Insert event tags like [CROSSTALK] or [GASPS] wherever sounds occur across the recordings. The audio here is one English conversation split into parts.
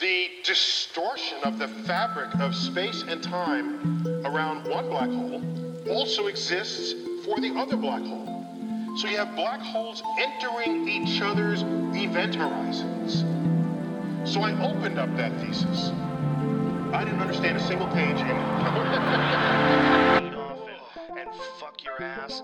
The distortion of the fabric of space and time around one black hole also exists for the other black hole. So you have black holes entering each other's event horizons. So I opened up that thesis. I didn't understand a single page in Beat [LAUGHS] off and, and fuck your ass.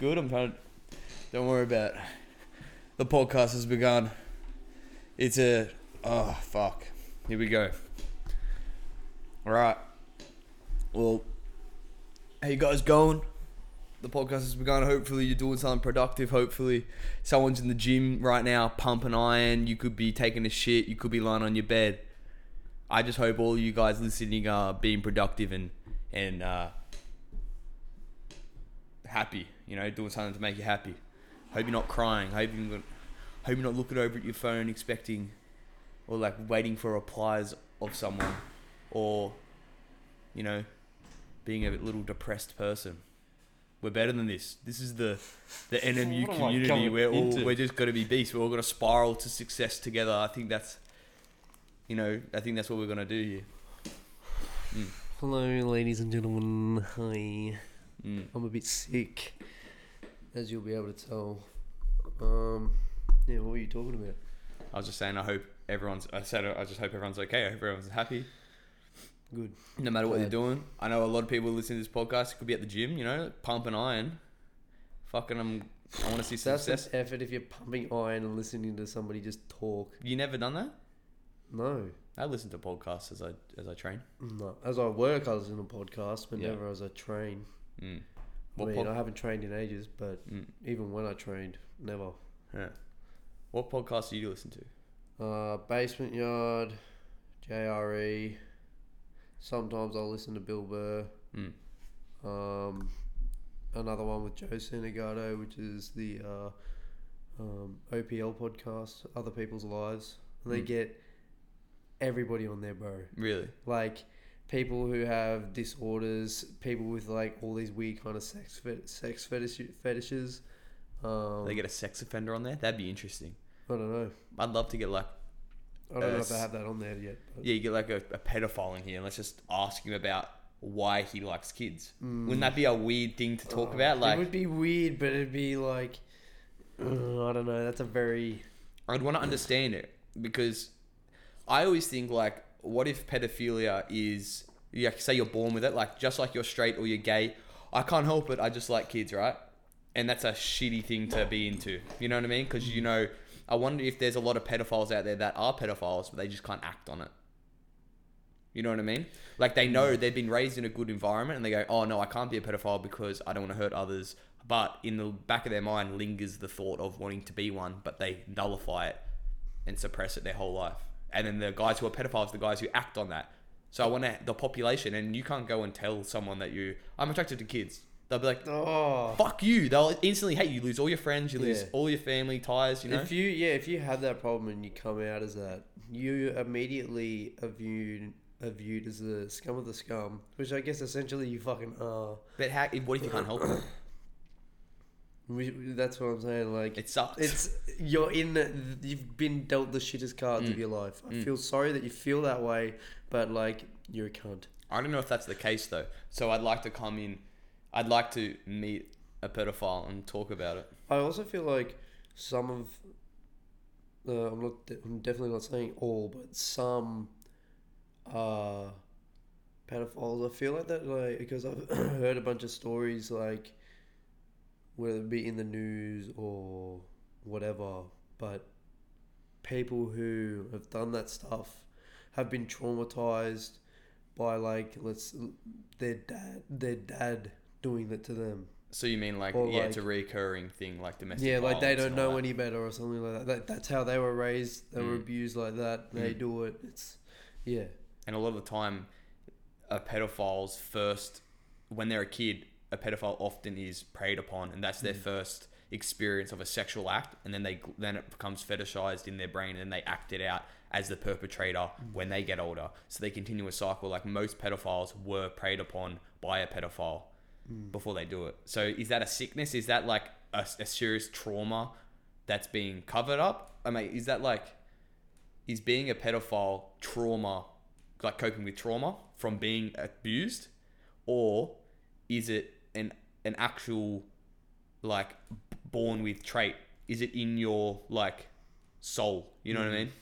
Good? I'm trying to. Don't worry about. it. The podcast has begun. It's a. Oh fuck. Here we go. All right. Well, how you guys going? The podcast has begun. Hopefully, you're doing something productive. Hopefully, someone's in the gym right now pumping iron. You could be taking a shit. You could be lying on your bed. I just hope all you guys listening are being productive and and uh, happy. You know, doing something to make you happy. Hope you're not crying. Hope you're not, hope you're not looking over at your phone expecting or like waiting for replies of someone or you know being a little depressed person. We're better than this. This is the the NMU What community. We're all into? we're just gonna be beasts. We're all gonna spiral to success together. I think that's you know I think that's what we're gonna do here. Hello, ladies and gentlemen. Hi. Mm. I'm a bit sick, as you'll be able to tell. Um, yeah, what were you talking about? I was just saying. I hope everyone's. I said. I just hope everyone's okay. I hope everyone's happy. Good. no matter what Glad. you're doing. I know a lot of people listening to this podcast could be at the gym, you know, pumping iron. Fucking, I'm, I want to see That's an success. effort if you're pumping iron and listening to somebody just talk. You never done that? No, I listen to podcasts as I as I train. no. As I work, I listen to podcasts, but Yeah. never as I train. Mm. I mean, pod- I haven't trained in ages, but Mm. even when I trained, never. Yeah. What podcasts do you listen to? Uh, Basement Yard, JRE. Sometimes I'll listen to Bill Burr. Mm. Um, another one with Joe Sanagato, which is the uh, um, OPL podcast, Other People's Lives. And they Mm. get everybody on there, bro. Really? Like people who have disorders, people with like all these weird kind of sex fet- sex fetish fetishes. Um, they get a sex offender on there? That'd be interesting. I don't know. I'd love to get like, I don't know Uh, if they have that on there yet. but- yeah, you get like a, a pedophile in here and let's just ask him about why he likes kids. Wouldn't that be a weird thing to talk Oh, about? Like, it would be weird, but it'd be like, uh, I don't know. That's a very I'd want to understand it because I always think like, what if pedophilia is, yeah, say you're born with it, like just like you're straight or you're gay. I can't help it. I just like kids, right? And that's a shitty thing to be into. You know what I mean? Because you know, I wonder if there's a lot of pedophiles out there that are pedophiles, but they just can't act on it. You know what I mean? Like they know they've been raised in a good environment, and they go, "Oh no, I can't be a pedophile because I don't want to hurt others." But in the back of their mind lingers the thought of wanting to be one, but they nullify it and suppress it their whole life. And then the guys who are pedophiles, the guys who act on that. So I want to, the population, and you can't go and tell someone that you, I'm attracted to kids. They'll be like, oh. fuck you. They'll instantly hate you. You lose all your friends, you lose Yeah. all your family ties, you know? If you yeah, if you have that problem and you come out as that, you immediately are viewed are viewed as the scum of the scum, which I guess essentially you fucking are. but how, what if you can't help it? We- That's what I'm saying. Like It sucks. It's you're in. The, you've been dealt the shittest cards Mm. of your life. I feel sorry that you feel that way, but like you're a cunt. I don't know if that's the case though. So I'd like to come in, I'd like to meet a pedophile and talk about it. I also feel like some of, uh, I'm not, I'm definitely not saying all, but some, uh, pedophiles. I feel like that, like because I've [CLEARS THROAT] heard a bunch of stories, like whether it be in the news or whatever, but people who have done that stuff have been traumatized by like let's their dad, their dad doing that to them. So you mean like Or, yeah, it's a recurring thing like domestic. Yeah, like they don't know any better or something like that. that. That's how they were raised. They were Mm. abused like that. They Mm. do it. It's yeah. And a lot of the time, a pedophile's first, when they're a kid, a pedophile often is preyed upon, and that's their mm. first experience of a sexual act, and then they then it becomes fetishized in their brain, and then they act it out as the perpetrator mm. when they get older. So they continue a cycle. Like most pedophiles were preyed upon by a pedophile mm. before they do it. So is that a sickness? Is that like a, a serious trauma that's being covered up? I mean, is that like is being a pedophile trauma, like coping with trauma from being abused, or is it an an actual like born with trait? Is it in your like soul? You know what I mean?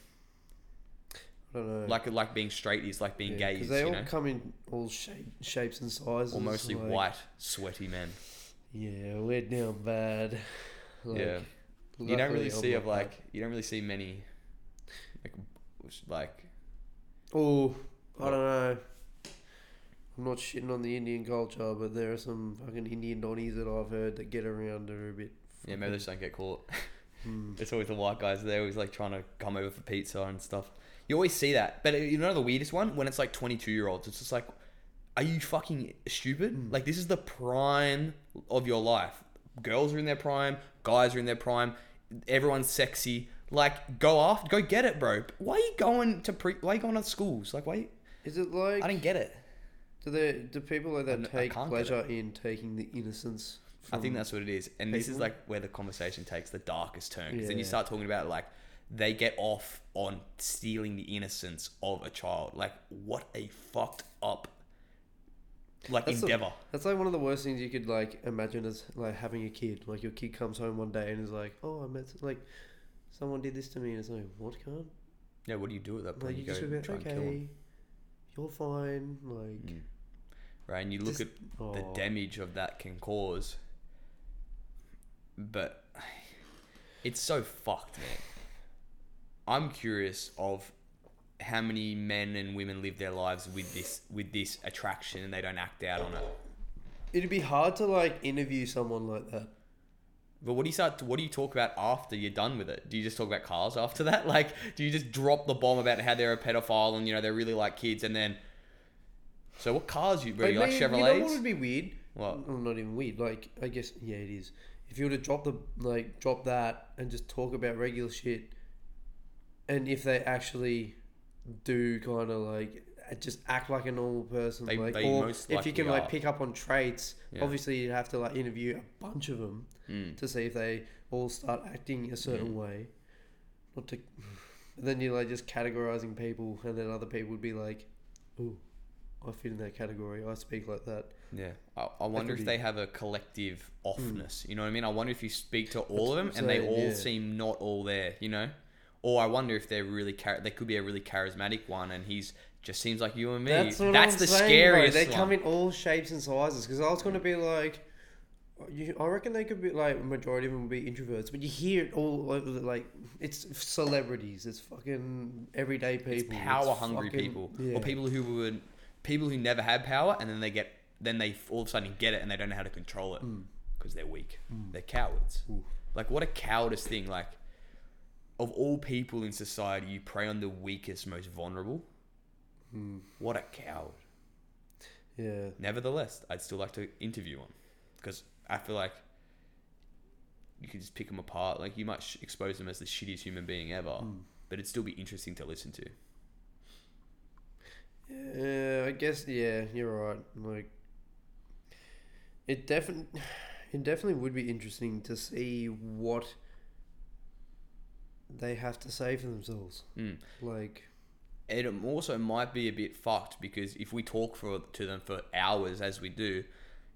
I don't know. Like like being straight is like being gay because is, they you all know, come in all shape, shapes and sizes. or mostly like- white, sweaty men. Yeah, we're down bad. Like, yeah, you don't really see of like you don't really see many like like. Oh, I don't know. I'm not shitting on the Indian culture, but there are some fucking Indian donnies that I've heard that get around are a bit. yeah maybe they just don't get caught. [LAUGHS] Hmm. It's always the white guys. They're always like trying to come over for pizza and stuff. You always see that. But you know the weirdest one when it's like 22 year olds. It's just like, are you fucking stupid? Hmm. Like this is the prime of your life. Girls are in their prime. Guys are in their prime. Everyone's sexy. Like go after, go get it, bro. Why are you going to pre? Why are you going to schools? Like why? You, Is it like? I didn't get it. Do they? Do people like that I take can't get pleasure in taking the innocence? I think from- that's what it is, and this is people. like where the conversation takes the darkest turn. Because then you Yeah. start talking about like they get off on stealing the innocence of a child. Like what a fucked up like That's the- endeavor. That's like one of the worst things you could like imagine as like having a kid. Like your kid comes home one day and is like, "Oh, I met like someone did this to me," and it's like, "What can't?" yeah, what do you do at that Like point? you you go just go, try and kill them, "Okay, you're fine." Like, Mm. right? And you look Just- at the oh. damage of that can cause, but it's so fucked, man. I'm curious of how many men and women live their lives with this with this attraction and they don't act out on it. it'd be hard to like interview someone like that. But what do you start? What do you talk about after you're done with it? Do you just talk about cars after that? [LAUGHS] Like, do you just drop the bomb about how they're a pedophile and you know they really like kids, and then so what cars you? Bro, you like maybe- You know what would be weird? What? Well, not even weird. Like, I guess yeah, it is. If you were to drop the like drop that and just talk about regular shit, and if they actually do kind of like just act like a normal person, They- like, they or if you can likely like pick up on traits, Yeah. obviously you'd have to like interview a bunch of them Mm. to see if they all start acting a certain way. Not to, [SIGHS] then you're like just categorizing people, and then other people would be like, "Oh, I fit in that category. I speak like that." Yeah, I, I wonder if be- they have a collective offness. You know what I mean? I wonder if you speak to all of them and they all yeah. seem not all there. You know, or I wonder if they're really char- they could be a really charismatic one and he's just seems like you and me. That's That's the saying, bro. scariest. They one. come in all shapes and sizes. Because I was going to be like, you, I reckon they could be like majority of them would be introverts, but you hear it all over. The, like it's celebrities, it's fucking everyday people, It's it's power hungry fucking- people yeah. or people who would people who never had power and then they get then they all of a sudden get it and they don't know how to control it Mm. because they're weak. They're cowards. Like what a cowardice thing. Like of all people in society, you prey on the weakest, most vulnerable. Mm. What a coward. Yeah, Nevertheless, I'd still like to interview him because I feel like you could just pick him apart. Like you might sh- expose him as the shittiest human being ever, Mm. but it'd still be interesting to listen to. yeah. I guess yeah, you're right. Like, it definitely, it definitely would be interesting to see what they have to say for themselves. Mm. Like, it also might be a bit fucked because if we talk for to them for hours as we do,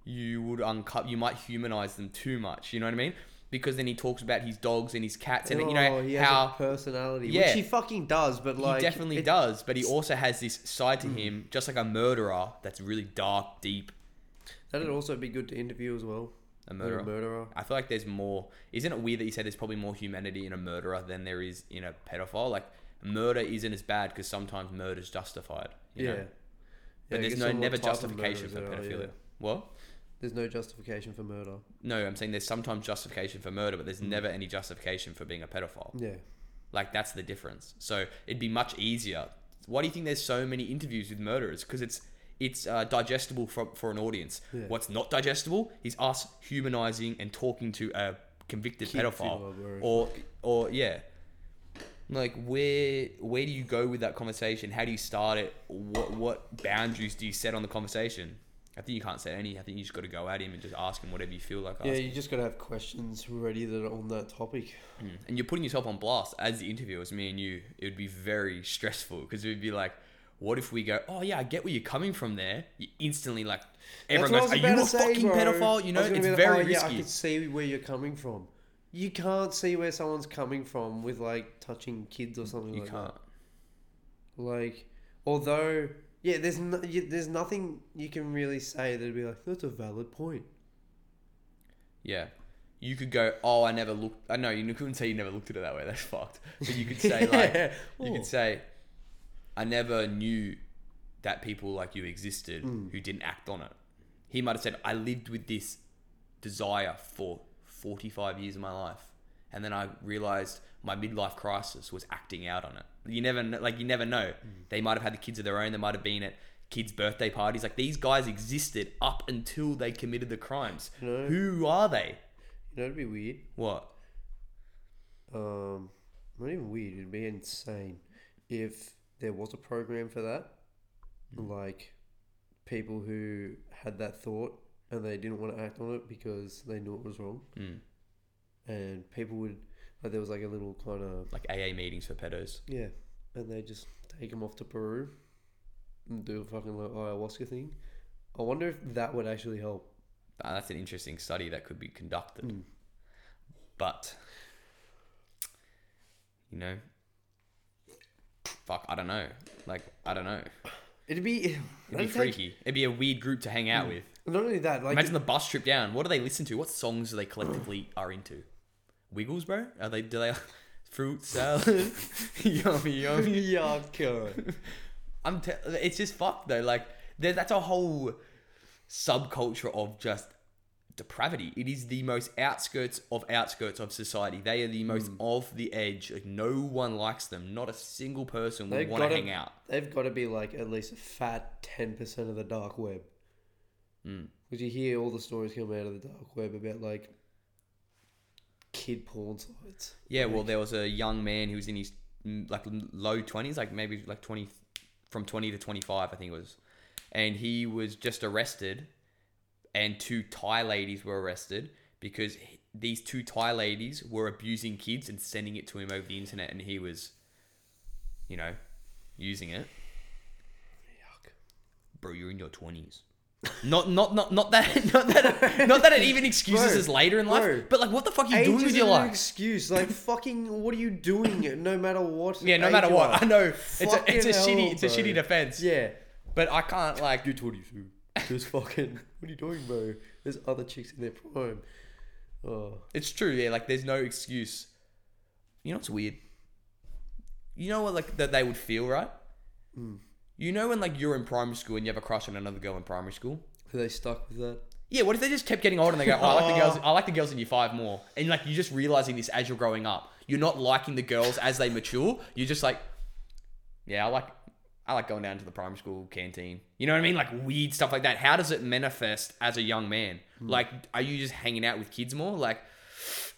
you would uncut. You might humanize them too much. You know what I mean? Because then he talks about his dogs and his cats, and you oh, know he has how personality, Yeah. which he fucking does. But like, he definitely it- does. But he also has this side to him, mm. just like a murderer, that's really dark, deep. That'd also be good to interview as well. A murderer. A murderer. I feel like there's more. Isn't it weird that you said there's probably more humanity in a murderer than there is in a pedophile? Like murder isn't as bad because sometimes murder's justified. You yeah. know? Yeah, But there's no never justification for there are, pedophilia. yeah. What? There's no justification for murder. No, I'm saying there's sometimes justification for murder, but there's Mm. never any justification for being a pedophile. Yeah. Like that's the difference. So it'd be much easier. Why do you think there's so many interviews with murderers? Because it's it's uh, digestible for for an audience. Yeah. What's not digestible is us humanizing and talking to a convicted pedophile, or or yeah. Like where where do you go with that conversation? How do you start it? What what boundaries do you set on the conversation? I think you can't set any. I think you just got to go at him and just ask him whatever you feel like Yeah, asking. you just gotta have questions ready that are on that topic. Mm. And you're putting yourself on blast as the interviewer, as me and you. It would be very stressful because it would be like, what if we go, oh yeah, I get where you're coming from there. You instantly like, everyone That's goes, are you a say, fucking bro. pedophile? You know, it's like, very oh, Yeah, I risky. can see where you're coming from. You can't see where someone's coming from with like touching kids or something You like can't. that. Like, although, yeah, there's no, you, there's nothing you can really say that'd be like that's a valid point. Yeah. You could go, oh, I never looked. I know you couldn't say you never looked at it that way. [LAUGHS] That's fucked. But you could say [LAUGHS] like, you could say, I never knew that people like you existed Mm. who didn't act on it. He might have said, I lived with this desire for 45 years of my life. And then I realized my midlife crisis was acting out on it. You never, like, you never know. Mm. They might have had the kids of their own. They might have been at kids' birthday parties. Like, these guys existed up until they committed the crimes. You know- Who are they? You know, it'd be weird. What? Um, not even weird. It'd be insane if there was a program for that. Like people who had that thought and they didn't want to act on it because they knew it was wrong, Mm. and people would like there was like a little kind of Like AA meetings for pedos. yeah, and they just take them off to Peru and do a fucking like ayahuasca thing. I wonder if that would actually help. Ah, that's an interesting study that could be conducted. Mm. But, you know, fuck, I don't know. Like, I don't know. It'd be It'd be freaky. It'd be a weird group to hang out with. Not only that, like Imagine the bus trip down. What do they listen to? What songs do they collectively [CLEARS THROAT] are into? Wiggles, bro? Are they? Do they? [LAUGHS] Fruit salad, [LAUGHS] yummy, yummy. [LAUGHS] God. I'm. Te- it's just fucked though. Like there, that's a whole subculture of just depravity. It is the most outskirts of outskirts of society. They are the most Hmm. off the edge. Like no one likes them. Not a single person would want gotta- hang out. They've got to be like at least a fat ten percent of the dark web. Mm. Because you hear all the stories come out of the dark web about like kid porn sites. Yeah, well, there was a young man who was in his mm, like l- low twenties, like maybe like twenty, from twenty to twenty five, I think it was, and he was just arrested, and two Thai ladies were arrested because he- these two Thai ladies were abusing kids and sending it to him over the internet, and he was, you know, using it. Yuck. Bro, you're in your twenties. Not, not, not, not that, [LAUGHS] not that, not that it even excuses Bro, us later in life. bro. But like, what the fuck are you doing with your life? excuse. Like [LAUGHS] fucking, what are you doing? No matter what. Yeah, no matter what. [LAUGHS] I know it's a, it's a hell, shitty it's a shitty defense. Yeah. But I can't like You're 22. Just fucking. What are you doing, bro? There's other chicks in their prime. Oh. it's true. Yeah, like there's no excuse. You know what's weird? You know what like that they would feel right? Hmm. You know when like you're in primary school and you have a crush on another girl in primary school. Are they stuck with that? Yeah, what if they just kept getting older and they go, oh, I like the girls. [LAUGHS] I like the girls in year five more, and like you're just realizing this as you're growing up. You're not liking the girls as they mature. You're just like, yeah, I like, I like going down to the primary school canteen. You know what I mean? Like weird stuff like that. How does it manifest as a young man? Hmm. Like, are you just hanging out with kids more? Like,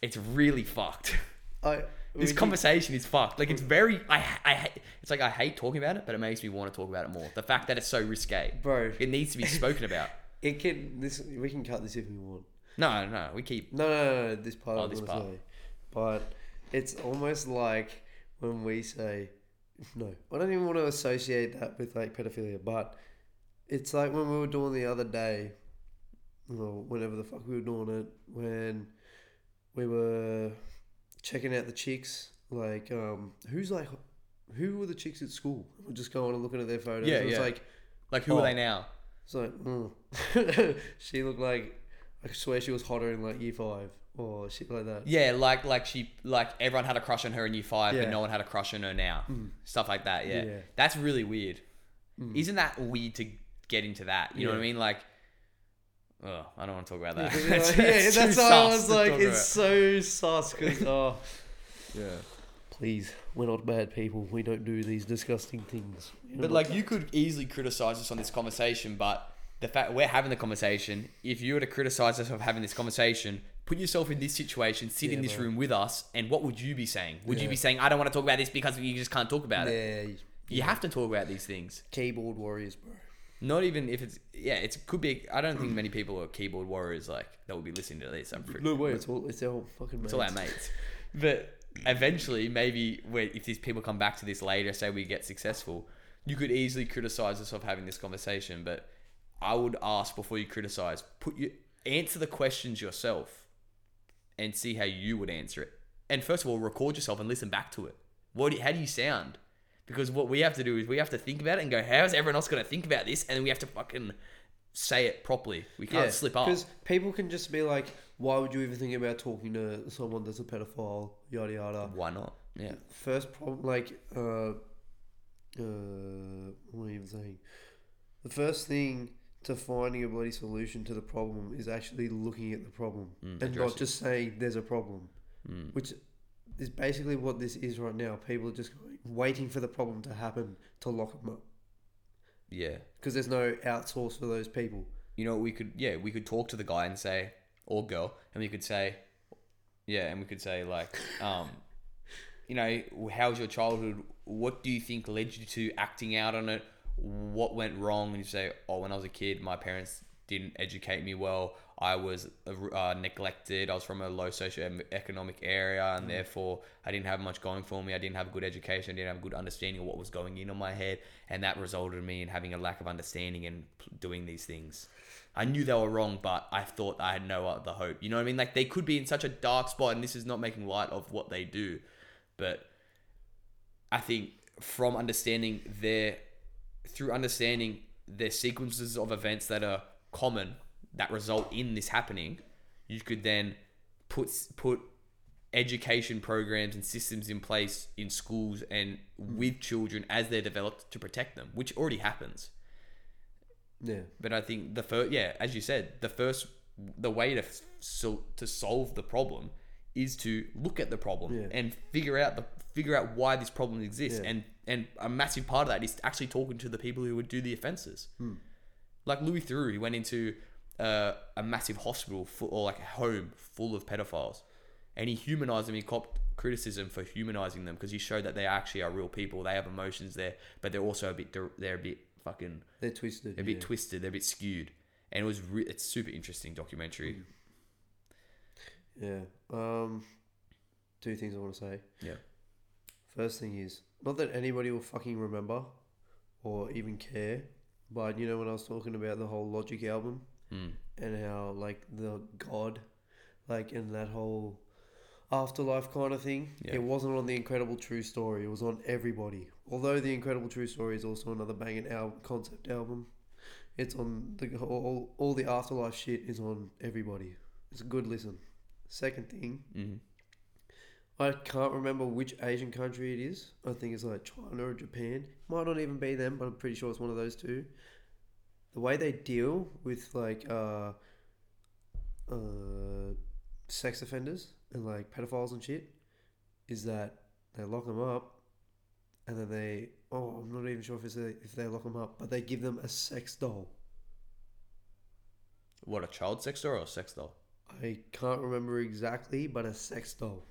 it's really fucked. I. This conversation is fucked. Like, it's hmm. very, I, I, it's like I hate talking about it, but it makes me want to talk about it more. The fact that it's so risque, Bro. It needs to be spoken about. [LAUGHS] It can. This we can cut this if we want. No, no, we keep. No, no, no, no this part Oh, this part. say. But it's almost like when we say no. I don't even want to associate that with like pedophilia, but it's like when we were doing the other day, or whenever the fuck we were doing it, when we were checking out the chicks, like um, who's like, who were the chicks at school? We're just going and looking at their photos. Yeah, and it's yeah. like Like, who Oh. are they now? it's like, mm. [LAUGHS] she looked like I swear she was hotter in like year five or shit like that. Yeah, like like she like everyone had a crush on her in year five, Yeah. but no one had a crush on her now. Stuff like that. Yeah, Yeah. that's really weird. Isn't that weird to get into that? You know what I mean? Like, Oh, I don't want [LAUGHS] [LAUGHS] to talk about that. yeah, It's- yeah, it's that's why I was like, it's about. so sus because [LAUGHS] oh, yeah. please, we're not bad people. We don't do these disgusting things. You know But what? like, you could easily criticize us on this conversation, but the fact we're having the conversation, if you were to criticize us of having this conversation, put yourself in this situation, sit in this bro. room with us, and what would you be saying? Would you be saying, "I don't want to talk about this because you just can't talk about it"? yeah, You have to talk about these things. keyboard warriors, bro. Not even if it's yeah, it could be. I don't think many people are keyboard warriors like that will be listening to this. I'm pretty, No way, it's all it's all fucking. it's all our mates. But eventually, maybe when, if these people come back to this later, say we get successful, you could easily criticize us of having this conversation. But I would ask before you criticize, put you answer the questions yourself, and see how you would answer it. And first of all, record yourself and listen back to it. What? do you- How do you sound? Because what we have to do is we have to think about it and go, how is everyone else going to think about this? And then we have to fucking say it properly. We can't slip up. Because people can just be like, why would you even think about talking to someone that's a pedophile? Yada yada. Why not? Yeah. First problem, like, uh, uh, what am I even saying? The first thing to finding a bloody solution to the problem is actually looking at the problem and not just saying there's a problem, which is basically what this is right now. People are just going, waiting for the problem to happen to lock them up Yeah. because there's no outsource for those people. you know, we could yeah, we could talk to the guy and say or girl, and we could say, yeah, and we could say like, um, [LAUGHS] you know, how was your childhood? What do you think led you to acting out on it? What went wrong? And you say, oh, when I was a kid, my parents didn't educate me well. I was uh, neglected. I was from a low socioeconomic area, and therefore I didn't have much going for me. I didn't have a good education. I didn't have a good understanding of what was going in on my head, and that resulted in me in having a lack of understanding and p- doing these things. I knew they were wrong, but I thought I had no other hope. You know what I mean? Like they could be in such a dark spot, and this is not making light of what they do, but I think from understanding their through understanding their sequences of events that are common that result in this happening, you could then put put education programs and systems in place in schools and with children as they're developed to protect them, which already happens. Yeah. But I think the first, yeah, as you said, the first, the way to so to solve the problem is to look at the problem Yeah. and figure out the figure out why this problem exists, Yeah. and and a massive part of that is actually talking to the people who would do the offenses. Hmm. Like Louis Theroux, he went into uh, a massive hospital full, or like a home full of pedophiles, and he humanized them. He copped criticism for humanizing them because he showed that they actually are real people. They have emotions there, but they're also a bit they're a bit fucking They're twisted. they're a bit yeah. twisted, they're a bit skewed, and it was re- it's super interesting documentary. Yeah. Um, two things I want to say. Yeah, First thing is not that anybody will fucking remember or even care, but you know when I was talking about the whole Logic album mm. and how like the God, like in that whole afterlife kind of thing, Yeah. it wasn't on the Incredible True Story. It was on everybody. Although the Incredible True Story is also another banging album, concept album. It's on the all, all the afterlife shit is on everybody. It's a good listen. Second thing, hmm I can't remember which Asian country it is. I think it's like China or Japan. Might not even be them, but I'm pretty sure it's one of those two. The way they deal with like uh, uh, sex offenders and like pedophiles and shit is that they lock them up, and then they oh I'm not even sure if it's a, if they lock them up, but they give them a sex doll. what a child sex doll or a sex doll? I can't remember exactly, but a sex doll.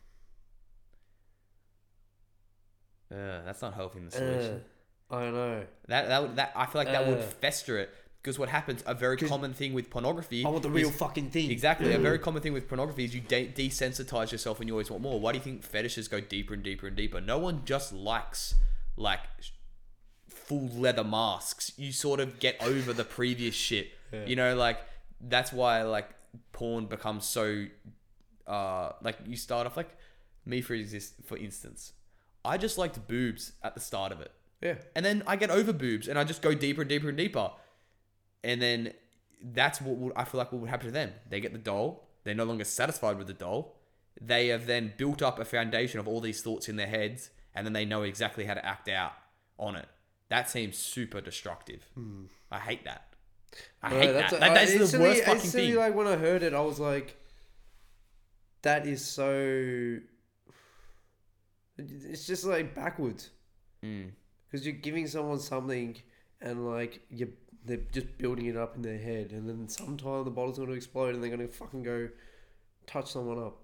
Uh, that's not helping the Uh, solution. I know. that that would, that I feel like that would uh. fester it because what happens a very common thing with pornography. I want the is- real fucking thing. Exactly. A very common thing with pornography is you de- desensitize yourself and you always want more. Why do you think fetishes go deeper and deeper and deeper? No one just likes like full leather masks. You sort of get over the previous shit. Yeah. You know, like that's why like porn becomes so uh like you start off like me for exist for instance. I just liked boobs at the start of it. Yeah. And then I get over boobs and I just go deeper and deeper and deeper. And then that's what would, I feel like what would happen to them. They get the doll. They're no longer satisfied with the doll. They have then built up a foundation of all these thoughts in their heads and then they know exactly how to act out on it. That seems super destructive. I hate that. I No, hate that's that. a- That- I- that's the instantly- worst fucking thing. Like when I heard it, I was like, "That is so." It's just like backwards Mm. because you're giving someone something, and like you, they're just building it up in their head, and then sometime the bottle's going to explode, and they're going to fucking go touch someone up.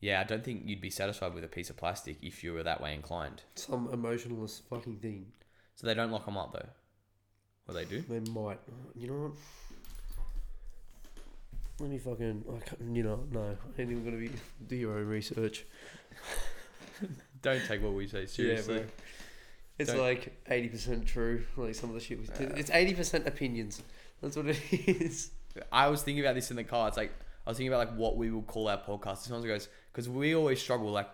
Yeah, I don't think you'd be satisfied with a piece of plastic if you were that way inclined. Some emotionless fucking thing. So they don't lock them up though. Well, they do. They might. You know what? Let me fucking. I can't, you know, no. I ain't even gonna be do your own research. [LAUGHS] Don't take what we say seriously. bro. It's Don't- like eighty percent true. Like some of the shit. We, uh. it's eighty percent opinions. That's what it [LAUGHS] is. I was thinking about this in the car. It's like I was thinking about like what we would call our podcast. Someone goes because we always struggle. Like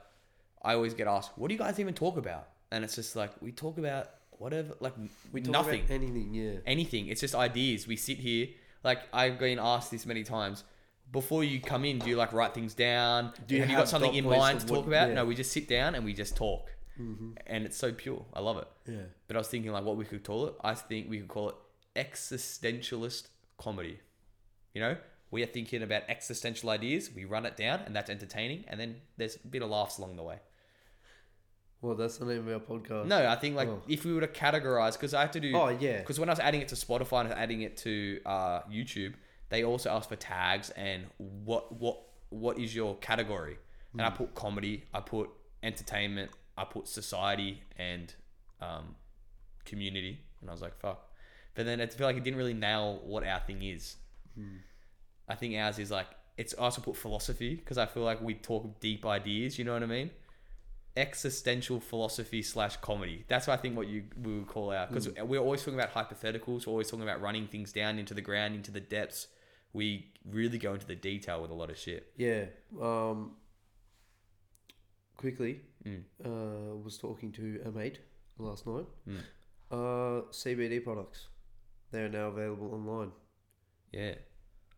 I always get asked, "What do you guys even talk about?" And it's just like we talk about whatever, like We talk nothing, about anything. Yeah. anything. It's just ideas. We sit here. Like I've been asked this many times. Before you come in, do you like write things down? Do you have you have got something in mind of to talk what- about? yeah. No, we just sit down and we just talk, and it's so pure. I love it. Yeah. But I was thinking like what we could call it. I think we could call it existentialist comedy. You know, we are thinking about existential ideas. We run it down, and that's entertaining. And then there's a bit of laughs along the way. Well, that's the name of our podcast. No, I think like Oh. if we were to categorize, because I have to do. Oh yeah. Because when I was adding it to Spotify and adding it to uh, YouTube, they also asked for tags and what what what is your category? And I put comedy, I put entertainment, I put society and um, community, and I was like, fuck. But then I feel like it didn't really nail what our thing is. I think ours is like it's I also put philosophy because I feel like we talk deep ideas. You know what I mean? Existential philosophy slash comedy. That's what I think what you we would call out because we're always talking about hypotheticals. We're always talking about running things down into the ground, into the depths. We really go into the detail with a lot of shit. Yeah. Um. Quickly, Mm. uh, was talking to a mate last night. Mm. Uh, CBD products. They are now available online, Yeah,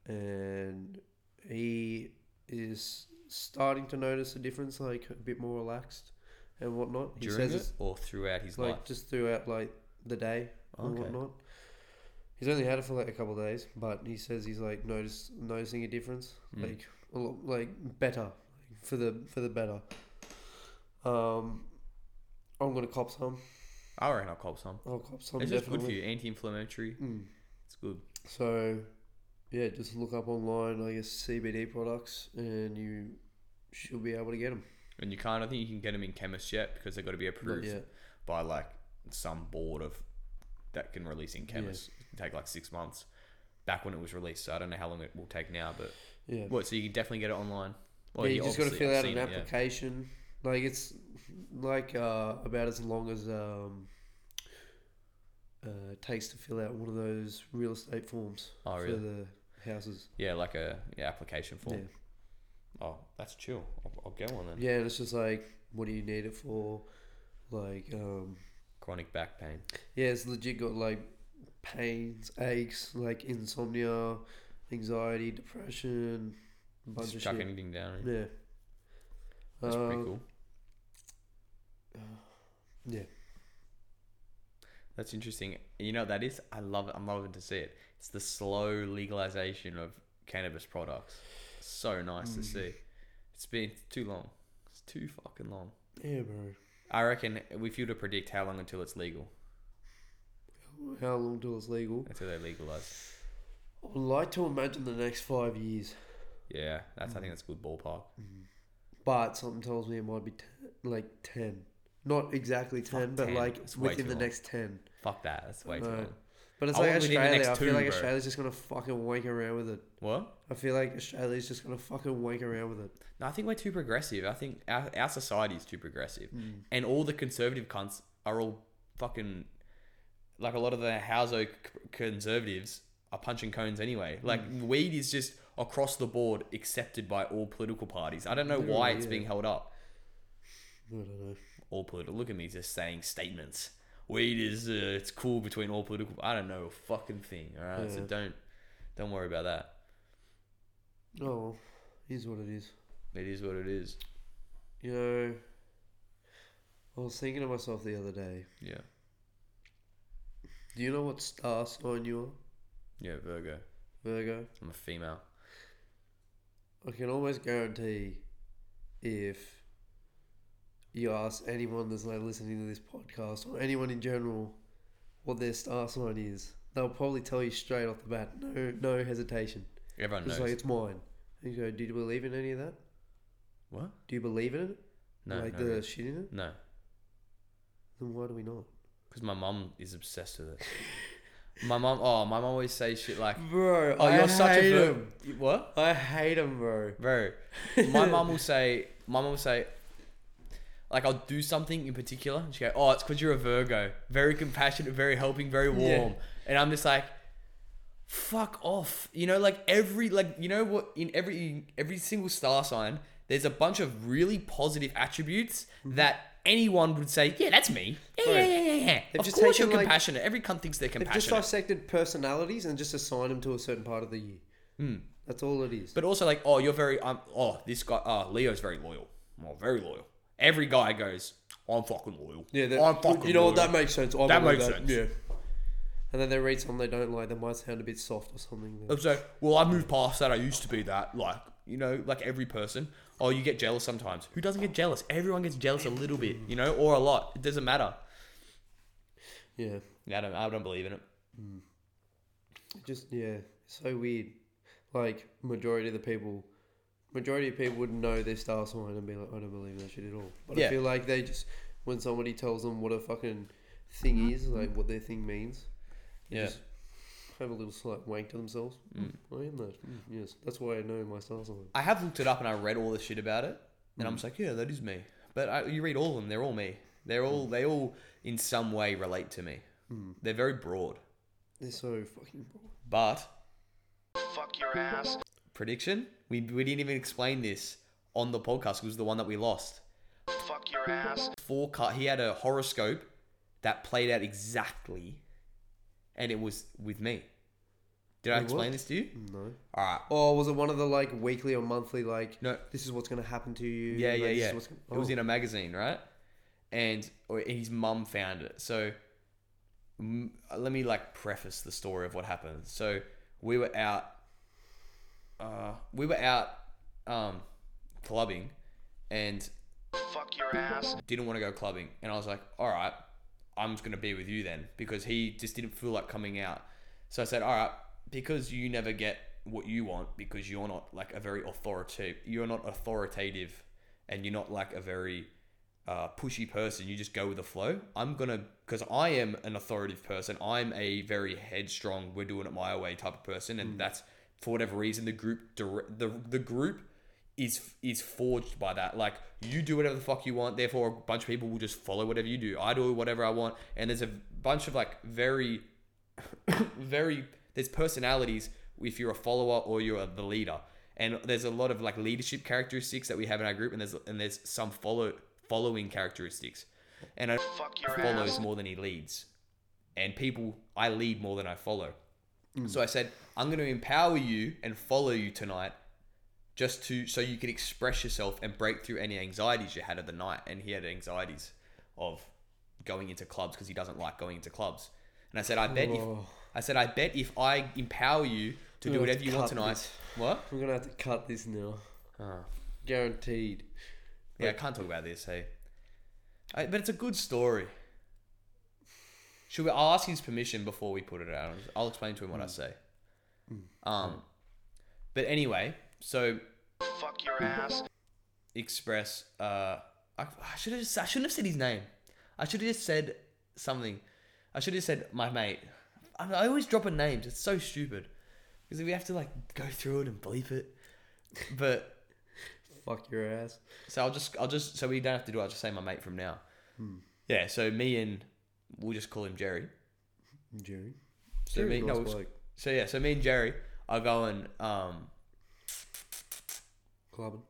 and he is starting to notice a difference, like a bit more relaxed and whatnot. He during says it or throughout his like life. just throughout like the day and whatnot. He's only had it for like a couple of days, but he says he's like noticed noticing a difference, Mm. like a lot, like better, for the for the better. Um, I'm gonna cop some. I reckon I'll cop some. I'll cop some. It's just good for definitely. you, anti-inflammatory. Mm. It's good. So, yeah, just look up online, I guess CBD products, and you should be able to get them. And you can't. I think you can get them in chemists yet because they've got to be approved yet. by like some board of that can release in chemists. It can take like six months. Back when it was released, so I don't know how long it will take now. But Yeah. what? So you can definitely get it online. yeah, you just got to obviously fill out an seen it, yeah. application. Like it's like uh, about as long as um, uh, it takes to fill out one of those real estate forms Oh, for really? the houses. Yeah, like a yeah, application form. Yeah. Oh, that's chill. I'll, I'll get one then. yeah, and it's just like, what do you need it for? Like, um, Chronic back pain. yeah, it's legit got like pains, aches, like insomnia, anxiety, depression, a bunch Just of chuck shit. anything down. Yeah. That's pretty Um, cool. Yeah. That's interesting. You know what that is? I love it. I'm loving to see it. It's the slow legalization of cannabis products. So nice Mm. to see. It's been too long. It's too fucking long. Yeah, bro. I reckon if you were to predict how long until it's legal, How long till it's legal? until they legalize. I'd like to imagine the next five years, Yeah, that's. Mm. I think that's a good ballpark. but something tells me it might be t- like ten. Not exactly ten, Fuck but 10. like It's way within too the long. next ten. Fuck that. That's way too No. long. But it's I like want within the Australia. next I feel two, like bro. Australia's just gonna fucking wank around with it. What? I feel like Australia's just gonna fucking wank around with it. No, I think we're too progressive. I think our, our society is too progressive. Mm. And all the conservative cunts are all fucking. Like a lot of the houso c- conservatives are punching cones anyway. Like, Mm. weed is just across the board accepted by all political parties. I don't know why Literally, it's yeah. being held up. I don't know. All political. Look at me just saying statements. Weed is. Uh, it's cool between all political. I don't know a fucking thing. All right. So don't. Don't worry about that. Oh, well, here's what it is. It is what it is. You know, I was thinking to myself the other day. Yeah. Do you know what star sign you are? Yeah, Virgo. Virgo. I'm a female. I can almost guarantee if you ask anyone that's like listening to this podcast or anyone in general what their star sign is, they'll probably tell you straight off the bat, no, no hesitation. Everyone It's knows. like it's mine. And you go, do you believe in any of that? what? Do you believe in it? No, like no, the shit in it? no. Then why do we not? Because my mum is obsessed with it. my mum, oh, my mum always says shit like, Bro, "Oh, you're such a him. what, I hate him, bro. bro?" My mum will say, my mum will say, like I'll do something in particular, and she go, "Oh, it's because you're a Virgo, very compassionate, very helping, very Yeah. warm," and I'm just like. Fuck off. You know, like every like you know what in every every single star sign, there's a bunch of really positive attributes that anyone would say, yeah, that's me. Yeah, Mm-hmm. Right. yeah, yeah, yeah, yeah. They've Of just course you're like- compassionate. Every cunt thinks they're compassionate. They've just dissected personalities and just assigned them to a certain part of the year. That's all it is. But also like, oh, you're very um oh, this guy uh Leo's very loyal. Oh, very loyal. Every guy goes, I'm fucking loyal. Yeah, that, I'm fucking you know what? loyal. That makes sense. I That makes sense. Yeah. And then they read something they don't like. That might sound a bit soft or something. I'm saying, well, I moved past that. I used to be that. Like, you know, like every person. Oh, you get jealous sometimes. Who doesn't get jealous? Everyone gets jealous a little bit, you know, or a lot. It doesn't matter. Yeah. Yeah, I don't, I don't believe in it. Hmm. Just yeah, so weird. Like majority of the people, majority of people wouldn't know their star sign and be like, I don't believe that shit at all. But Yeah. I feel like they just when somebody tells them what a fucking thing is, like what their thing means, they Yeah. just have a little slight wank to themselves. Mm. I am that. Mm, yes, that's why I know my star sign. I have looked it up and I read all the shit about it, and I'm just like, yeah, that is me. But I, you read all of them, they're all me. They're all they all in some way relate to me. They're very broad. They're so fucking broad. But Fuck your ass. Prediction, we we didn't even explain this on the podcast. It was the one that we lost. Fuck your ass. Four cut. He had a horoscope that played out exactly, and it was with me. Did I Wait, explain what? this to you? No. All right. Oh, was it one of the like weekly or monthly like? No. This is what's gonna happen to you. Yeah, like, yeah, yeah. what's gonna- It was oh. in a magazine, right? And or his mum found it. So mm, let me like preface the story of what happened. So we were out. Uh, we were out um, clubbing, and Fuck your ass. didn't want to go clubbing. And I was like, all right, I'm just going to be with you then because he just didn't feel like coming out. So I said, all right, because you never get what you want because you're not like a very authoritative, you're not authoritative and you're not like a very uh, pushy person. You just go with the flow. I'm going to, because I am an authoritative person, I'm a very headstrong, we're doing it my way type of person. And that's for whatever reason, the group, the, the group is is forged by that. Like you do whatever the fuck you want, therefore a bunch of people will just follow whatever you do. I do whatever I want, and there's a bunch of like very, [COUGHS] very there's personalities if you're a follower or you're the leader, and there's a lot of like leadership characteristics that we have in our group, and there's and there's some follow following characteristics, and I Fuck your follows ass. more than he leads, and people I lead more than I follow. Mm. So I said, I'm going to empower you and follow you tonight just to so you can express yourself and break through any anxieties you had of the night. And he had anxieties of going into clubs because he doesn't like going into clubs. And I said, I bet if. I said, I bet if I empower you to do We'll have whatever to you want tonight. this. What? We're gonna have to cut this now. Oh. Guaranteed. Yeah, I can't talk about this. Hey, I, but it's a good story. Should we? I'll ask his permission before we put it out. I'll explain to him what I say. Um, but anyway, so Fuck your ass. express. Uh, I, I should have. I shouldn't have said his name. I should have just said something. I should have said my mate. I, I always drop a name. It's so stupid because we have to like go through it and bleep it. But [LAUGHS] Fuck your ass. So I'll just I'll just so we don't have to do it, I'll just say my mate from now. Yeah, so me and we'll just call him Jerry. Jerry. So Jerry's me a no, nice we'll- bloke. so yeah, so me and Jerry are going um Clubbing.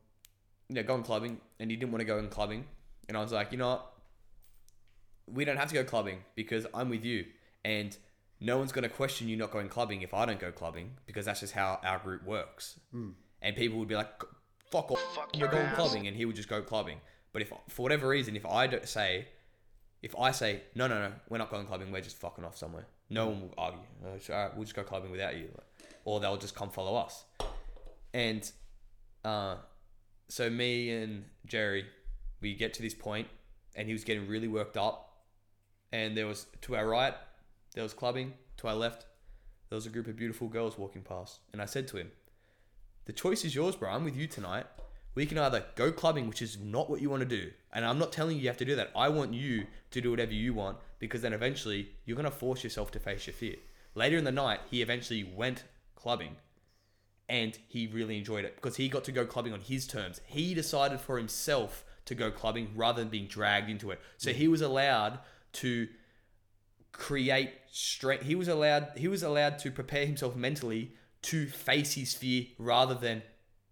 yeah, going clubbing and he didn't want to go in clubbing and I was like, you know what? We don't have to go clubbing because I'm with you and no one's gonna question you not going clubbing if I don't go clubbing because that's just how our group works. And people would be like, fuck off, Fuck we're going ass. clubbing and he would just go clubbing. But if for whatever reason, if I don't say if I say no, no, no, we're not going clubbing, we're just fucking off somewhere. No one will argue. All right, we'll just go clubbing without you, or they'll just come follow us. And uh, so me and Jerry, we get to this point, and he was getting really worked up. And there was to our right, there was clubbing. To our left, there was a group of beautiful girls walking past. And I said to him, "The choice is yours, bro. I'm with you tonight. We can either go clubbing, which is not what you want to do, and I'm not telling you you have to do that. I want you to do whatever you want because then eventually you're gonna force yourself to face your fear." Later in the night, he eventually went clubbing and he really enjoyed it because he got to go clubbing on his terms. He decided for himself to go clubbing rather than being dragged into it. So he was allowed to create strength. He was allowed he was allowed to prepare himself mentally to face his fear rather than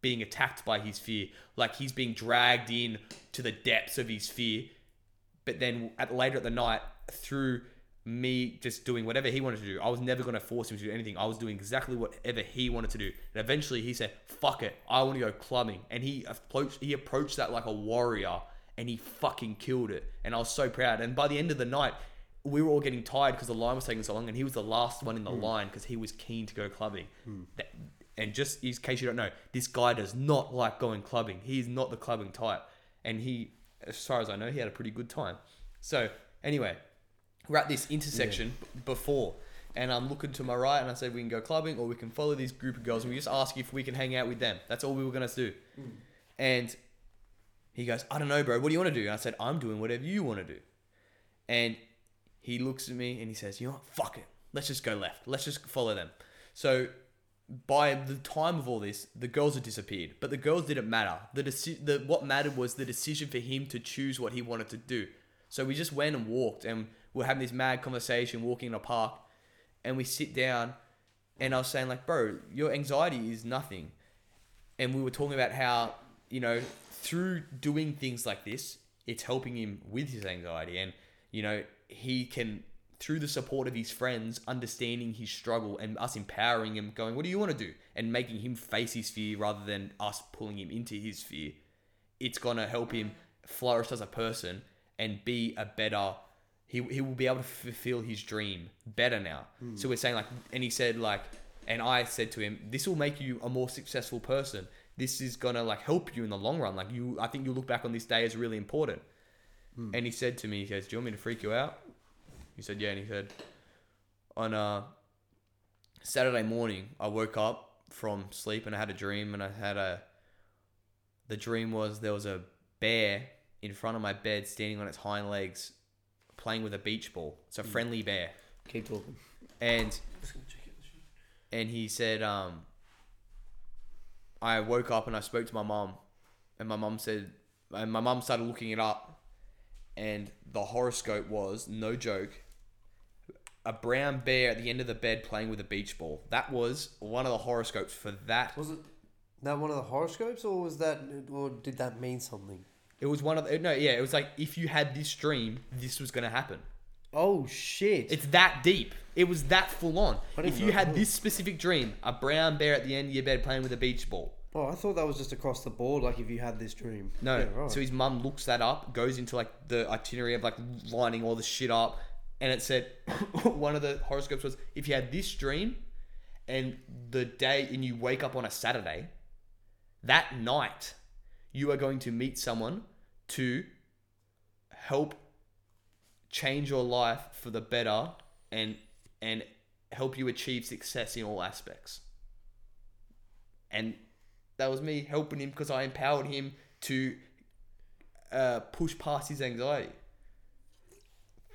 being attacked by his fear. Like he's being dragged in to the depths of his fear. But then at later at the night, through me just doing whatever he wanted to do, I was never going to force him to do anything. I was doing exactly whatever he wanted to do. And eventually he said, "Fuck it, I want to go clubbing." And he approached he approached that like a warrior, and he fucking killed it. And I was so proud. And by the end of the night, we were all getting tired because the line was taking so long, and he was the last one in the hmm. line because he was keen to go clubbing. Hmm. That- and just in case you don't know, this guy does not like going clubbing. He's not the clubbing type, and he, as far as I know, he had a pretty good time. So anyway, we're at this intersection b- before, and I'm looking to my right, and I said we can go clubbing or we can follow this group of girls, and we just ask if we can hang out with them. That's all we were gonna do. Mm. And he goes, I don't know, bro. What do you want to do? And I said, I'm doing whatever you want to do. And he looks at me and he says, You know what? Fuck it. Let's just go left. Let's just follow them. So by the time of all this, the girls had disappeared. But the girls didn't matter. The, deci- the what mattered was the decision for him to choose what he wanted to do. So we just went and walked, and we're having this mad conversation, walking in a park, and we sit down, and I was saying like, bro, your anxiety is nothing and we were talking about how you know through doing things like this it's helping him with his anxiety and you know he can through the support of his friends understanding his struggle and us empowering him going what do you want to do? and making him face his fear rather than us pulling him into his fear. It's going to help him flourish as a person and be a better he, he will be able to fulfill his dream better now. Hmm. So we're saying like and he said like and i said to him this will make you a more successful person. This is gonna like help you in the long run. Like you i think you'll look back on this day as really important. Hmm. And he said to me he says do you want me to freak you out he said yeah and he said on uh saturday morning i woke up from sleep and i had a dream and i had a the dream was there was a bear in front of my bed standing on its hind legs playing with a beach ball. It's a friendly bear. Keep talking. and and he said um I woke up and I spoke to my mom and my mom said and my mom started looking it up and the horoscope was no joke a brown bear at the end of the bed playing with a beach ball that was one of the horoscopes for that Was it that one of the horoscopes, or was that, or did that mean something? it was one of the no yeah it was like if you had this dream this was going to happen Oh shit! It's that deep. It was that full on. If you had this specific dream, a brown bear at the end of your bed playing with a beach ball. oh, I thought that was just across the board. Like if you had this dream. No. Yeah, right. So his mum looks that up, goes into like the itinerary of like lining all the shit up, and it said [COUGHS] one of the horoscopes was if you had this dream and the day and you wake up on a Saturday, that night you are going to meet someone to help change your life for the better and and help you achieve success in all aspects. And that was me helping him because I empowered him to uh, push past his anxiety.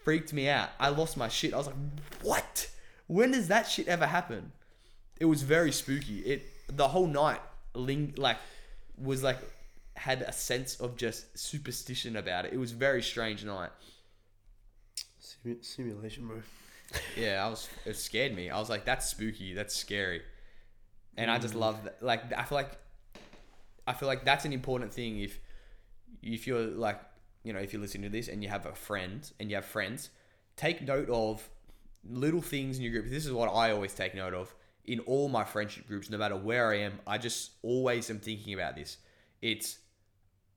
Freaked me out. I lost my shit. I was like, "What? When does that shit ever happen?" It was very spooky. It the whole night ling like was like had a sense of just superstition about it. It was a very strange night. Simu- simulation, bro. [LAUGHS] Yeah, I was. It scared me. I was like, "That's spooky. That's scary," and I just mm. love that. Like, I feel like, I feel like that's an important thing. If, if you're like, you know, if you're listening to this and you have a friend and you have friends, take note of little things in your group. This is what I always take note of in all my friendship groups, no matter where I am. I just always am thinking about this. It's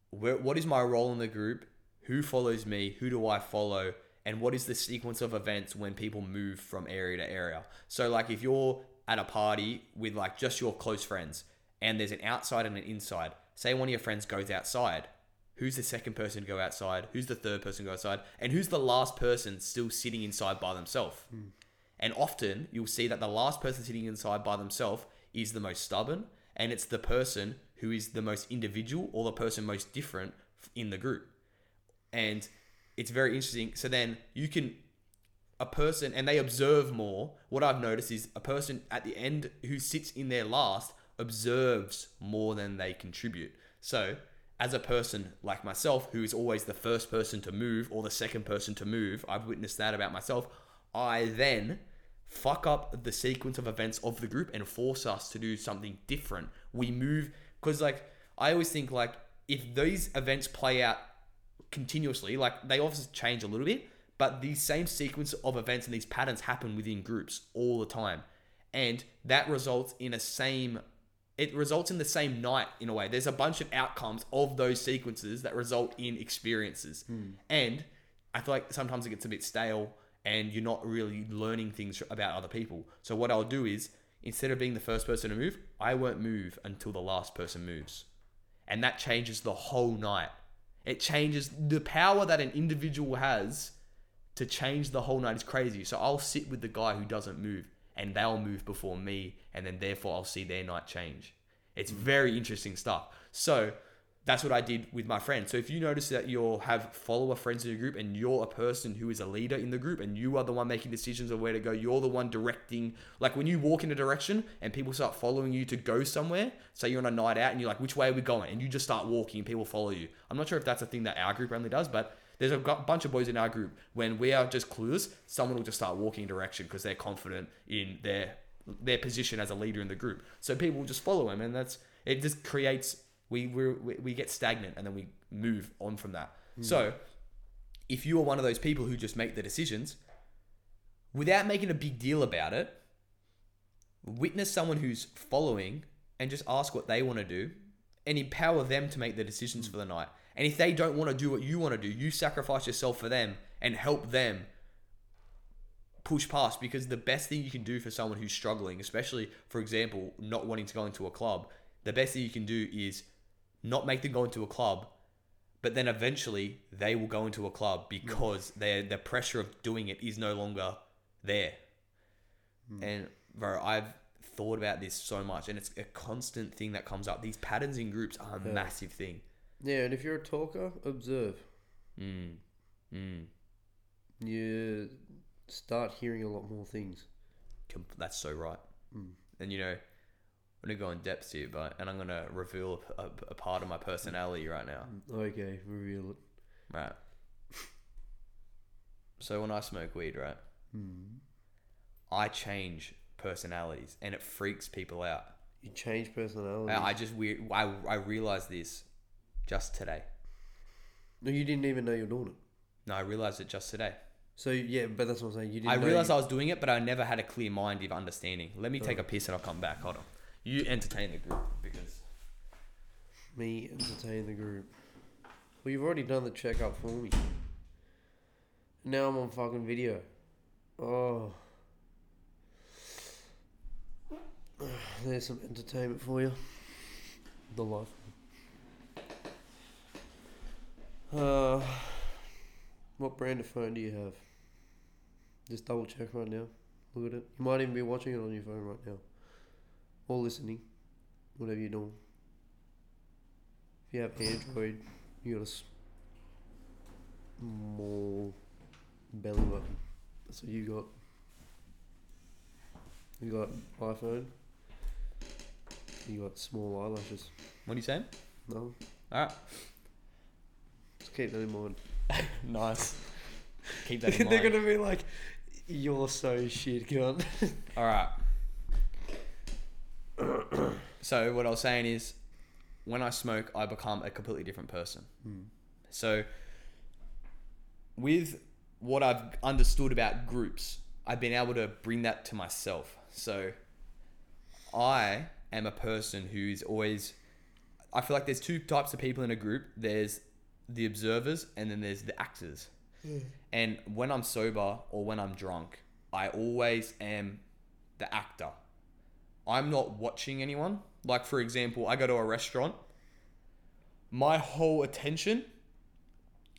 where, what is my role in the group? Who follows me? Who do I follow? and what is the sequence of events when people move from area to area. So like if you're at a party with like just your close friends and there's an outside and an inside. Say one of your friends goes outside. Who's the second person to go outside? Who's the third person to go outside? And who's the last person still sitting inside by themselves? Hmm. And often you'll see that the last person sitting inside by themselves is the most stubborn, and it's the person who is the most individual or the person most different in the group. And it's very interesting. So then you can, a person, and they observe more. What I've noticed is a person at the end who sits in their last observes more than they contribute. So, as a person like myself, who is always the first person to move or the second person to move, I've witnessed that about myself. I then fuck up the sequence of events of the group and force us to do something different. We move because, like, I always think like if these events play out continuously, like they obviously change a little bit, but these same sequence of events and these patterns happen within groups all the time, and that results in a same. It results in the same night in a way. There's a bunch of outcomes of those sequences that result in experiences, hmm. and I feel like sometimes it gets a bit stale and you're not really learning things about other people. So what I'll do is instead of being the first person to move, I won't move until the last person moves. And that changes the whole night. It changes the power that an individual has to change the whole night is crazy. So I'll sit with the guy who doesn't move and they'll move before me and then therefore I'll see their night change. It's very interesting stuff. So that's what I did with my friend. So if you notice that you'll have follower friends in your group and you're a person who is a leader in the group and you are the one making decisions of where to go, you're the one directing. Like when you walk in a direction and people start following you to go somewhere, say you're on a night out and you're like, which way are we going? And you just start walking and people follow you. I'm not sure if that's a thing that our group only does, but there's a bunch of boys in our group when we are just clueless, someone will just start walking in direction because they're confident in their their position as a leader in the group. So people just follow him, and that's it. Just creates we we we get stagnant and then we move on from that. Hmm. So if you are one of those people who just make the decisions without making a big deal about it, witness someone who's following and just ask what they want to do and empower them to make the decisions hmm. for the night. And if they don't want to do what you want to do, you sacrifice yourself for them and help them push past because the best thing you can do for someone who's struggling, especially for example, not wanting to go into a club, the best thing you can do is not make them go into a club, but then eventually they will go into a club because their the pressure of doing it is no longer there. And bro, I've thought about this so much, and it's a constant thing that comes up. These patterns in groups are a Yeah. massive thing. Yeah, and if you're a talker, observe. Mm. Mm. You start hearing a lot more things. That's so right. Mm. And you know, I'm gonna go in depth here, but and I'm gonna reveal a, a, a part of my personality right now. Okay, reveal it. Right. So when I smoke weed, right, Mm. I change personalities, and it freaks people out. You change personality. I just weird. I I realized this just today. no, you didn't even know you're doing it. No, I realized it just today. So yeah, but that's what I'm saying. You didn't. I know realized you- I was doing it, but I never had a clear mind of understanding. Let me take a piss and I'll come back. Hold on. You entertain the group because me entertain the group. Well, you've already done the checkup for me. Now I'm on fucking video. Oh. [SIGHS] There's some entertainment for you. The life. Uh, what brand of phone do you have? Just double check right now. Look at it. You might even be watching it on your phone right now. Or listening. Whatever you're doing. If you have Android, you got a small belly button. That's what you got. You got iPhone. You got small eyelashes. what are you saying? No, All right. just keep that in mind. [LAUGHS] Nice. [LAUGHS] Keep that in They're mind. gonna be like, "You're so shit, cunt." [LAUGHS] All right. so what I was saying is, when I smoke, I become a completely different person. Hmm. So, with what I've understood about groups, I've been able to bring that to myself. So, I am a person who is always. I feel like there's two types of people in a group. There's the observers, and then there's the actors. And when I'm sober or when I'm drunk, I always am the actor. I'm not watching anyone. Like, for example, I go to a restaurant, my whole attention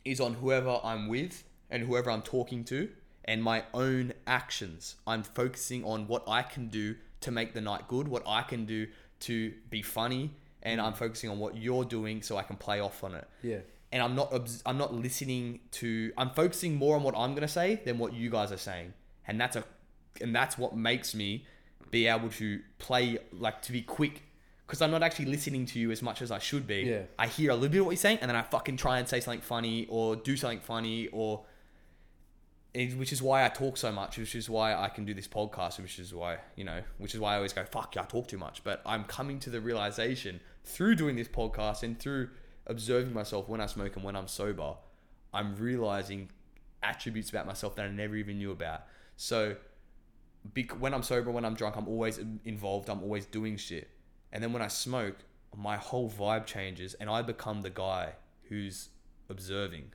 is on whoever I'm with and whoever I'm talking to and my own actions. I'm focusing on what I can do to make the night good, what I can do to be funny, and I'm mm. focusing on what you're doing so I can play off on it. Yeah. And I'm not I'm not listening to I'm focusing more on what I'm going to say than what you guys are saying. And that's a and that's what makes me be able to play like to be quick because I'm not actually listening to you as much as I should be. Yeah. I hear a little bit of what you're saying, and then I fucking try and say something funny or do something funny, or which is why I talk so much, which is why I can do this podcast, which is why you know, which is why I always go fuck, yeah, I talk too much. But I'm coming to the realization through doing this podcast and through observing myself when I smoke and when I'm sober, I'm realizing attributes about myself that I never even knew about. So bec- when I'm sober, when I'm drunk, I'm always involved. I'm always doing shit. And then when I smoke, my whole vibe changes, and I become the guy who's observing.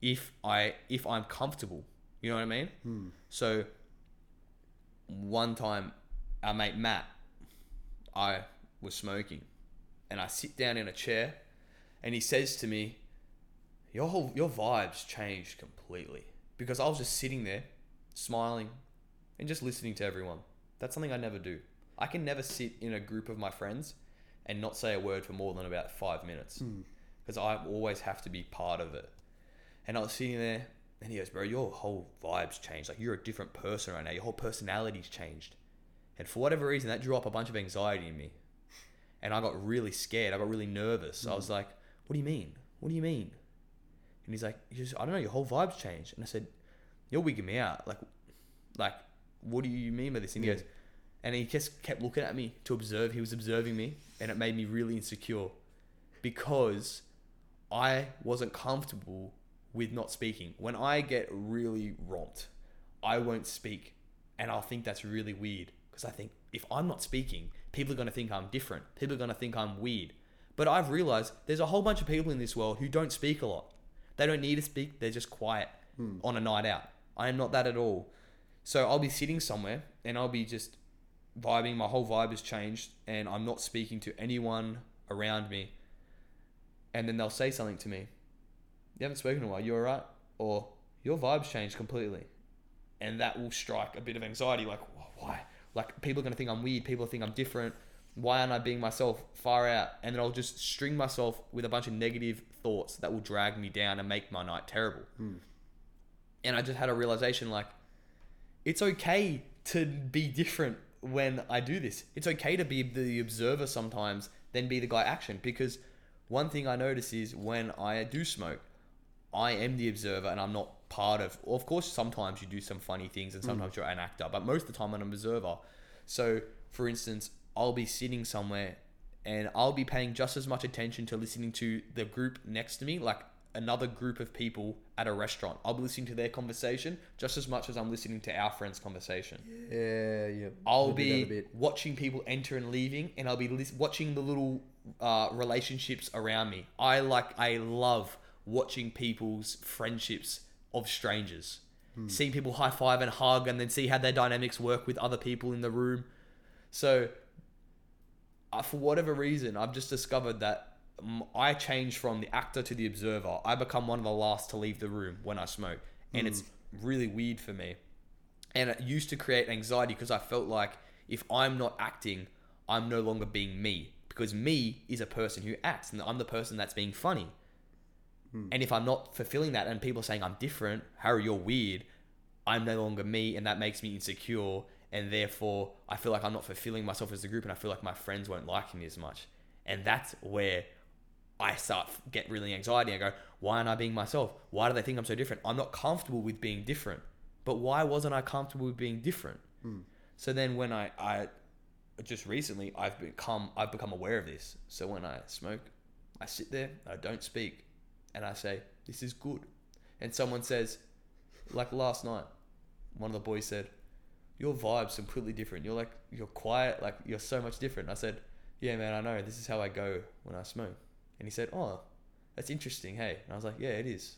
If I if I'm comfortable, you know what I mean. Hmm. So one time, our mate Matt, I was smoking, and I sit down in a chair, and he says to me, "Your whole your vibes changed completely." Because I was just sitting there, smiling, and just listening to everyone. That's something I never do. I can never sit in a group of my friends and not say a word for more than about five minutes hmm. because I always have to be part of it. And I was sitting there, and he goes, "Bro, your whole vibes changed. Like you're a different person right now. Your whole personality's changed." And for whatever reason, that drew up a bunch of anxiety in me, and I got really scared. I got really nervous. I was mm. like, "What do you mean? What do you mean?" And he's like, just, "I don't know. Your whole vibes changed." And I said, "You're wigging me out. Like, like, what do you mean by this?" And he Yeah. goes, and he just kept looking at me to observe. He was observing me, and it made me really insecure because I wasn't comfortable with not speaking. When I get really romped, I won't speak, and I'll think that's really weird because I think if I'm not speaking, people are going to think I'm different. People are going to think I'm weird. But I've realized there's a whole bunch of people in this world who don't speak a lot. They don't need to speak, they're just quiet hmm. on a night out. I am not that at all. So I'll be sitting somewhere and I'll be just vibing. My whole vibe has changed and I'm not speaking to anyone around me. And then they'll say something to me. You haven't spoken in a while, you alright? Or your vibe's changed completely. And that will strike a bit of anxiety like, why? Like, people are going to think I'm weird. People think I'm different. Why aren't I being myself far out? And then I'll just string myself with a bunch of negative thoughts that will drag me down and make my night terrible. Hmm. And I just had a realization like, it's okay to be different when I do this. It's okay to be the observer sometimes, then be the guy action. Because one thing I notice is when I do smoke, I am the observer and I'm not part of. Of course, sometimes you do some funny things and sometimes you're an actor, but most of the time I'm an observer. So, for instance, I'll be sitting somewhere and I'll be paying just as much attention to listening to the group next to me, like another group of people at a restaurant. I'll be listening to their conversation just as much as I'm listening to our friend's conversation. Yeah, yeah. I'll I do that a be watching people enter and leaving, and I'll be lis- watching the little uh, relationships around me. I like, I love watching people's friendships of strangers, seeing people high five and hug, and then see how their dynamics work with other people in the room. So, uh, for whatever reason, I've just discovered that I change from the actor to the observer. I become one of the last to leave the room when I smoke, and it's really weird for me and it used to create anxiety because I felt like if I'm not acting, I'm no longer being me because me is a person who acts and I'm the person that's being funny. Hmm. And if I'm not fulfilling that and people are saying I'm different, Harry, you're weird, I'm no longer me and that makes me insecure and therefore I feel like I'm not fulfilling myself as a group and I feel like my friends won't like me as much. And that's where I start get really anxiety. I go, why aren't I being myself? Why do they think I'm so different? I'm not comfortable with being different. But why wasn't I comfortable with being different? Hmm. So then when I, I just recently I've become I've become aware of this. So when I smoke, I sit there, I don't speak, and I say, This is good. And someone says, like last night, one of the boys said, Your vibe's completely different. You're like you're quiet, like you're so much different. I said, Yeah man, I know. This is how I go when I smoke. And he said, Oh, that's interesting, hey. And I was like, Yeah, it is.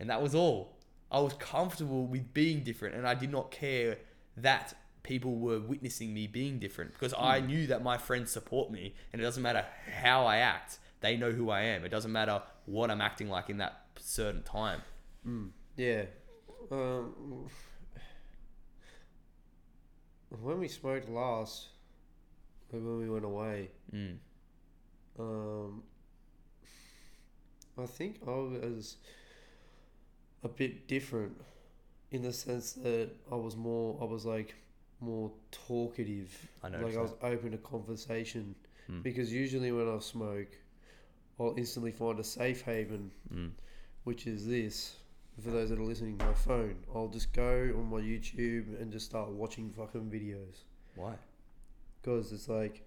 and that was all. I was comfortable with being different, and I did not care that people were witnessing me being different because I hmm. knew that my friends support me, and it doesn't matter how I act; they know who I am. It doesn't matter what I'm acting like in that certain time. Yeah. Um, when we smoked last, like when we went away, Mm. um, I think I was a bit different in the sense that I was more, I was like more talkative. I know. like I was open to conversation Mm. because usually when I smoke, I'll instantly find a safe haven Mm. which is this. For those that are listening, my phone. I'll just go on my YouTube and just start watching fucking videos Why? because it's like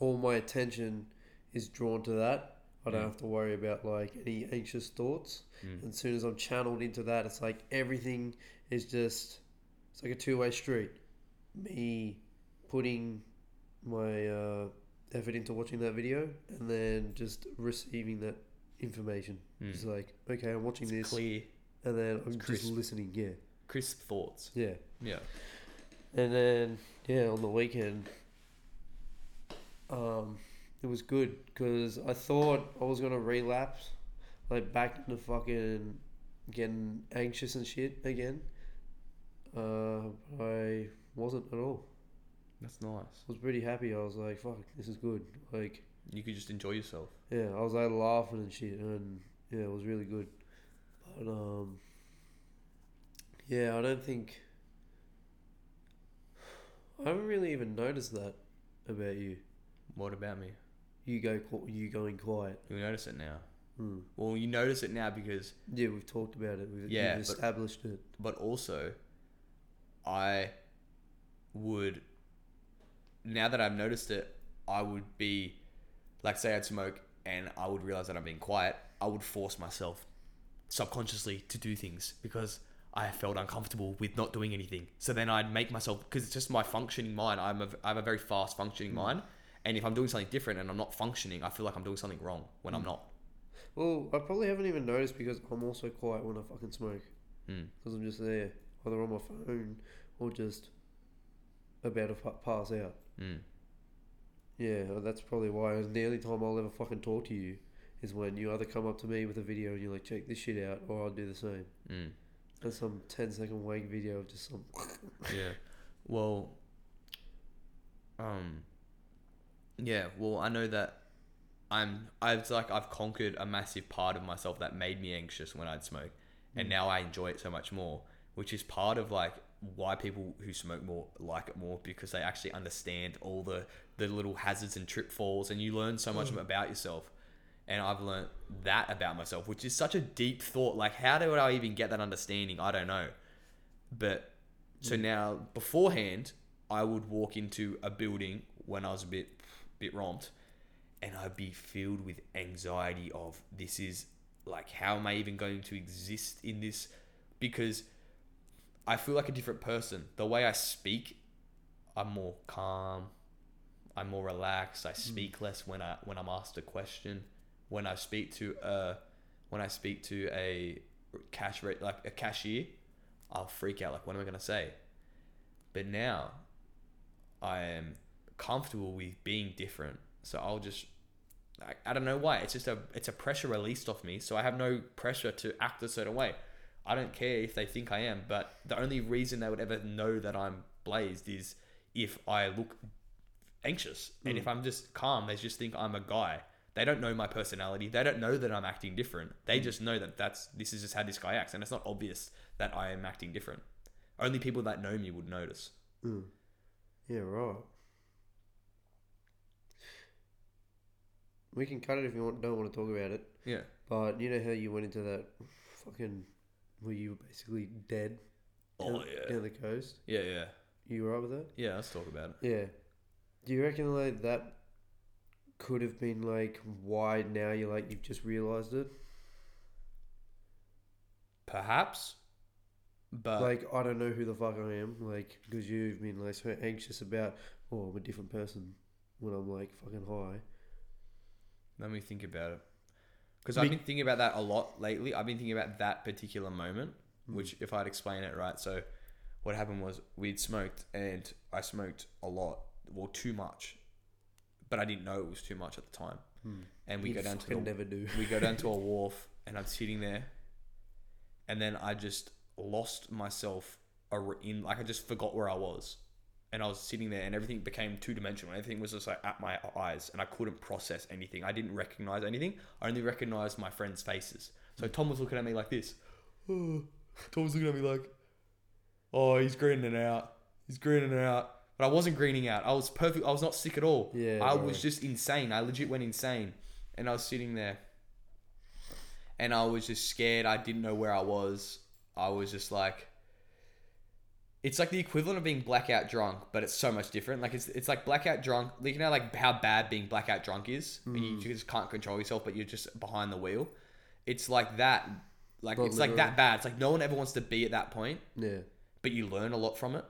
all my attention is drawn to that. I don't Mm. have to worry about like any anxious thoughts. Mm. And as soon as I'm channeled into that, it's like everything is just it's like a two way street. Me putting my uh, effort into watching that video and then just receiving that information. Mm. It's like, okay, I'm watching It's this, clear, and then I'm just crisp. listening. Yeah, crisp thoughts. yeah. Yeah. And then yeah, on the weekend, um, it was good because I thought I was gonna relapse, like back into fucking getting anxious and shit again. Uh, I wasn't at all. That's nice. I was pretty happy. I was like, "Fuck, this is good." Like, You could just enjoy yourself. yeah, I was like laughing and shit, and yeah, it was really good. But um, yeah, I don't think I haven't really even noticed that about you. What about me? You go, qu- you going quiet. You notice it now. Hmm. Well, you notice it now because, Yeah, we've talked about it. We've, Yeah, we've but- established it. but also, I would, now that I've noticed it, I would be, like, say I'd smoke and I would realize that I'm being quiet, I would force myself subconsciously to do things because I felt uncomfortable with not doing anything. So then I'd make myself, because it's just my functioning mind. I'm a, I have a very fast functioning mind. And if I'm doing something different and I'm not functioning, I feel like I'm doing something wrong when I'm not. Well, I probably haven't even noticed because I'm also quiet when I fucking smoke. Mm. Because I'm just there, either on my phone or just about to pass out. Mm. Yeah, well, that's probably why. The only time I'll ever fucking talk to you is when you either come up to me with a video and you're like, check this shit out, or I'll do the same. Mm. And some 10 second wank video of just some. [LAUGHS] yeah. Well, um, yeah. Well, I know that I'm. I've like I've conquered a massive part of myself that made me anxious when I'd smoke, and now I enjoy it so much more. Which is part of like why people who smoke more like it more because they actually understand all the the little hazards and trip falls, and you learn so much mm. about yourself. And I've learned that about myself, which is such a deep thought. Like, how did I even get that understanding? I don't know. But so mm. now, beforehand, I would walk into a building when I was a bit, bit romped, and I'd be filled with anxiety of this is like, how am I even going to exist in this? Because I feel like a different person. The way I speak, I'm more calm. I'm more relaxed. I hmm. speak less when I when I'm asked a question. When I speak to a when I speak to a cash rate like a cashier, I'll freak out. Like, what am I gonna say? But now, I am comfortable with being different. So I'll just I, I don't know why. It's just a it's a pressure released off me. So I have no pressure to act a certain way. I don't care if they think I am, but the only reason they would ever know that I'm blazed is if I look anxious. And if I'm just calm, they just think I'm a guy. They don't know my personality. They don't know that I'm acting different. They just know that that's this is just how this guy acts, and it's not obvious that I am acting different. Only people that know me would notice. Mm. Yeah, right. We can cut it if you want, don't want to talk about it. Yeah. But you know how you went into that fucking. Were you were basically dead? Oh down, yeah. Down the coast? Yeah, yeah, You were right with that? yeah. Let's talk about it. Yeah. Do you reckon like that could have been like why now you're like you've just realised it? Perhaps, but like I don't know who the fuck I am, like because you've been like so anxious about, oh, I'm a different person when I'm like fucking high. let me think about it. Because I've been thinking about that a lot lately. I've been thinking about that particular moment, Hmm. which if I'd explain it right. So, what happened was we'd smoked, and I smoked a lot, well, too much, but I didn't know it was too much at the time. And we Hmm. You go down to the, never do. [LAUGHS] we go down to a [LAUGHS] wharf, and I'm sitting there, and then I just lost myself in like I just forgot where I was, and I was sitting there, and everything became two dimensional. Everything was just like at my eyes, and I couldn't process anything. I didn't recognize anything. I only recognized my friends' faces. So Tom was looking at me like this. [GASPS] Tom was looking at me like, "Oh, he's greening out. He's greening out." But I wasn't greening out. I was perfect. I was not sick at all. Yeah, I bro. was just insane. I legit went insane, and I was sitting there, and I was just scared. I didn't know where I was. I was just like, it's like the equivalent of being blackout drunk, but it's so much different. Like it's it's like blackout drunk. Like, you know, like how bad being blackout drunk is, and you Mm. just can't control yourself, but you're just behind the wheel. It's like that. Like But it's like that bad. It's like no one ever wants to be at that point, Yeah. but you learn a lot from it.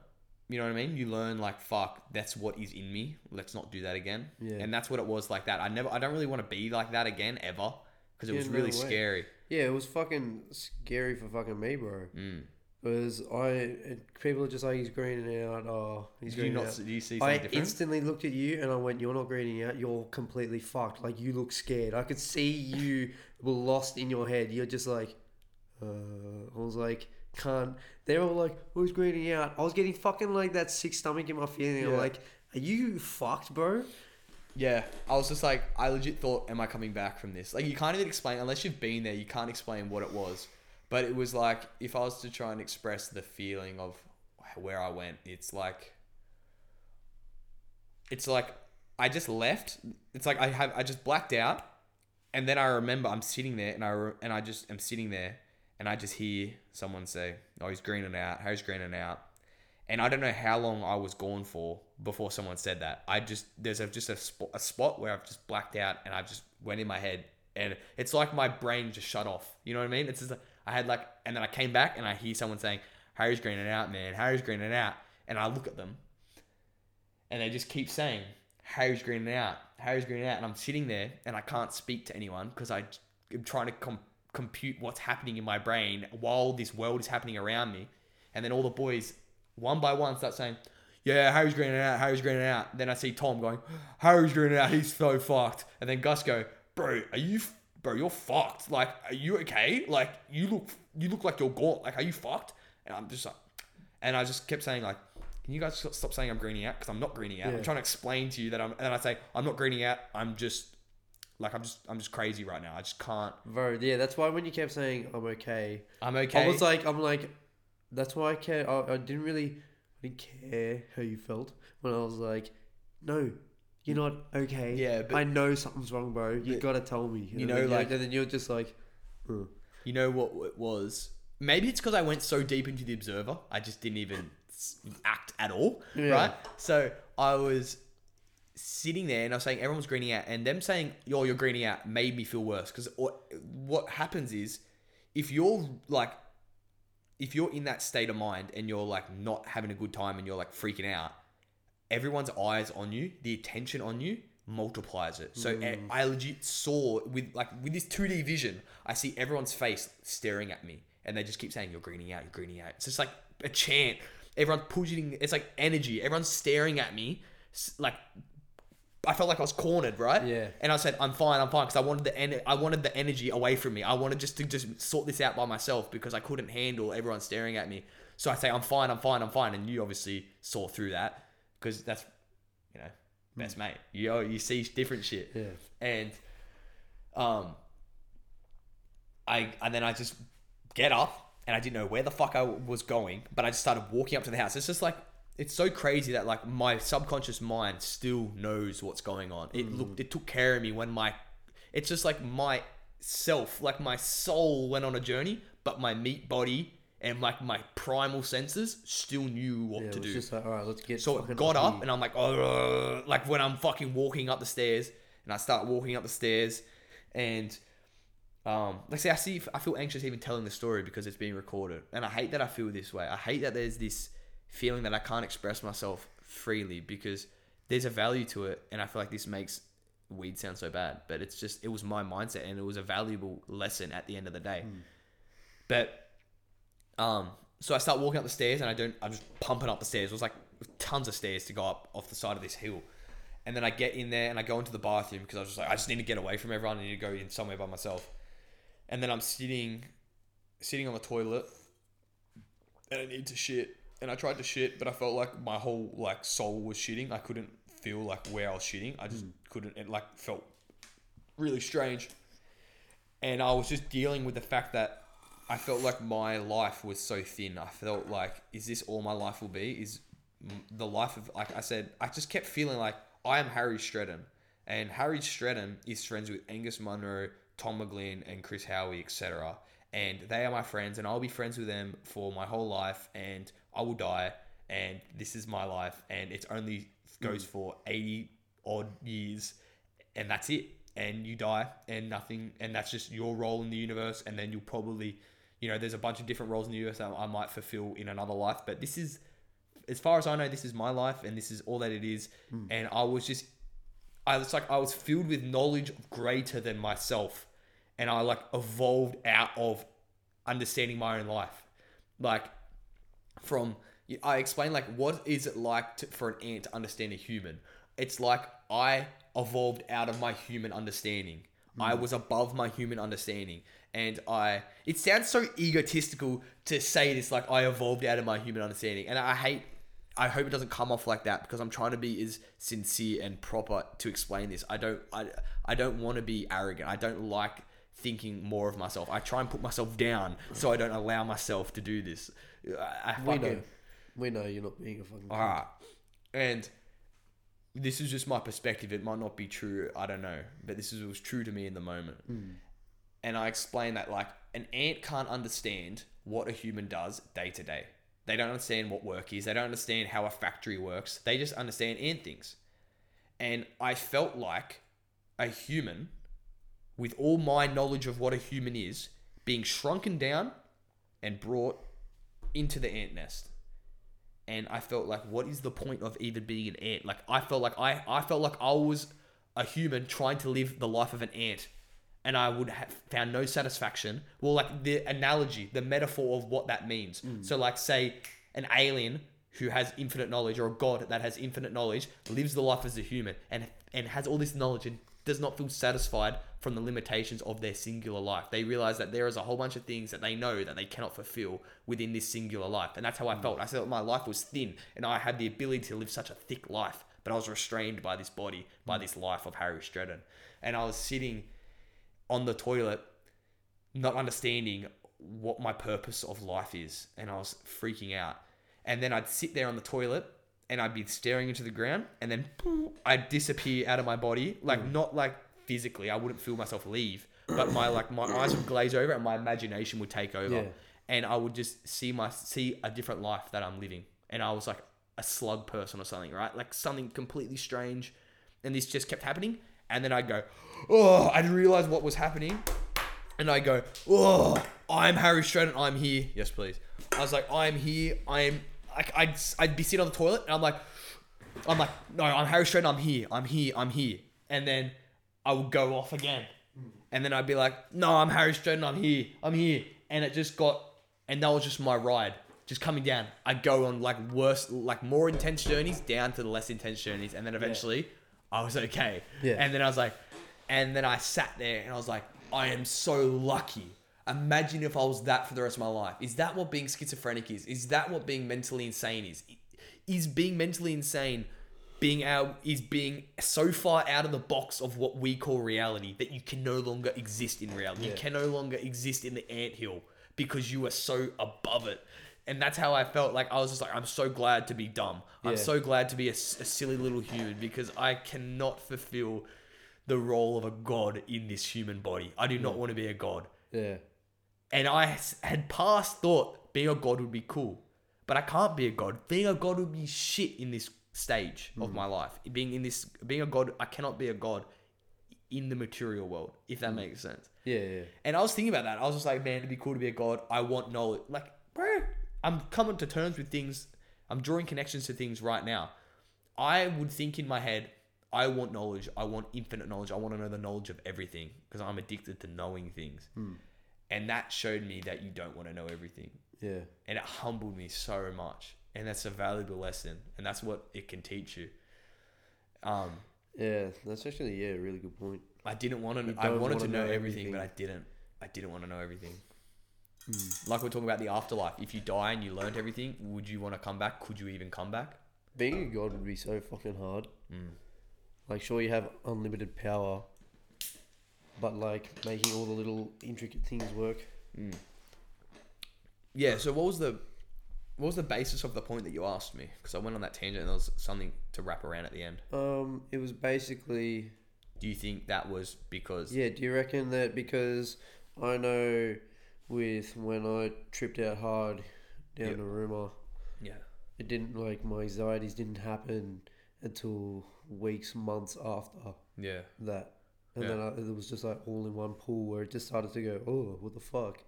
You know what I mean? You learn like fuck, that's what is in me. Let's not do that again. Yeah. And that's what it was like that. I never I don't really want to be like that again ever because it Yeah, was really way. scary. Yeah, it was fucking scary for fucking me, bro. Mm. Because I, people are just like, he's greening out. Oh, he's greening out. do you see I different? instantly looked at you and I went, "You're not greening out. You're completely fucked. Like you look scared. I could see you were lost in your head. You're just like, uh, I was like, can't. They're all like, who's greening out? I was getting fucking like that sick stomach in my feeling. I'm Yeah. like, are you fucked, bro? Yeah, I was just like, I legit thought, am I coming back from this? Like, you can't even explain, unless you've been there, you can't explain what it was. But it was like, if I was to try and express the feeling of where I went, it's like, it's like, I just left. It's like I have, I just blacked out, and then I remember I'm sitting there, and I re- and I just am sitting there, and I just hear someone say, "Oh, he's greening out. How's greening out?" And I don't know how long I was gone for before someone said that. I just there's a, just a spot, a spot where I've just blacked out and I just went in my head and it's like my brain just shut off. You know what I mean? It's just like, I had like and then I came back and I hear someone saying Harry's greening out, man. Harry's greening out, and I look at them and they just keep saying Harry's greening out, Harry's greening out, and I'm sitting there and I can't speak to anyone because I am trying to com- compute what's happening in my brain while this world is happening around me, and then all the boys one by one start saying, "Yeah, Harry's greening out, Harry's greening out." Then I see Tom going, "Harry's greening out, he's so fucked," and then Gus go, "Bro, are you?" Bro, you're fucked. Like, are you okay? Like, you look, you look like you're gone. Like, are you fucked? And I'm just like, and I just kept saying like, can you guys stop saying I'm greening out? Because I'm not greening out. I'm trying to explain to you that I'm, and I say I'm not greening out. I'm just, like, I'm just, I'm just crazy right now. I just can't. Bro, yeah, that's why when you kept saying I'm okay, I'm okay. I was like, I'm like, that's why I care. I, I didn't really, I didn't care how you felt when I was like, no, you're not okay. Yeah, but- I know something's wrong, bro. You gotta tell me. you And know, then you're- like- and then you're just like, "Uh." You know what it was? Maybe it's because I went so deep into the observer, I just didn't even act at all, Yeah. right? So I was sitting there and I was saying everyone's greening out, and them saying "yo, you're greening out" made me feel worse because what what happens is if you're like if you're in that state of mind and you're like not having a good time and you're like freaking out, everyone's eyes on you, the attention on you multiplies it. So Mm. I legit saw with like with this 2D vision, I see everyone's face staring at me and they just keep saying you're greening out, you're greening out. It's just like a chant. Everyone's pushing it's like energy. Everyone's staring at me like I felt like I was cornered, right? Yeah. And I said, "I'm fine, I'm fine," because I wanted the en- I wanted the energy away from me. I wanted just to just sort this out by myself because I couldn't handle everyone staring at me. So I say, "I'm fine, I'm fine, I'm fine," and you obviously saw through that because that's, you know, best mate. You you see different shit. Yeah. And, um, I and then I just get up and I didn't know where the fuck I was going, but I just started walking up to the house. It's just like it's so crazy that like my subconscious mind still knows what's going on. It looked it took care of me when my it's just like my self, like my soul went on a journey, but my meat body and like my primal senses still knew what Yeah, to it do. just like, all right, let's get. So I fucking got up here." and I'm like, oh, like when I'm fucking walking up the stairs and I start walking up the stairs and um, like say I see, I feel anxious even telling the story because it's being recorded and I hate that I feel this way. I hate that there's this feeling that I can't express myself freely because there's a value to it and I feel like this makes weed sound so bad, but it's just it was my mindset and it was a valuable lesson at the end of the day. But um, so I start walking up the stairs and I don't. I'm just pumping up the stairs. It was like tons of stairs to go up off the side of this hill. And then I get in there and I go into the bathroom because I was just like, I just need to get away from everyone. I need to go in somewhere by myself. And then I'm sitting, sitting on the toilet, and I need to shit. And I tried to shit, but I felt like my whole like soul was shitting. I couldn't feel like where I was shitting. I just couldn't. It like felt really strange. And I was just dealing with the fact that I felt like my life was so thin. I felt like, is this all my life will be? Is the life of like I said? I just kept feeling like I am Harry Stretton, and Harry Stretton is friends with Angus Munro, Tom McGlynn, and Chris Howie, etc. And they are my friends, and I'll be friends with them for my whole life, and I will die, and this is my life, and it only goes mm. for eighty odd years, and that's it. And you die, and nothing, and that's just your role in the universe, and then you'll probably, you know, there's a bunch of different roles in the US that I might fulfill in another life, but this is as far as I know, this is my life and this is all that it is. Hmm. And I was just, I was like, I was filled with knowledge greater than myself. And I like evolved out of understanding my own life. Like, from, I explained, like, what is it like to, for an ant to understand a human? It's like I evolved out of my human understanding. I hmm. was above my human understanding. And I, it sounds so egotistical to say this, like I evolved out of my human understanding. And I hate, I hope it doesn't come off like that because I'm trying to be as sincere and proper to explain this. I don't, I, I don't want to be arrogant. I don't like thinking more of myself. I try and put myself down so I don't allow myself to do this. I, I We fucking- know. We know you're not being a fucking. all right. And this is just my perspective. It might not be true. I don't know. But this is, was true to me in the moment. Hmm. And I explained that, like, an ant can't understand what a human does day to day. They don't understand what work is. They don't understand how a factory works. They just understand ant things. And I felt like a human, with all my knowledge of what a human is, being shrunken down and brought into the ant nest and I felt like, what is the point of even being an ant? Like, I felt like I, I felt like I was a human trying to live the life of an ant, and I would have found no satisfaction. Well, like the analogy, the metaphor of what that means. Mm. So, like, say an alien who has infinite knowledge, or a god that has infinite knowledge, lives the life as a human, and and has all this knowledge and does not feel satisfied from the limitations of their singular life. They realize that there is a whole bunch of things that they know that they cannot fulfill within this singular life. And that's how I mm. felt. I felt my life was thin and I had the ability to live such a thick life, but I was restrained by this body, by mm. this life of Harry Stretton. And I was sitting on the toilet, not understanding what my purpose of life is. And I was freaking out. And then I'd sit there on the toilet and I'd be staring into the ground and then I'd disappear out of my body. Like mm. not like physically, I wouldn't feel myself leave, but my like my eyes would glaze over and my imagination would take over. Yeah. And I would just see my see a different life that I'm living. And I was like a slug person or something, right? Like something completely strange. And this just kept happening. And then I'd go, oh, I'd realize what was happening and I go, "Oh, I'm Harry Stratton. I'm here." Yes, please. I was like, "I'm here. I'm like I'd I'd be sitting on the toilet and I'm like, I'm like, no, I'm Harry Stratton. I'm here. I'm here. I'm here." And then I would go off again, and then I'd be like, "No, I'm Harry Stratton. I'm here. I'm here." And it just got, and that was just my ride. Just coming down, I'd go on like worse, like more intense journeys down to the less intense journeys, and then eventually, I was okay. Yeah. And then I was like, and then I sat there and I was like, I am so lucky. Imagine if I was that for the rest of my life. Is that what being schizophrenic is? Is that what being mentally insane is? Is being mentally insane being out is being so far out of the box of what we call reality that you can no longer exist in reality. You can no longer exist in the anthill because you are so above it. And that's how I felt. Like I was just like, I'm so glad to be dumb. I'm Yeah. so glad to be a, s- a silly little human because I cannot fulfill the role of a god in this human body. I do not want to be a god. Yeah. And I s- had past thought being a god would be cool, but I can't be a god. Being a god would be shit in this stage of hmm. my life. Being in this, being a god, I cannot be a god in the material world. If that hmm. makes sense. Yeah. Yeah. And I was thinking about that. I was just like, man, it'd be cool to be a god. I want knowledge. Like, bro, I'm coming to terms with things. I'm drawing connections to things right now. I would think in my head, I want knowledge. I want infinite knowledge. I want to know the knowledge of everything because I'm addicted to knowing things. And that showed me that you don't want to know everything. Yeah. And it humbled me so much. And that's a valuable lesson. And that's what it can teach you. Um, Yeah, that's actually yeah, a really good point. I didn't want to. I wanted to wanna know, know everything, but I didn't. I didn't want to know everything. Like we're talking about the afterlife. If you die and you learned everything, would you want to come back? Could you even come back? Being a god would be so fucking hard. Mm. Like, sure, you have unlimited power, but like making all the little intricate things work. Yeah. So what was the what was the basis of the point that you asked me? Because I went on that tangent and there was something to wrap around at the end. Um, it was basically Do you think that was because? yeah. Do you reckon that because I know with when I tripped out hard down Yep. to Rumor, Yeah. it didn't like my anxieties didn't happen until weeks, months after Yeah. that, and Yeah. then I, it was just like all in one pool where it just started to go, oh, what the fuck,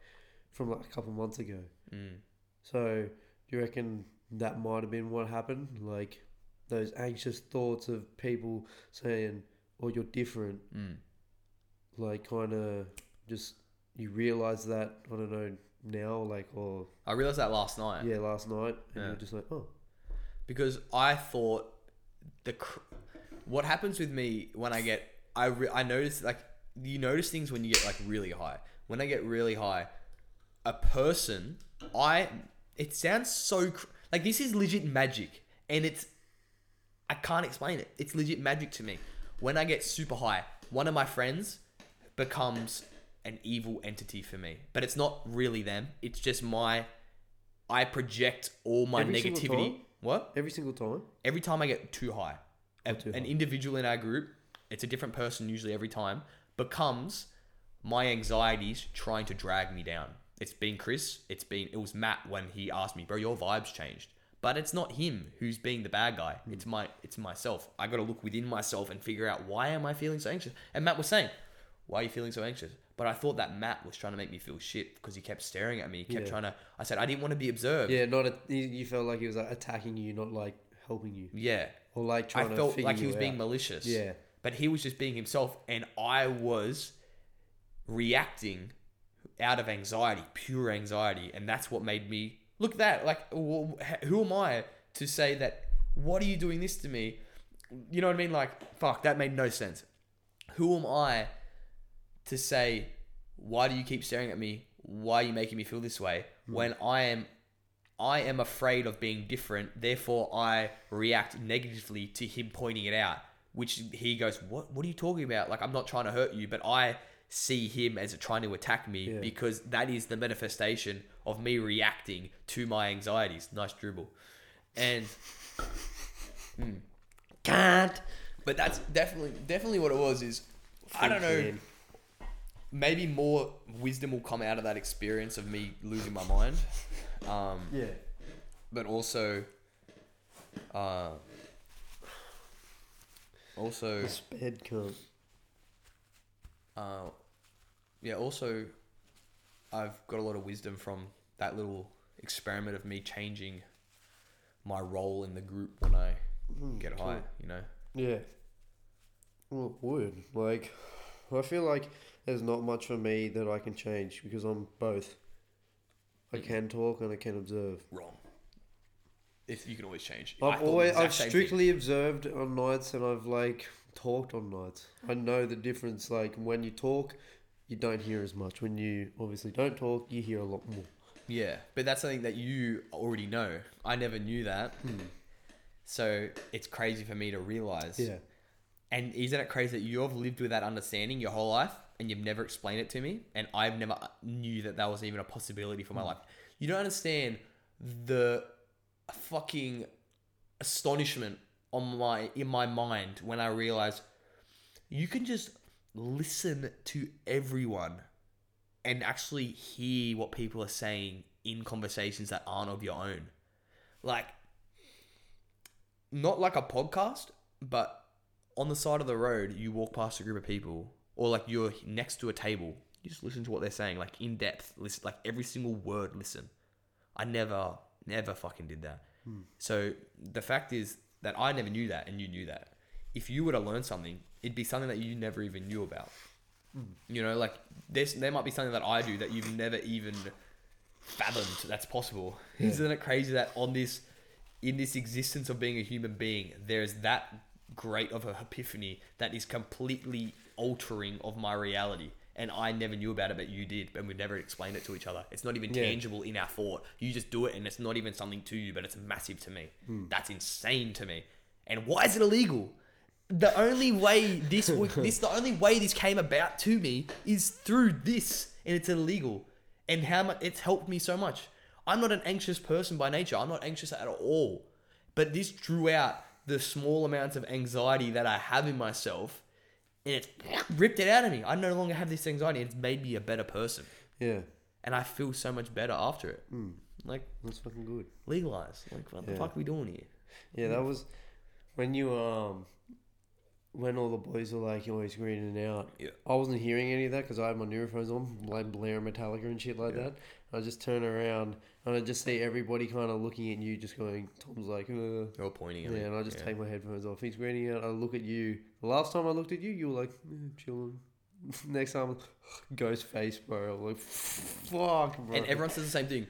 from like a couple months ago. Mm. So, do you reckon that might have been what happened? Like those anxious thoughts of people saying, "Oh, you're different." Mm. Like, kind of just you realize that I don't know now, like, or I realized that last night. yeah, last night, and Yeah. you're just like, "Oh, because I thought the cr- what happens with me when I get I re- I notice like you notice things when you get like really high. When I get really high, a person I it sounds so cr- like this is legit magic and it's I can't explain it. It's legit magic to me. When I get super high, one of my friends becomes an evil entity for me. But it's not really them. It's just my I project all my Every single negativity. time? What? every single time." every time I get too high, a- too an high. individual in our group, it's a different person usually every time, becomes my anxieties trying to drag me down. It's been Chris, it's been it was Matt when he asked me, bro, your vibes changed. But it's not him who's being the bad guy. Hmm. It's my it's myself. I gotta look within myself and figure out why am I feeling so anxious. And Matt was saying, Why are you feeling so anxious? But I thought that Matt was trying to make me feel shit because he kept staring at me. He kept Yeah. trying to I said I didn't want to be observed. Yeah, not a, you, you felt like he was like attacking you, not like helping you, Yeah. or like I trying to. I felt figure like he you was being out. malicious. Yeah. But he was just being himself, and I was reacting out of anxiety, pure anxiety, and that's what made me look at that. Like, wh- who am I to say that? What are you doing this to me? You know what I mean? Like, fuck, that made no sense. Who am I to say, why do you keep staring at me? Why are you making me feel this way? Hmm. When I am I am afraid of being different, therefore I react negatively to him pointing it out. Which he goes, What what are you talking about? Like I'm not trying to hurt you, but I see him as trying to attack me Yeah. because that is the manifestation of me reacting to my anxieties. Nice dribble. And [LAUGHS] hmm. Can't. but that's definitely definitely what it was is I don't know. Maybe more wisdom will come out of that experience of me losing my mind. Um, Yeah. but also, uh, also, The sped cunt. uh, yeah, also, I've got a lot of wisdom from that little experiment of me changing my role in the group when I get high. You know, Yeah. Well, it would. Like, I feel like there's not much for me that I can change because I'm both. I mm-hmm. can talk and I can observe. wrong. If you can always change. I've always I've same thing. strictly observed on nights and I've like talked on nights. I know the difference. Like when you talk, you don't hear as much. When you obviously don't talk, you hear a lot more. Yeah, but that's something that you already know. I never knew that. Hmm. So it's crazy for me to realize. Yeah. And isn't it crazy that you've lived with that understanding your whole life and you've never explained it to me? And I've never knew that that was even a possibility for my hmm. life. You don't understand the fucking astonishment on my in my mind when I realized you can just listen to everyone and actually hear what people are saying in conversations that aren't of your own. Like, not like a podcast, but on the side of the road, you walk past a group of people, or like you're next to a table, you just listen to what they're saying, like in depth, listen, like every single word, listen. I never, never fucking did that. Hmm. So the fact is that I never knew that, and you knew that. if you were to learn something, it'd be something that you never even knew about. Hmm. You know, like there's there might be something that I do that you've never even fathomed that's possible. [LAUGHS] Isn't it crazy that on this in this existence of being a human being, there's that great of a epiphany that is completely altering of my reality. And I never knew about it, but you did, and we never explained it to each other. It's not even Yeah. tangible in our thought. You just do it, and it's not even something to you, but it's massive to me. Hmm. That's insane to me. And why is it illegal? The only way this [LAUGHS] this the only way this came about to me is through this, and it's illegal. And how much it's helped me so much. I'm not an anxious person by nature. I'm not anxious at all. But this drew out the small amounts of anxiety that I have in myself, and it's ripped it out of me. I no longer have this anxiety. It's made me a better person, Yeah, and I feel so much better after it. Like that's fucking good. legalize. Like what the fuck are we doing here? Yeah, that was when you um when all the boys were like always greening out. Yeah. I wasn't hearing any of that because I had my earphones on, like blaring Metallica and shit like that. I just turn around and I just see everybody kind of looking at you, just going. Tom's like, uh, You're pointing yeah, at me. and I just Yeah. take my headphones off. He's greening out. I look at you. The last time I looked at you, you were like, eh, chilling. [LAUGHS] Next time, [LAUGHS] ghost face, bro. I'm like, fuck, bro. And everyone says the same thing.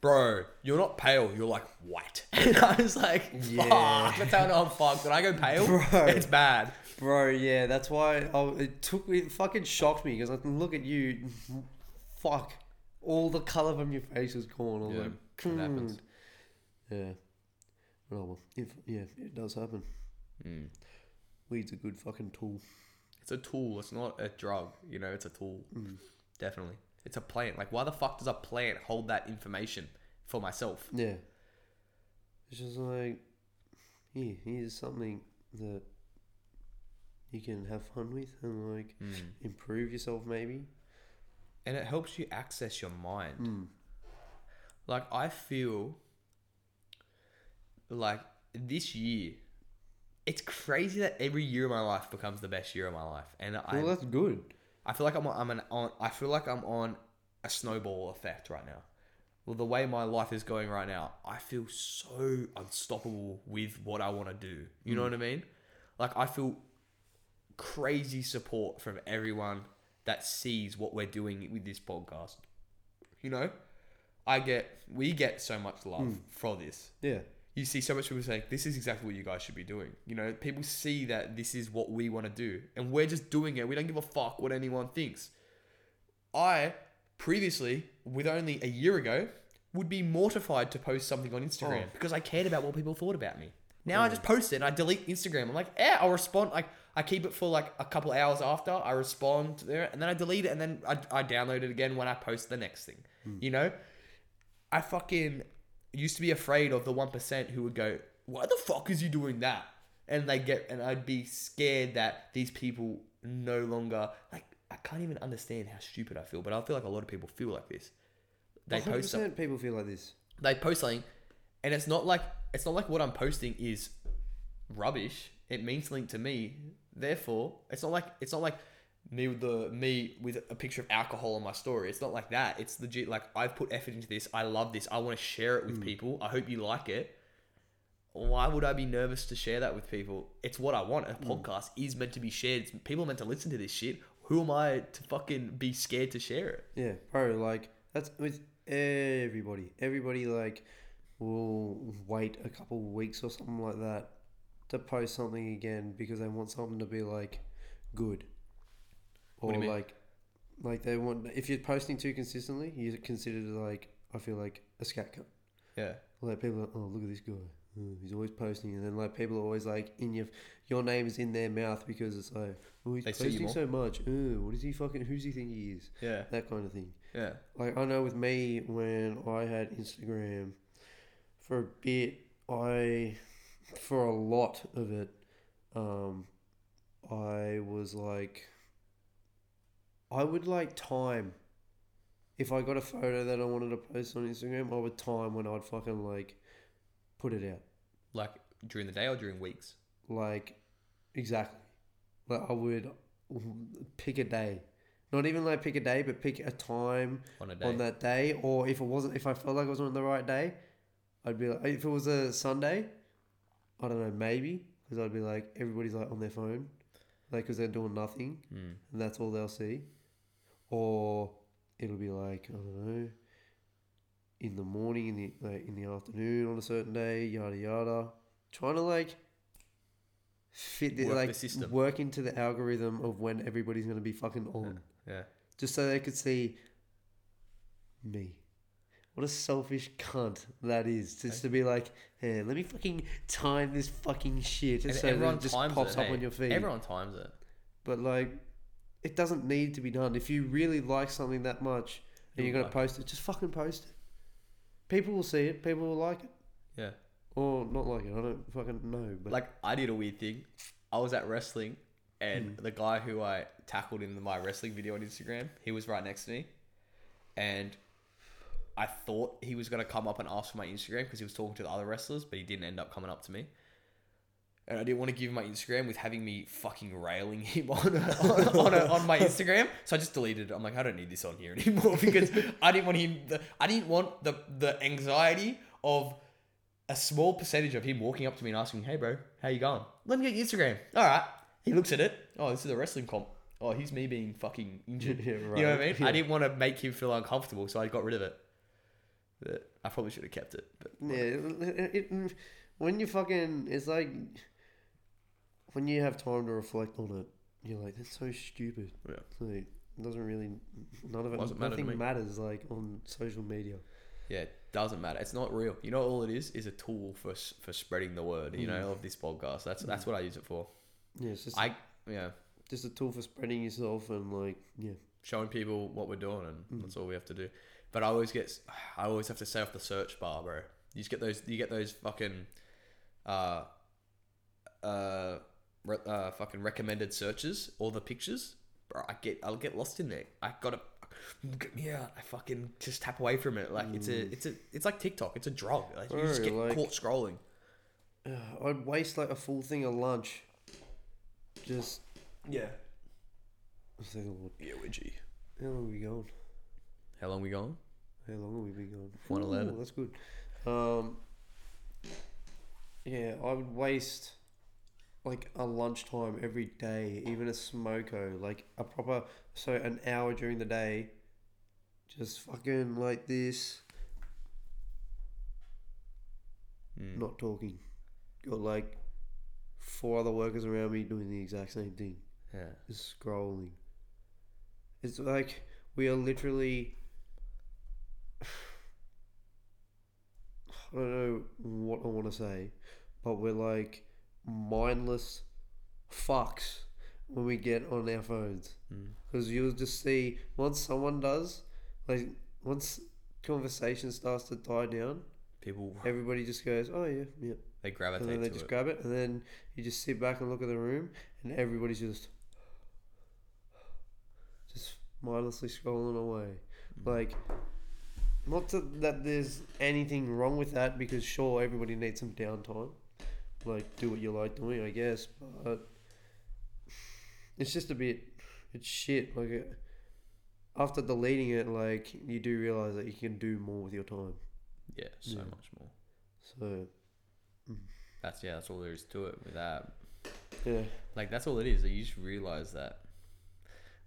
Bro, you're not pale, you're like white. [LAUGHS] And I was like, Yeah. fuck, that's how I know I'm fucked. When I go pale, Bro. it's bad. Bro, yeah, that's why I, it took me, it fucking shocked me because I can look at you, fuck, all the color from your face is gone. Was Yeah, like, it happens. "Hmm." Yeah. Oh well, if yeah, it does happen. Mm. Weed's a good fucking tool. It's a tool, it's not a drug, you know, it's a tool. Mm. Definitely. It's a plant. Like, why the fuck does a plant hold that information for myself? Yeah. It's just like, here, here's something that you can have fun with and like Mm. improve yourself maybe. And it helps you access your mind. Mm. Like, I feel like this year, it's crazy that every year of my life becomes the best year of my life. And I, Well, that's good. I feel like I'm on, I'm an, on I feel like I'm on a snowball effect right now. Well, the way my life is going right now, I feel so unstoppable with what I want to do. You know what I mean? Like I feel crazy support from everyone that sees what we're doing with this podcast. You know, I get we get so much love hmm. for this Yeah. you see so much people saying this is exactly what you guys should be doing. You know, people see that this is what we want to do, and we're just doing it. We don't give a fuck what anyone thinks. I previously, with only a year ago, would be mortified to post something on Instagram Oh. because I cared about what people thought about me. Now I just mm. post it and I delete Instagram. I'm like, yeah, I'll respond. Like I keep it for like a couple hours after I respond there, and then I delete it, and then I, I download it again when I post the next thing. Hmm. You know, I fucking used to be afraid of the one percent who would go, "Why the fuck is you doing that?" And they get, and I'd be scared that these people no longer like. I can't even understand how stupid I feel, but I feel like a lot of people feel like this. They post, some- 100% people feel like this. they post something, and it's not like it's not like what I'm posting is rubbish. It means something to me. Therefore, it's not like it's not like me with the me with a picture of alcohol on my story. It's not like that. It's legit. Like I've put effort into this. I love this. I want to share it with hmm. people. I hope you like it. Why would I be nervous to share that with people? It's what I want. A hmm. podcast is meant to be shared. It's, people are meant to listen to this shit. Who am I to fucking be scared to share it? Yeah, bro. Like that's with everybody. Everybody like will wait a couple of weeks or something like that to post something again because they want something to be like good, or What do you mean? like like they want. If you're posting too consistently, you're considered like I feel like a scat cunt. Yeah. Like people, are, oh look at this guy, oh, he's always posting, and then like people are always like in your your name is in their mouth because it's like, oh he's They posting so much. Oh, what is he fucking? Who's he think he is? Yeah. That kind of thing. Yeah. Like I know with me when I had Instagram for a bit, I for a lot of it, um, I was like, I would like time. If I got a photo that I wanted to post on Instagram, I would time when I'd fucking like put it out. Like during the day or during weeks? Like, exactly. Like I would pick a day, not even like pick a day, but pick a time On a day. on that day, or if it wasn't, if I felt like I was on the right day, I'd be like, if it was a Sunday, I don't know, maybe because I'd be like everybody's like on their phone, like because they're doing nothing, Mm. and that's all they'll see, or it'll be like I don't know, in the morning, in the like in the afternoon on a certain day, yada yada, trying to like fit the, Work the like system. work into the algorithm of when everybody's gonna be fucking on, Yeah. just so they could see me. What a selfish cunt that is. Just to be like, hey, let me fucking time this fucking shit And so everyone it just times pops it. up hey. on your feed. Everyone times it. But like, it doesn't need to be done. If you really like something that much and you're gonna like post it, just fucking post it. People will see it. People will like it, Yeah. or not like it. I don't fucking know. But Like I did a weird thing. I was at wrestling, and hmm. the guy who I tackled in my wrestling video on Instagram, he was right next to me, and I thought he was gonna come up and ask for my Instagram because he was talking to the other wrestlers, but he didn't end up coming up to me. And I didn't want to give him my Instagram with having me fucking railing him [LAUGHS] on on, on, a, on my Instagram, so I just deleted it. I'm like, I don't need this on here [LAUGHS] anymore [LAUGHS] because I didn't want him. The, I didn't want the the anxiety of a small percentage of him walking up to me and asking, "Hey, bro, how you going? Let me get your Instagram." All right. He looks at it. Oh, this is a wrestling comp. Oh, here's me being fucking injured. Yeah, You know what I mean? Yeah. I didn't want to make him feel uncomfortable, so I got rid of it. But I probably should have kept it. But yeah, it, it, mm, when you fucking, it's like when you have time to reflect on it, you're like, that's so stupid. Yeah. Like, it doesn't really, none of it, Doesn't matter to nothing me. matters like on social media. yeah, it doesn't matter. It's not real. You know, all it is is a tool for s- for spreading the word. You know, mm. of this podcast. That's that's mm. what I use it for. Yeah, it's just I yeah, just a tool for spreading yourself and like yeah. showing people what we're doing, and that's all we have to do. But I always get, I always have to say off the search bar, bro. You just get those, you get those fucking, uh, uh, re- uh, fucking recommended searches, all the pictures. Bro, I get, I'll get lost in there. I gotta, get me out. I fucking just tap away from it. Like it's a, it's a, it's like TikTok. It's a drug. Like you just Bro, get like- caught scrolling. I'd waste like a full thing of lunch. Just Yeah. think of what- Yeah, Widgie. how long are we going? How long we going? How long have we been going? 111. That's good. Um, yeah, I would waste like a lunchtime every day, even a smoko, like a proper so an hour during the day, just fucking like this, Mm. not talking. Got like four other workers around me doing the exact same thing. Yeah. just scrolling. It's like we are literally. [SIGHS] I don't know what I want to say, but we're like mindless fucks when we get on our phones. Mm. Because you'll just see, once someone does, like, once conversation starts to die down, People, [LAUGHS] everybody just goes, oh, yeah, yeah. they And gravitate then they just it. grab it, and then you just sit back and look at the room, and everybody's just [SIGHS] just mindlessly scrolling away. Like, not to, that there's anything wrong with that, because sure, everybody needs some downtime. Like, do what you like doing, I guess, but it's just a bit, it's shit. Like, uh, after deleting it, like, you do realize that you can do more with your time. yeah, so Yeah. much more. So, mm. That's yeah, that's all there is to it with that. yeah. Like that's all it is. You just realize that.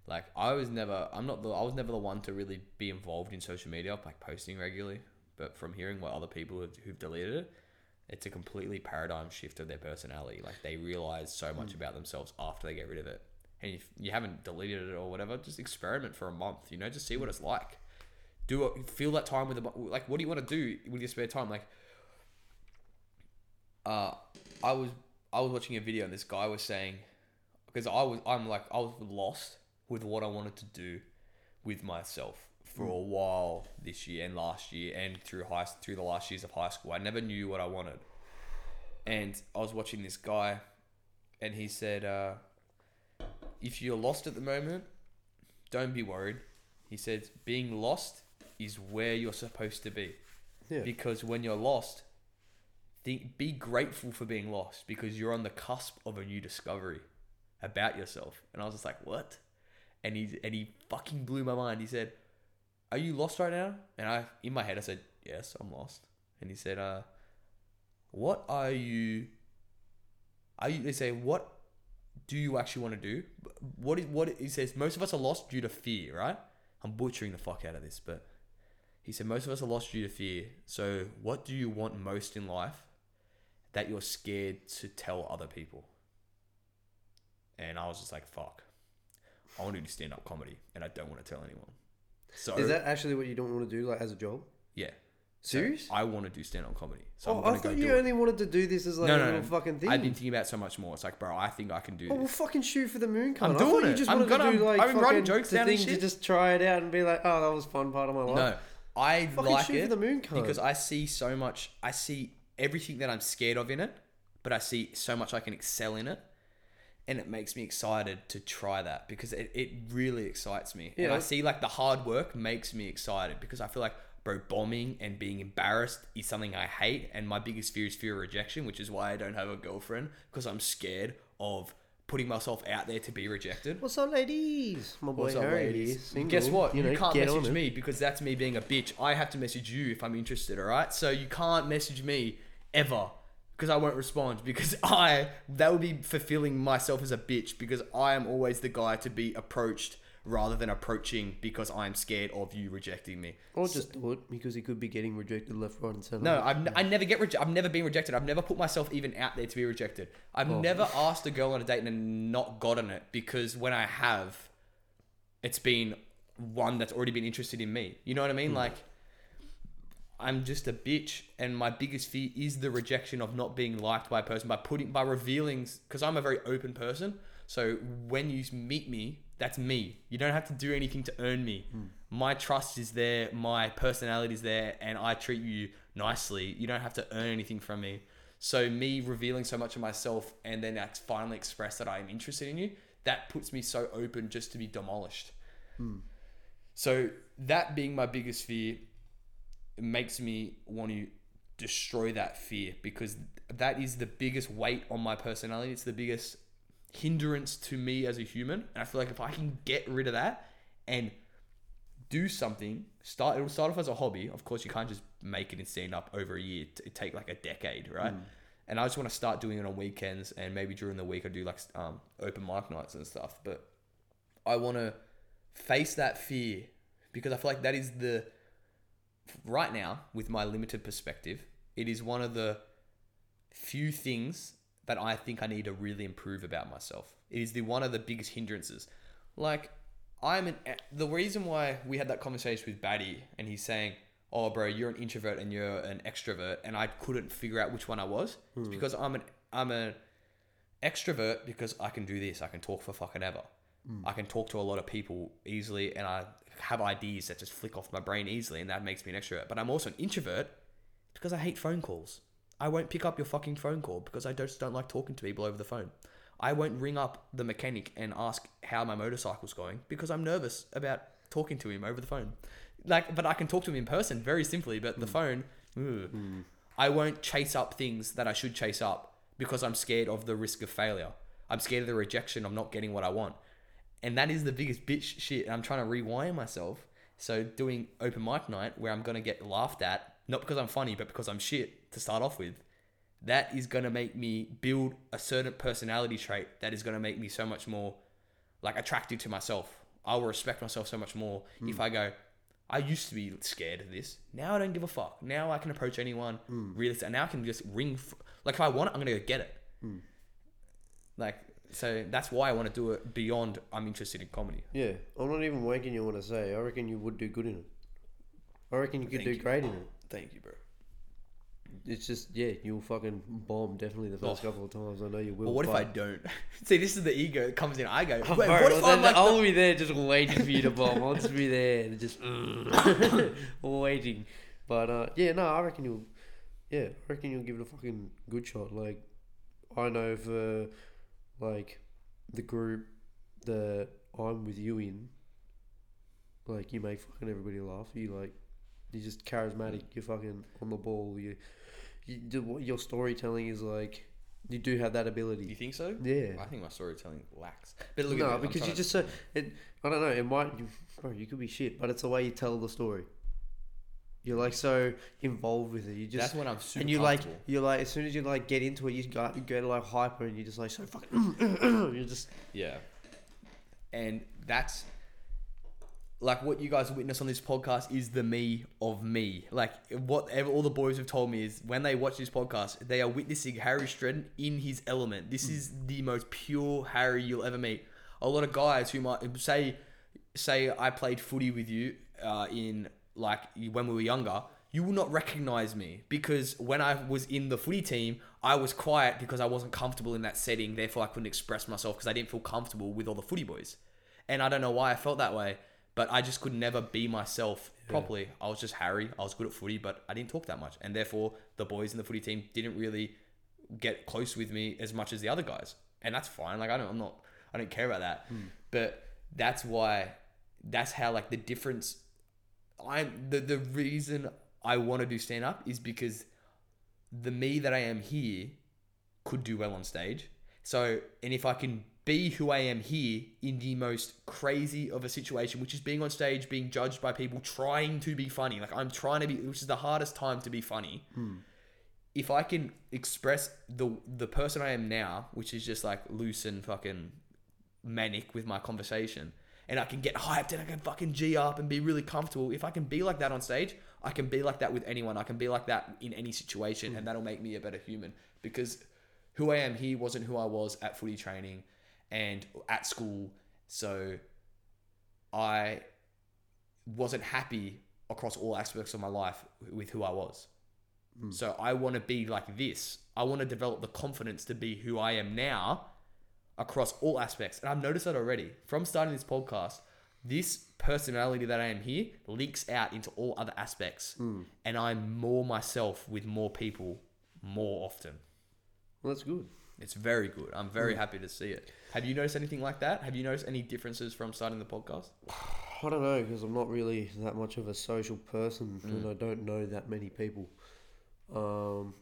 Like I was never, I'm not the, I was never the one to really be involved in social media, like posting regularly. But from hearing what other people have, who've deleted it, it's a completely paradigm shift of their personality. Like they realize so much about themselves after they get rid of it. And if you haven't deleted it or whatever, just experiment for a month. You know, just see what it's like. Do it. Feel that time with the like. What do you want to do with your spare time? Like, uh, I was I was watching a video and this guy was saying because I was I'm like I was lost with what I wanted to do with myself for a while this year and last year and through high through the last years of high school. I never knew what I wanted, and I was watching this guy, and he said, uh, "If you're lost at the moment, don't be worried." He said, "Being lost is where you're supposed to be." Yeah. because when you're lost think, be grateful for being lost because you're on the cusp of a new discovery about yourself and i was just like what and he and he fucking blew my mind he said are you lost right now and i in my head i said yes i'm lost and he said uh what are you I they say, what do you actually want to do? What is what he says? Most of us are lost due to fear, right? I'm butchering the fuck out of this, but he said most of us are lost due to fear. So, what do you want most in life that you're scared to tell other people? And I was just like, fuck. I want to do stand up comedy and I don't want to tell anyone. So Is that actually what you don't want to do, like as a job? yeah. So Serious? I want to do stand up comedy. So oh, I'm I gonna thought go you do it. only wanted to do this as like no, a no, little no. fucking thing. I've been thinking about it so much more. It's like, bro, I think I can do Oh, well, this. fucking shoot for the moon, cunt. I'm I thought doing you it. just I'm wanted gonna- to do like I've been writing fucking jokes the down and thing to shit. just try it out and be like, oh, that was a fun part of my life. No, I Fucking like shoot for the moon, cunt. because I see so much. I see everything that I'm scared of in it, but I see so much I can excel in it, and it makes me excited to try that because it, it really excites me. And Yeah. I see like the hard work makes me excited because I feel like bro bombing and being embarrassed is something I hate, and my biggest fear is fear of rejection, which is why I don't have a girlfriend because I'm scared of putting myself out there to be rejected. What's up, ladies? My boy What's up, Harry ladies? single, Guess what? You, know, can't message me because that's me being a bitch. I have to message you if I'm interested, all right? So you can't message me ever because I won't respond because [LAUGHS] I that would be fulfilling myself as a bitch because I am always the guy to be approached rather than approaching because I'm scared of you rejecting me. Or just it because he could be getting rejected left, right, and center. No, I've, n- I never get rejected. I've never been rejected. I've never put myself even out there to be rejected. I've Oh. never asked a girl on a date and not gotten it because when I have, it's been one that's already been interested in me. You know what I Hmm. mean? Like, I'm just a bitch, and my biggest fear is the rejection of not being liked by a person by putting by revealing because I'm a very open person. So when you meet me, that's me. You don't have to do anything to earn me. Hmm. My trust is there, my personality is there, and I treat you nicely. You don't have to earn anything from me. So me revealing so much of myself and then that's finally express that I am interested in you, that puts me so open just to be demolished. Hmm. So that being my biggest fear it makes me want to destroy that fear because that is the biggest weight on my personality. It's the biggest hindrance to me as a human. And I feel like if I can get rid of that and do something, start it'll start off as a hobby. Of course, you can't just make it and stand up over a year. It take like a decade, right? And I just want to start doing it on weekends and maybe during the week I do like um, open mic nights and stuff. But I want to face that fear because I feel like that is the right now with my limited perspective, it is one of the few things that I think I need to really improve about myself. It is the one of the biggest hindrances. Like I'm an the reason why we had that conversation with Batty and he's saying, "Oh, bro, you're an introvert and you're an extrovert," and I couldn't figure out which one I was. It's hmm. because I'm an I'm an extrovert because I can do this. I can talk for fucking ever. Hmm. I can talk to a lot of people easily, and I have ideas that just flick off my brain easily, and that makes me an extrovert. But I'm also an introvert because I hate phone calls. I won't pick up your fucking phone call because I just don't like talking to people over the phone. I won't ring up the mechanic and ask how my motorcycle's going because I'm nervous about talking to him over the phone. Like, but I can talk to him in person very simply. But the hmm. phone, ugh. Hmm. I won't chase up things that I should chase up because I'm scared of the risk of failure. I'm scared of the rejection of not getting what I want. And that is the biggest bitch shit. And I'm trying to rewire myself. So doing open mic night where I'm gonna get laughed at, not because I'm funny, but because I'm shit to start off with, that is gonna make me build a certain personality trait that is gonna make me so much more like attractive to myself. I will respect myself so much more hmm. if I go. I used to be scared of this. Now I don't give a fuck. Now I can approach anyone. Hmm. Really, and now I can just ring. F- like if I want it, I'm gonna go get it. Hmm. Like so, that's why I want to do it beyond. I'm interested in comedy. Yeah, I'm not even wanking you want to say. I reckon you would do good in it. I reckon you could Thank do you. great in it. Thank you, bro. It's just yeah, you'll fucking bomb definitely the first Oh. couple of times. I know you will. But what if I but- don't? [LAUGHS] See, this is the ego that comes in. I go. Oh, [LAUGHS] Wait, bro, what if I'm like I'll the- be there just waiting for you to bomb. I'll just be there and just [LAUGHS] waiting. But uh, yeah, no, I reckon you'll. Yeah, I reckon you'll give it a fucking good shot. Like, I know for like the group that I'm with you in. Like, you make fucking everybody laugh. You like, you're just charismatic. You're fucking on the ball. You, you do what your storytelling is like. You do have that ability. You think so? Yeah. I think my storytelling lacks. But look no, at me, because you just so it. I don't know. It might, you, bro. You could be shit, but it's the way you tell the story. You're like so involved with it. You just That's when I'm super and you like comfortable. you're like as soon as you like get into it, you go, you go to like hyper and you're just like so fucking. [CLEARS THROAT] you're just Yeah. And that's like what you guys witness on this podcast is the me of me. Like whatever all the boys have told me is when they watch this podcast, they are witnessing Harry Stratton in his element. This is the most pure Harry you'll ever meet. A lot of guys who might say say I played footy with you uh, in like when we were younger, you will not recognize me because when I was in the footy team, I was quiet because I wasn't comfortable in that setting. Therefore, I couldn't express myself because I didn't feel comfortable with all the footy boys. And I don't know why I felt that way, but I just could never be myself properly. I was just Harry. I was good at footy, but I didn't talk that much. And therefore, the boys in the footy team didn't really get close with me as much as the other guys. And that's fine. Like I don't I'm not I don't care about that. Hmm. But that's why that's how like the difference I'm the the reason I want to do stand up is because the me that I am here could do well on stage. So, and if I can be who I am here in the most crazy of a situation, which is being on stage, being judged by people, trying to be funny. Like I'm trying to be, which is the hardest time to be funny. Hmm. If I can express the the person I am now, which is just like loose and fucking manic with my conversation, and I can get hyped and I can fucking G up and be really comfortable. If I can be like that on stage, I can be like that with anyone. I can be like that in any situation, and hmm. that'll make me a better human. Because who I am here wasn't who I was at footy training and at school. So I wasn't happy across all aspects of my life with who I was. Hmm. So I want to be like this. I want to develop the confidence to be who I am now across all aspects. And I've noticed that already from starting this podcast. This personality that I am here leaks out into all other aspects. Hmm. And I'm more myself with more people more often. well, that's good. It's very good. I'm very hmm. happy to see it. Have you noticed anything like that? Have you noticed any differences from starting the podcast? [SIGHS] I don't know because I'm not really that much of a social person and hmm. I don't know that many people. Um,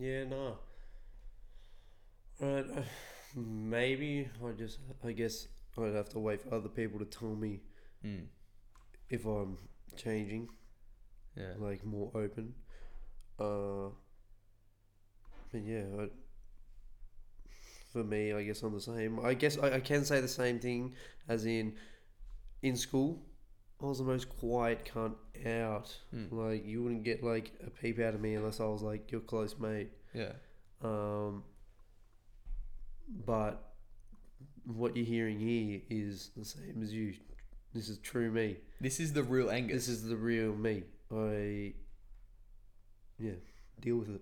yeah, no. Right, uh, maybe I just I guess I'd have to wait for other people to tell me Mm. if I'm changing, Yeah. like more open. Uh, but yeah, I, for me, I guess I'm the same. I guess I, I can say the same thing as in in school. I was the most quiet cunt out. Mm. Like you wouldn't get like a peep out of me unless I was like your close mate. Yeah. Um, but what you're hearing here is the same as you. This is true me. This is the real Angus. This is the real me. I yeah, deal with it.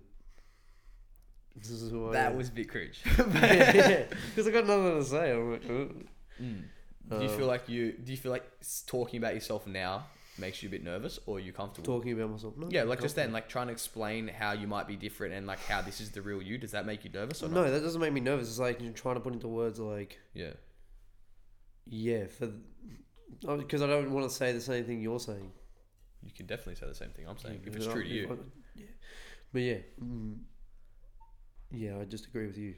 This is who I that am. was Vic Cringe. [LAUGHS] because [LAUGHS] [LAUGHS] I got nothing to say. I'm like, uh, Mm. Do you Um, feel like you? Do you feel like s- talking about yourself now makes you a bit nervous, or are you comfortable? talking about myself. No, yeah, like just then, like trying to explain how you might be different and like how this is the real you. Does that make you nervous or not? No, that doesn't make me nervous. It's like you're trying to put into words like Yeah. yeah for because I don't want to say the same thing you're saying. You can definitely say the same thing I'm saying if it's true to you. Yeah. But yeah, mm, yeah, I just agree with you.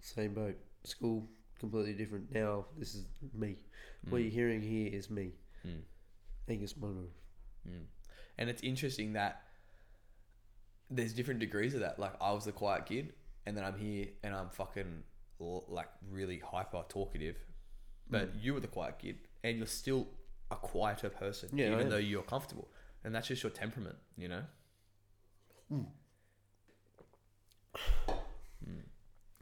Same boat. School completely different. Now this is me. What Mm. you're hearing here is me, Mm. Angus Monroe. Mm. And it's interesting that there's different degrees of that. Like I was the quiet kid, and then I'm here and I'm fucking like really hyper talkative. But Mm. you were the quiet kid, and you're still a quieter person, Yeah, even though you're comfortable. And that's just your temperament, you know.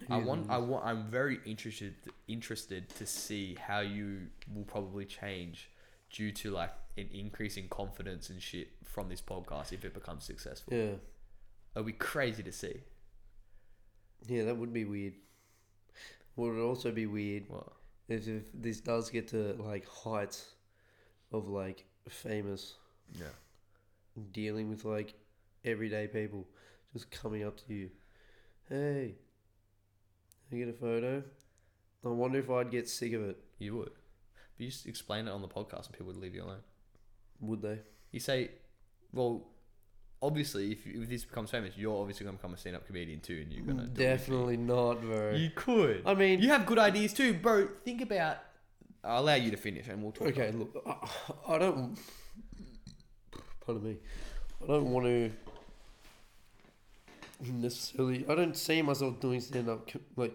I want, I want, I'm very interested, interested to see how you will probably change due to like an increase in confidence and shit from this podcast if it becomes successful. Yeah, It'll be crazy to see. yeah, that would be weird. Would it also be weird Well, if, if this does get to like heights of like famous yeah. dealing with like everyday people just coming up to you. Hey, can I get a photo? I wonder if I'd get sick of it. You would. But you just explain it on the podcast and people would leave you alone. Would they? You say, well, obviously, if, you, if this becomes famous, you're obviously going to become a stand up comedian too, and you're going to Definitely not, bro. You could. I mean- you have good ideas too, bro. Think about I'll allow you to finish, and we'll talk. Okay, look, I, I don't. Pardon me. I don't want to necessarily. I don't see myself doing stand up, like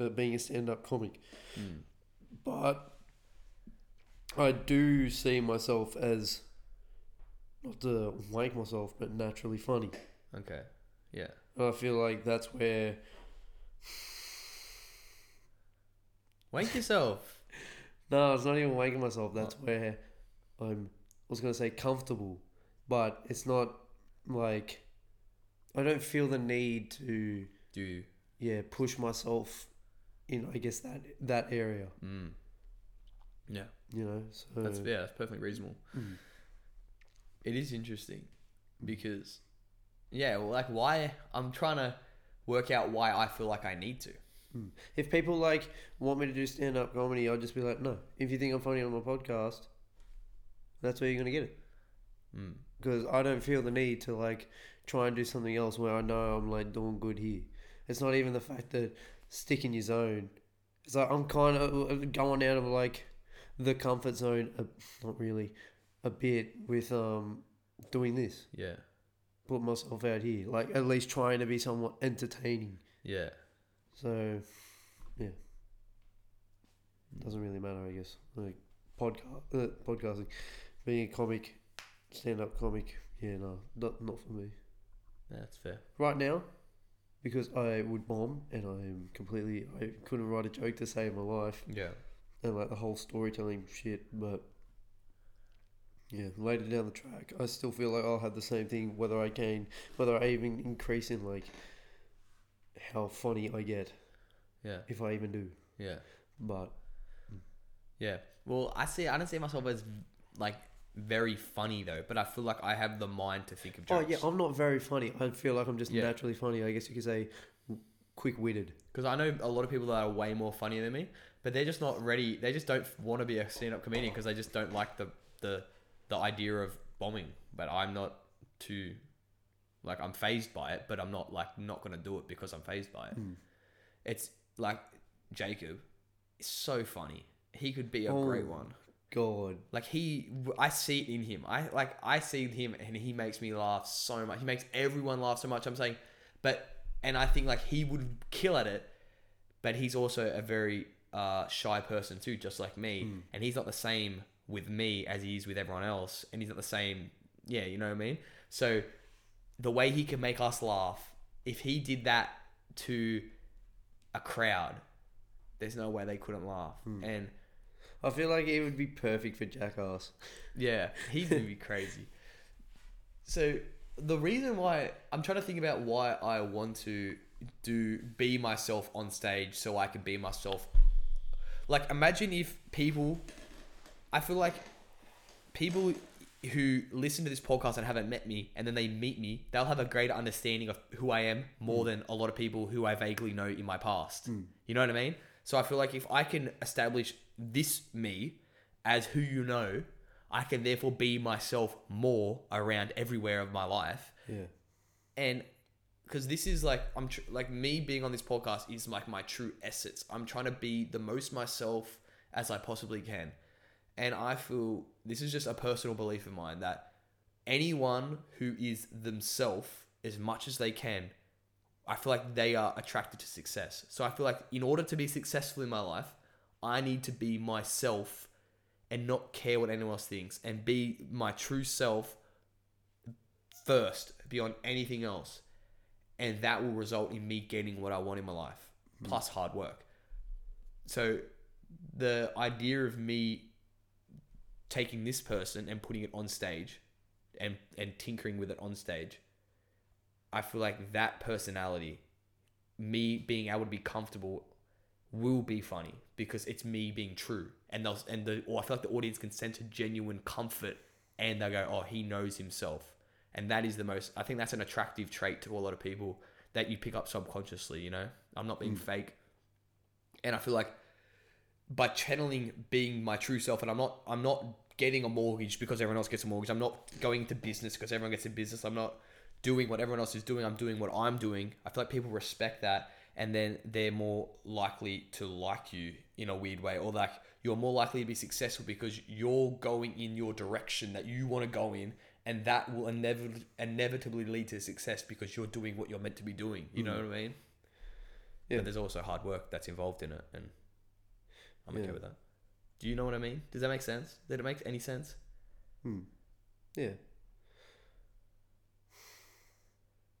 uh, being a stand up comic, Mm. but I do see myself as not to wank myself, but naturally funny. Okay. Yeah. And I feel like that's where Wank yourself. [LAUGHS] No, it's not even wanking myself. That's where I'm. I was gonna say comfortable, but it's not like I don't feel the need to Do yeah push myself in. I guess that that area. Mm. Yeah. You know. So That's yeah. That's perfectly reasonable. Mm. It is interesting because yeah. Well, like why I'm trying to work out why I feel like I need to. Mm. If people like want me to do stand up comedy, I'll just be like, no. If you think I'm funny on my podcast, that's where you're gonna get it. Mm. because I don't feel the need to like try and do something else where I know I'm like doing good here. It's not even the fact that stick in your zone. It's like I'm kind of going out of like the comfort zone, uh, not really, a bit with um doing this. Yeah. Put myself out here, like at least trying to be somewhat entertaining. Yeah. So, yeah, doesn't really matter, I guess. Like podcast, uh, podcasting, being a comic, stand-up comic. Yeah, no, not not for me Yeah, that's fair. right now, because I would bomb and I'm completely. I couldn't write a joke to save my life Yeah. and like the whole storytelling shit, but. Yeah, later down the track, I still feel like I'll have the same thing whether I gain, whether I even increase in like how funny I get, Yeah. if I even do. Yeah. But Yeah. Well, I see. I don't see myself as like very funny though, but I feel like I have the mind to think of oh, jokes. Oh yeah, I'm not very funny. I feel like I'm just Yeah. naturally funny. I guess you could say quick witted. Because I know a lot of people that are way more funnier than me, but they're just not ready. They just don't want to be a stand-up comedian because they just don't like the the the idea of bombing. But I'm not too like I'm phased by it, but I'm not like not gonna do it because I'm phased by it. Hmm. It's like Jacob is so funny. He could be a Oh. great one. God, Like he, I see it in him. I like I see him, and he makes me laugh so much. He makes everyone laugh so much. I'm saying, but and I think like he would kill at it, but he's also a very uh, shy person too, just like me. And he's not the same with me as he is with everyone else, and he's not the same. Yeah, you know what I mean. So the way he can make us laugh, if he did that to a crowd, there's no way they couldn't laugh. And I feel like it would be perfect for Jackass. yeah, he's gonna be [LAUGHS] crazy. So the reason why I'm trying to think about why I want to do be myself on stage so I can be myself. Like imagine if people I feel like people who listen to this podcast and haven't met me and then they meet me, they'll have a greater understanding of who I am more mm. than a lot of people who I vaguely know in my past. Mm. You know what I mean? So I feel like if I can establish this me as who you know, I can therefore be myself more around everywhere of my life Yeah. and because this is like I'm tr- like me being on this podcast is like my true essence. I'm trying to be the most myself as I possibly can, and I feel this is just a personal belief of mine that anyone who is themselves as much as they can, I feel like they are attracted to success. So I feel like in order to be successful in my life, I need to be myself and not care what anyone else thinks and be my true self first beyond anything else. And that will result in me getting what I want in my life, hmm. plus hard work. So the idea of me taking this person and putting it on stage and, and tinkering with it on stage, I feel like that personality, me being able to be comfortable, will be funny because it's me being true. And they'll and the or I feel like the audience can sense a genuine comfort and they'll go, Oh, he knows himself. And that is the most I think that's an attractive trait to a lot of people that you pick up subconsciously, you know? I'm not being hmm. fake. And I feel like by channeling being my true self and I'm not I'm not getting a mortgage because everyone else gets a mortgage. I'm not going to business because everyone gets a business. I'm not doing what everyone else is doing. I'm doing what I'm doing. I feel like people respect that and then they're more likely to like you in a weird way, or like you're more likely to be successful because you're going in your direction that you want to go in, and that will inevitably inevitably lead to success because you're doing what you're meant to be doing. You know what I mean? Yeah. But there's also hard work that's involved in it, and I'm okay with that. Do you know what I mean? Does that make sense? Did it make any sense? Hmm. Yeah.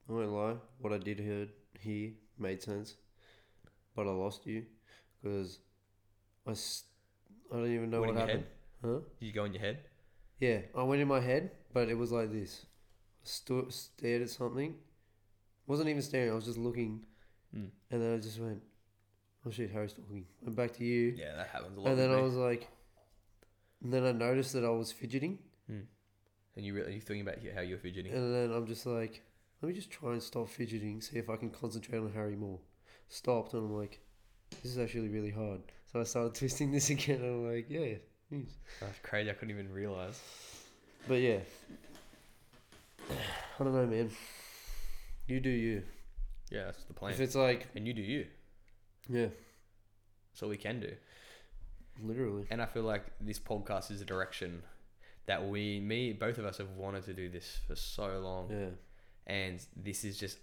I won't lie. What I did hear, hear made sense, but I lost you because I, s- I don't even know Went what in your happened. Huh? Did you go in your head? Yeah, I went in my head, but it was like this. I stu- stared at something. wasn't even staring. I was just looking, Mm. and then I just went, "Oh shit, Harry's talking." Went back to you, Yeah, that happens a lot. and then with I me. was like, and then I noticed that I was fidgeting, and you really you thinking about how you're fidgeting. and then I'm just like, let me just try and stop fidgeting, see if I can concentrate on Harry more. Stopped, and I'm like, this is actually really hard. So I started [LAUGHS] twisting this again, and I'm like, yeah, yes. That's crazy. I couldn't even realize. But yeah, I don't know, man. You do you. Yeah, that's the plan. If it's like, and you do you. yeah, That's all we can do. literally. And I feel like this podcast is a direction that we, me, both of us have wanted to do this for so long. Yeah. And this is just,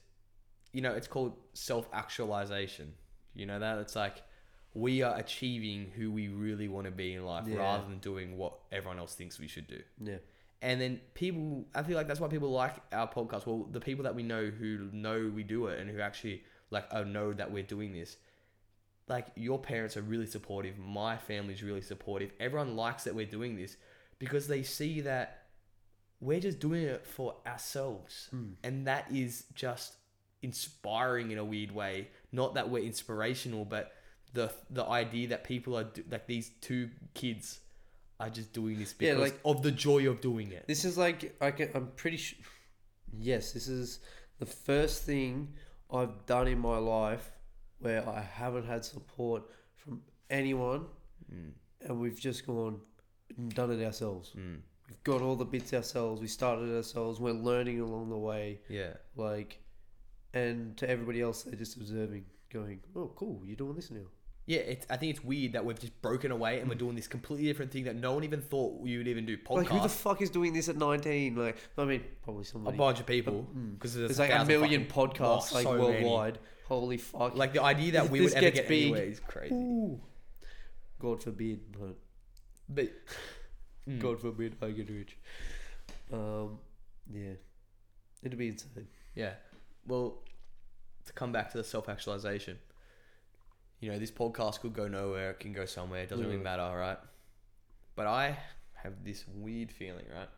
you know, it's called self actualization. You know that? It's like we are achieving who we really want to be in life Yeah. rather than doing what everyone else thinks we should do. Yeah. And then people, I feel like that's why people like our podcast. Well, the people that we know who know we do it and who actually like uh, know that we're doing this. Like your parents are really supportive. My family's really supportive. Everyone likes that we're doing this because they see that we're just doing it for ourselves, hmm. and that is just inspiring in a weird way. Not that we're inspirational, but the the idea that people are do, like these two kids are just doing this Yeah, because like- of the joy of doing it. This is like I can, I'm pretty sure. Yes, this is the first thing I've done in my life where I haven't had support from anyone, hmm. and we've just gone and done it ourselves. Hmm. We've got all the bits ourselves. We started ourselves. We're learning along the way. Yeah. Like, and to everybody else, they're just observing, going, "Oh, cool, you're doing this now." Yeah, it's, I think it's weird that we've just broken away and we're doing this completely different thing that no one even thought we would even do. Podcast. Like, who the fuck is doing this at 19? Like, I mean, probably someone. a somebody. bunch of people because There's like a million podcasts like worldwide. Holy fuck! Like the idea that we This would ever get big. anywhere is crazy. Ooh. God forbid, but But God forbid I get rich. Um, yeah, it'd be insane. yeah, well, to come back to the self actualization, you know, this podcast could go nowhere. It can go somewhere. It doesn't really Mm. matter, right? But I have this weird feeling, right,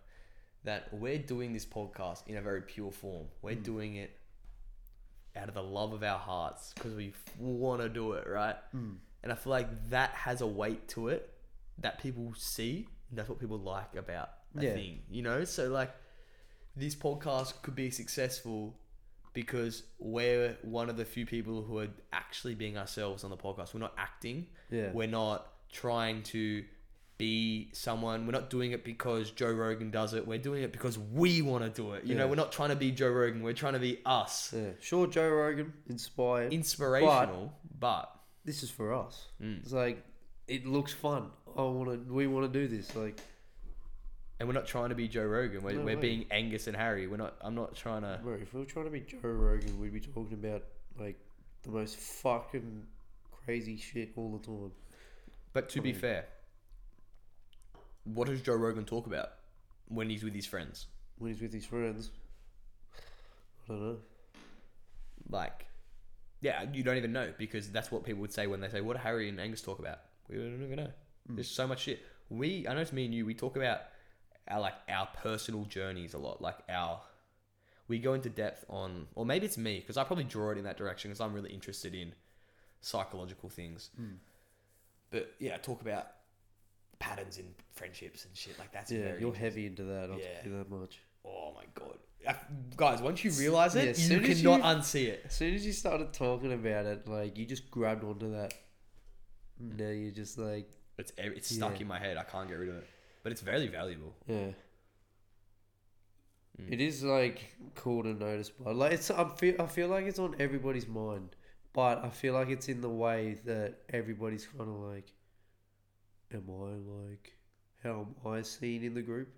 that we're doing this podcast in a very pure form. We're doing it out of the love of our hearts because we want to do it, right? And I feel like that has a weight to it that people see. That's what people like about a Yeah. thing, you know? So, like, this podcast could be successful because we're one of the few people who are actually being ourselves on the podcast. We're not acting. Yeah. We're not trying to be someone. We're not doing it because Joe Rogan does it. We're doing it because we want to do it. You know, we're not trying to be Joe Rogan. We're trying to be us. Yeah, sure, Joe Rogan inspired. Inspirational, but, this is for us. Mm. It's like it looks fun. I want to. We want to do this. Like, and we're not trying to be Joe Rogan. We're, No we're way. being Angus and Harry. We're not. I'm not trying to. bro, if we were trying to be Joe Rogan, we'd be talking about like the most fucking crazy shit all the time. But to be fair, what does Joe Rogan talk about when he's with his friends? When he's with his friends, I don't know. Like, yeah, you don't even know because that's what people would say when they say, "What do Harry and Angus talk about?" We don't even know. Mm. There's so much shit. We, I know it's me and you. We talk about our like our personal journeys a lot. Like our, we go into depth on, or maybe it's me because I probably draw it in that direction because I'm really interested in psychological things. Mm. But yeah, talk about patterns in friendships and shit like that's Yeah, very you're heavy into that. I'll Yeah. that much. Oh my god, I- guys! Once you realize it, as you cannot you- unsee it. As soon as you started talking about it, like you just grabbed onto that. Mm. Now you're just like, It's it's stuck Yeah. in my head. I can't get rid of it. But it's very valuable. yeah. Mm. It is like cool to notice, but like it's I feel I feel like it's on everybody's mind, but I feel like it's in the way that everybody's kind of like, am I like, how am I seen in the group?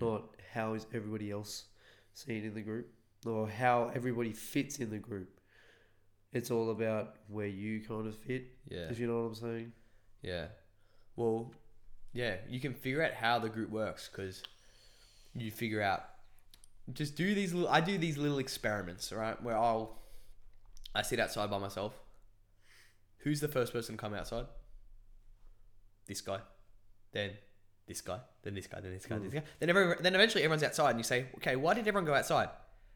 Not how is everybody else seen in the group, or how everybody fits in the group. It's all about where you kind of fit. Yeah. If you know what I'm saying. Yeah. Well, yeah, you can figure out how the group works because you figure out. Just do these little. I do these little experiments, right? Where I'll, I sit outside by myself. Who's the first person to come outside? This guy, then this guy, then this guy, then this guy, then this guy. Then every, then eventually everyone's outside, and you say, okay, why did everyone go outside?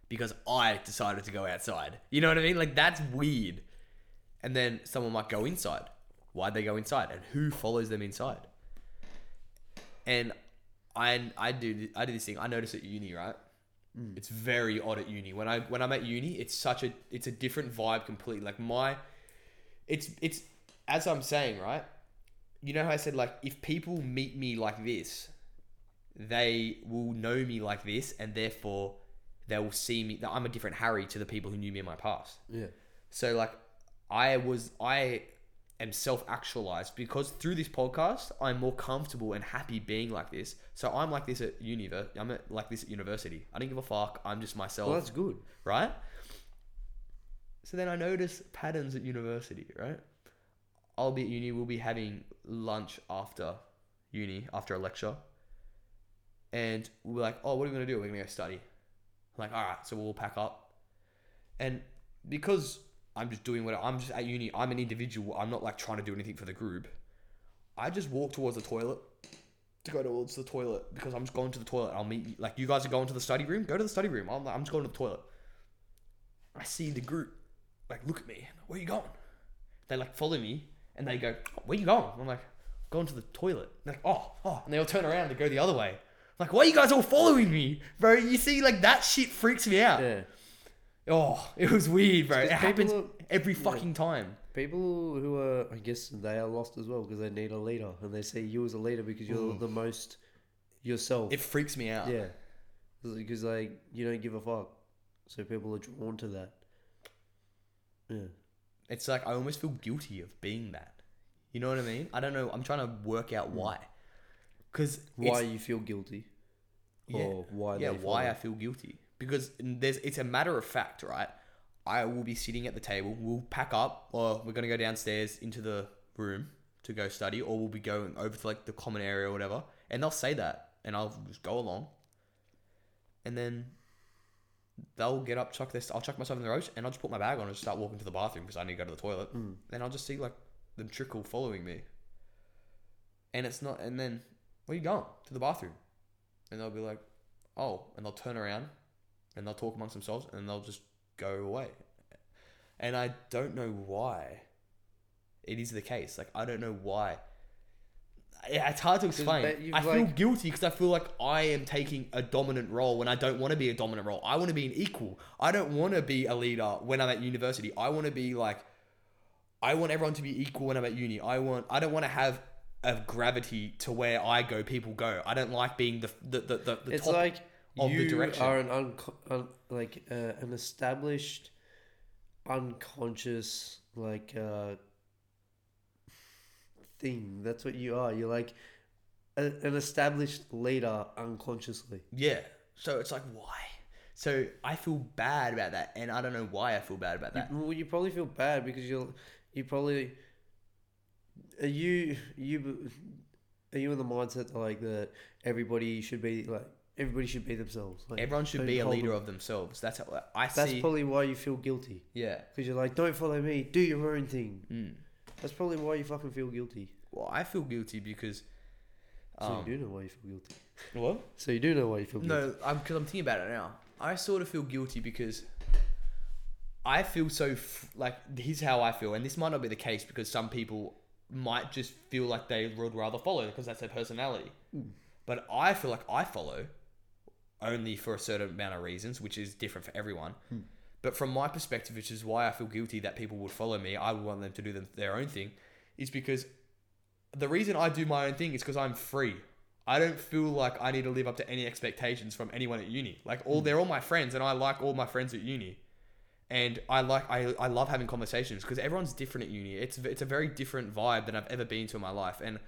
Because I decided to go outside. You know what I mean? Like that's weird. And then someone might go inside. Why'd they go inside? And who follows them inside? And I I do I do this thing. I notice at uni, right? Mm. It's very odd at uni. When I when I'm at uni, it's such a it's a different vibe completely. Like my it's it's as I'm saying, right? You know how I said like if people meet me like this, they will know me like this and therefore they will see me that I'm a different Harry to the people who knew me in my past. Yeah. So like I was I am self actualized because through this podcast I'm more comfortable and happy being like this. So I'm like this at uni. I'm at, like this at university. I don't give a fuck. I'm just myself. Well, that's good. right? So then I notice patterns at university, right? I'll be at uni, we'll be having lunch after uni, after a lecture. And we're like, oh, what are we going to do? We're going to go study. I'm like, all right, so we'll pack up. And because I'm just doing what I'm just at uni, I'm an individual, I'm not like trying to do anything for the group. I just walk towards the toilet to go towards the toilet because I'm just going to the toilet. I'll meet. Like, you guys are going to the study room? Go to the study room. I'm, I'm just going to the toilet. I see the group like look at me. Where you going? They like follow me and they go, Where you going? I'm like, going to the toilet. They're like, oh, oh, and they all turn around and go the other way. I'm like, why are you guys all following me, bro? You see, like that shit freaks me out. Yeah. Oh, it was weird, bro. It happens people every fucking time. People who are, I guess, they are lost as well because they need a leader, and they see you as a leader because you're mm. the most yourself. It freaks me out. yeah, because like you don't give a fuck, so people are drawn to that. Yeah, It's like I almost feel guilty of being that. You know what I mean? I don't know. I'm trying to work out mm. why. Because why you feel guilty, Yeah. or why yeah, why I feel guilty because there's it's a matter of fact, right? I will be sitting at the table. We'll pack up, or we're gonna go downstairs into the room to go study, or we'll be going over to like the common area or whatever, and they'll say that, and I'll just go along, and then they'll get up, chuck this, I'll chuck myself in the roast, and I'll just put my bag on and just start walking to the bathroom because I need to go to the toilet. Hmm. Then I'll just see like them trickle following me, and it's not, and then where you going to the bathroom? And they'll be like, oh, and they'll turn around and they'll talk amongst themselves and they'll just go away. And I don't know why it is the case. Like, I don't know why. It's hard to explain. I feel like- guilty because I feel like I am taking a dominant role when I don't want to be a dominant role. I want to be an equal. I don't want to be a leader when I'm at university. I want to be like, I want everyone to be equal when I'm at uni. I want. I don't want to have a gravity to where I go, people go. I don't like being the the the, the, the It's top like of you the direction. are an unco- un- like uh, an established, unconscious like uh, thing. That's what you are. You're like a, an established leader unconsciously. Yeah. So it's like why? So I feel bad about that, and I don't know why I feel bad about that. Well, you probably feel bad because you'll you probably are you you are you in the mindset that, like that everybody should be like everybody should be themselves. Like, Everyone should don't be a hold leader them- of themselves. That's how I see. That's probably why you feel guilty yeah. because you're like, don't follow me, do your own thing. Mm. That's probably why you fucking feel guilty. Well, I feel guilty because. So Um, you do know why you feel guilty. what? So you do know why you feel guilty. No, I'm because I'm thinking about it now. I sort of feel guilty because I feel so f- like here's how I feel, and this might not be the case because some people might just feel like they would rather follow because that's their personality. But I feel like I follow only for a certain amount of reasons, which is different for everyone. Hmm. But from my perspective, which is why I feel guilty that people would follow me, I would want them to do them, their own thing, is because the reason I do my own thing is because I'm free. I don't feel like I need to live up to any expectations from anyone at uni. Like all, hmm. they're all my friends, and I like all my friends at uni. and I like I, I love having conversations because everyone's different at uni. It's it's a very different vibe than I've ever been to in my life, and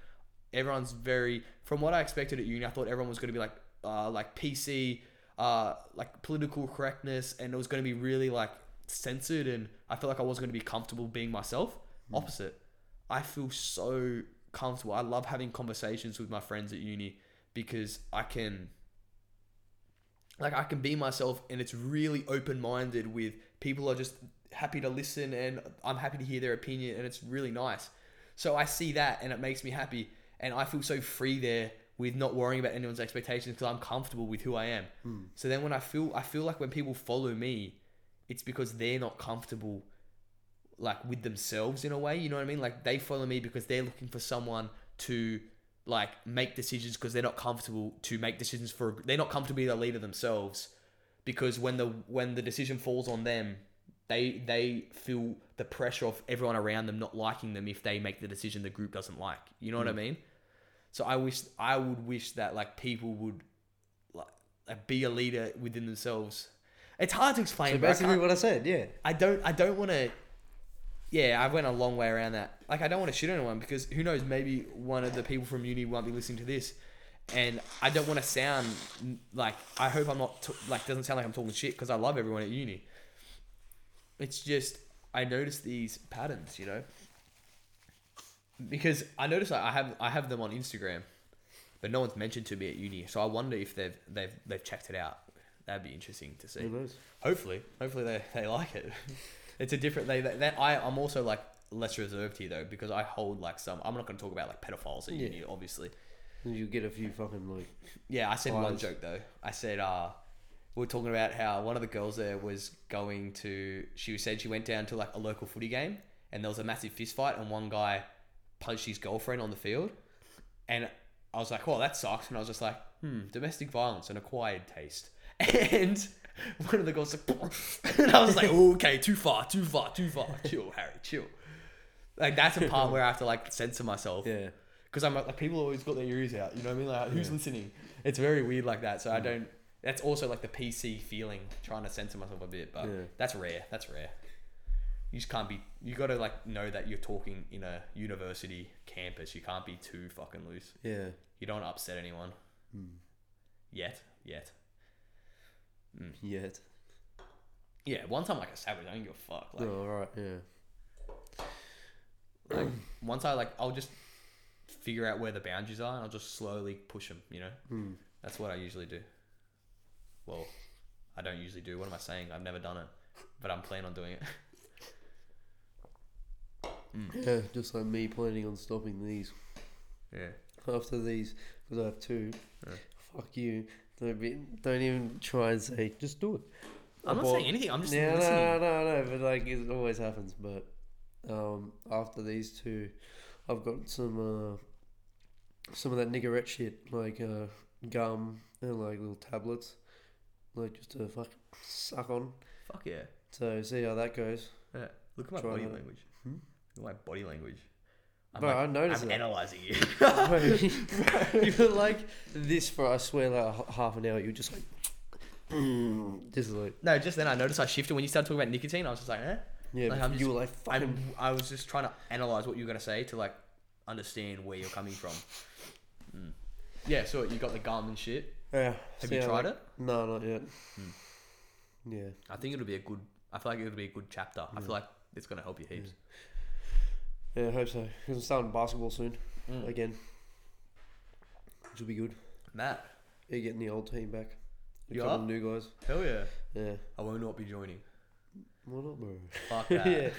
everyone's very from what I expected at uni. I thought everyone was going to be like uh, like PC, uh, like political correctness, and it was going to be really like censored, and I felt like I wasn't going to be comfortable being myself. Opposite, I feel so comfortable. I love having conversations with my friends at uni because I can like I can be myself and it's really open minded with people are just happy to listen and I'm happy to hear their opinion and it's really nice. So I see that and it makes me happy and I feel so free there with not worrying about anyone's expectations because I'm comfortable with who I am. Hmm. So then when I feel I feel like when people follow me, it's because they're not comfortable like with themselves in a way, you know what I mean? Like they follow me because they're looking for someone to like make decisions because they're not comfortable to make decisions for they're not comfortable being a leader themselves. Because when the when the decision falls on them they they feel the pressure of everyone around them not liking them if they make the decision the group doesn't like. You know what i hmm. mean so i wish i would wish that like people would like, like be a leader within themselves it's hard to explain So bro. I basically, what I said, yeah. I don't I don't want to. Yeah, I went a long way around that. Like I don't want to shit on anyone because who knows? Maybe one of the people from uni won't be listening to this, and I don't want to sound like I hope I'm not t- like doesn't sound like I'm talking shit because I love everyone at uni. It's just I notice these patterns, you know. Because I notice I have I have them on Instagram, but no one's mentioned to me at uni. So I wonder if they've they've they've checked it out. That'd be interesting to see. Hopefully, hopefully they, they like it. [LAUGHS] it's a different. They, they, they I I'm also like less reserved here though because I hold like some. I'm not going to talk about like pedophiles at Yeah. uni, obviously. You get a few fucking like. Yeah, I said one joke though. I said uh, we are talking about how one of the girls there was going to. She said she went down to like a local footy game and there was a massive fist fight and one guy punched his girlfriend on the field, and I was like, well, that sucks." And I was just like, "Hmm, domestic violence, an acquired taste." [LAUGHS] And one of the girls like, [LAUGHS] and I was like, oh, "Okay, too far, too far, too far. [LAUGHS] Chill, Harry, chill." Like that's a part where I have to like censor myself Yeah. because I'm like people always got their ears out. You know what I mean? Like who's listening? It's very weird like that. So I don't. That's also like the PC feeling, trying to censor myself a bit, but Yeah. that's rare. That's rare. You just can't be. You got to like know that you're talking in a university campus. You can't be too fucking loose. Yeah. You don't upset anyone. Yet, yet. Yet. Yeah, once I'm like a savage, I don't give a fuck. Like, oh, all right. Yeah. [CLEARS THROAT] like once I like, I'll just figure out where the boundaries are, and I'll just slowly push them. You know, Hmm. that's what I usually do. Well, I don't usually do. What am I saying? I've never done it, but I'm planning on doing it. [LAUGHS] Yeah. Just like me planning on stopping these yeah. after these because I have two. Yeah. Fuck you. Don't be. Don't even try and say. Just do it. I'm not saying anything. I'm just yeah, listening. no, no, no, but like it always happens. But um, after these two, I've got some uh, some of that Nicorette shit, like uh, gum and like little tablets, like just to fuck suck on. Fuck yeah. So see how that goes. Yeah. Look at my Try body that. language. Hmm? Look my body language. I'm, Bro, like- I noticed I'm that. analyzing you. [LAUGHS] [LAUGHS] [LAUGHS] you were like this for I swear like h- half an hour. You were just like, [CLEARS THROAT] just like no, just then I noticed I shifted when you started talking about nicotine. I was just like, eh. yeah. Like, I'm you just- were like fucking. I'm, I was just trying to analyze what you were gonna say to like understand where you're coming from. Mm. Yeah, so you got the gum and shit. yeah. Have see you how tried that- it? No, not yet. Yeah. I think it'll be a good. I feel like it'll be a good chapter. I feel like it's gonna help you heaps. Yeah, I hope so. Because I'm starting basketball soon Mm. again, which will be good. Matt, Yeah, getting the old team back. A You couple are? of new guys. hell yeah! Yeah. I will not be joining. Why not, bro? Fuck [LAUGHS] that. yeah.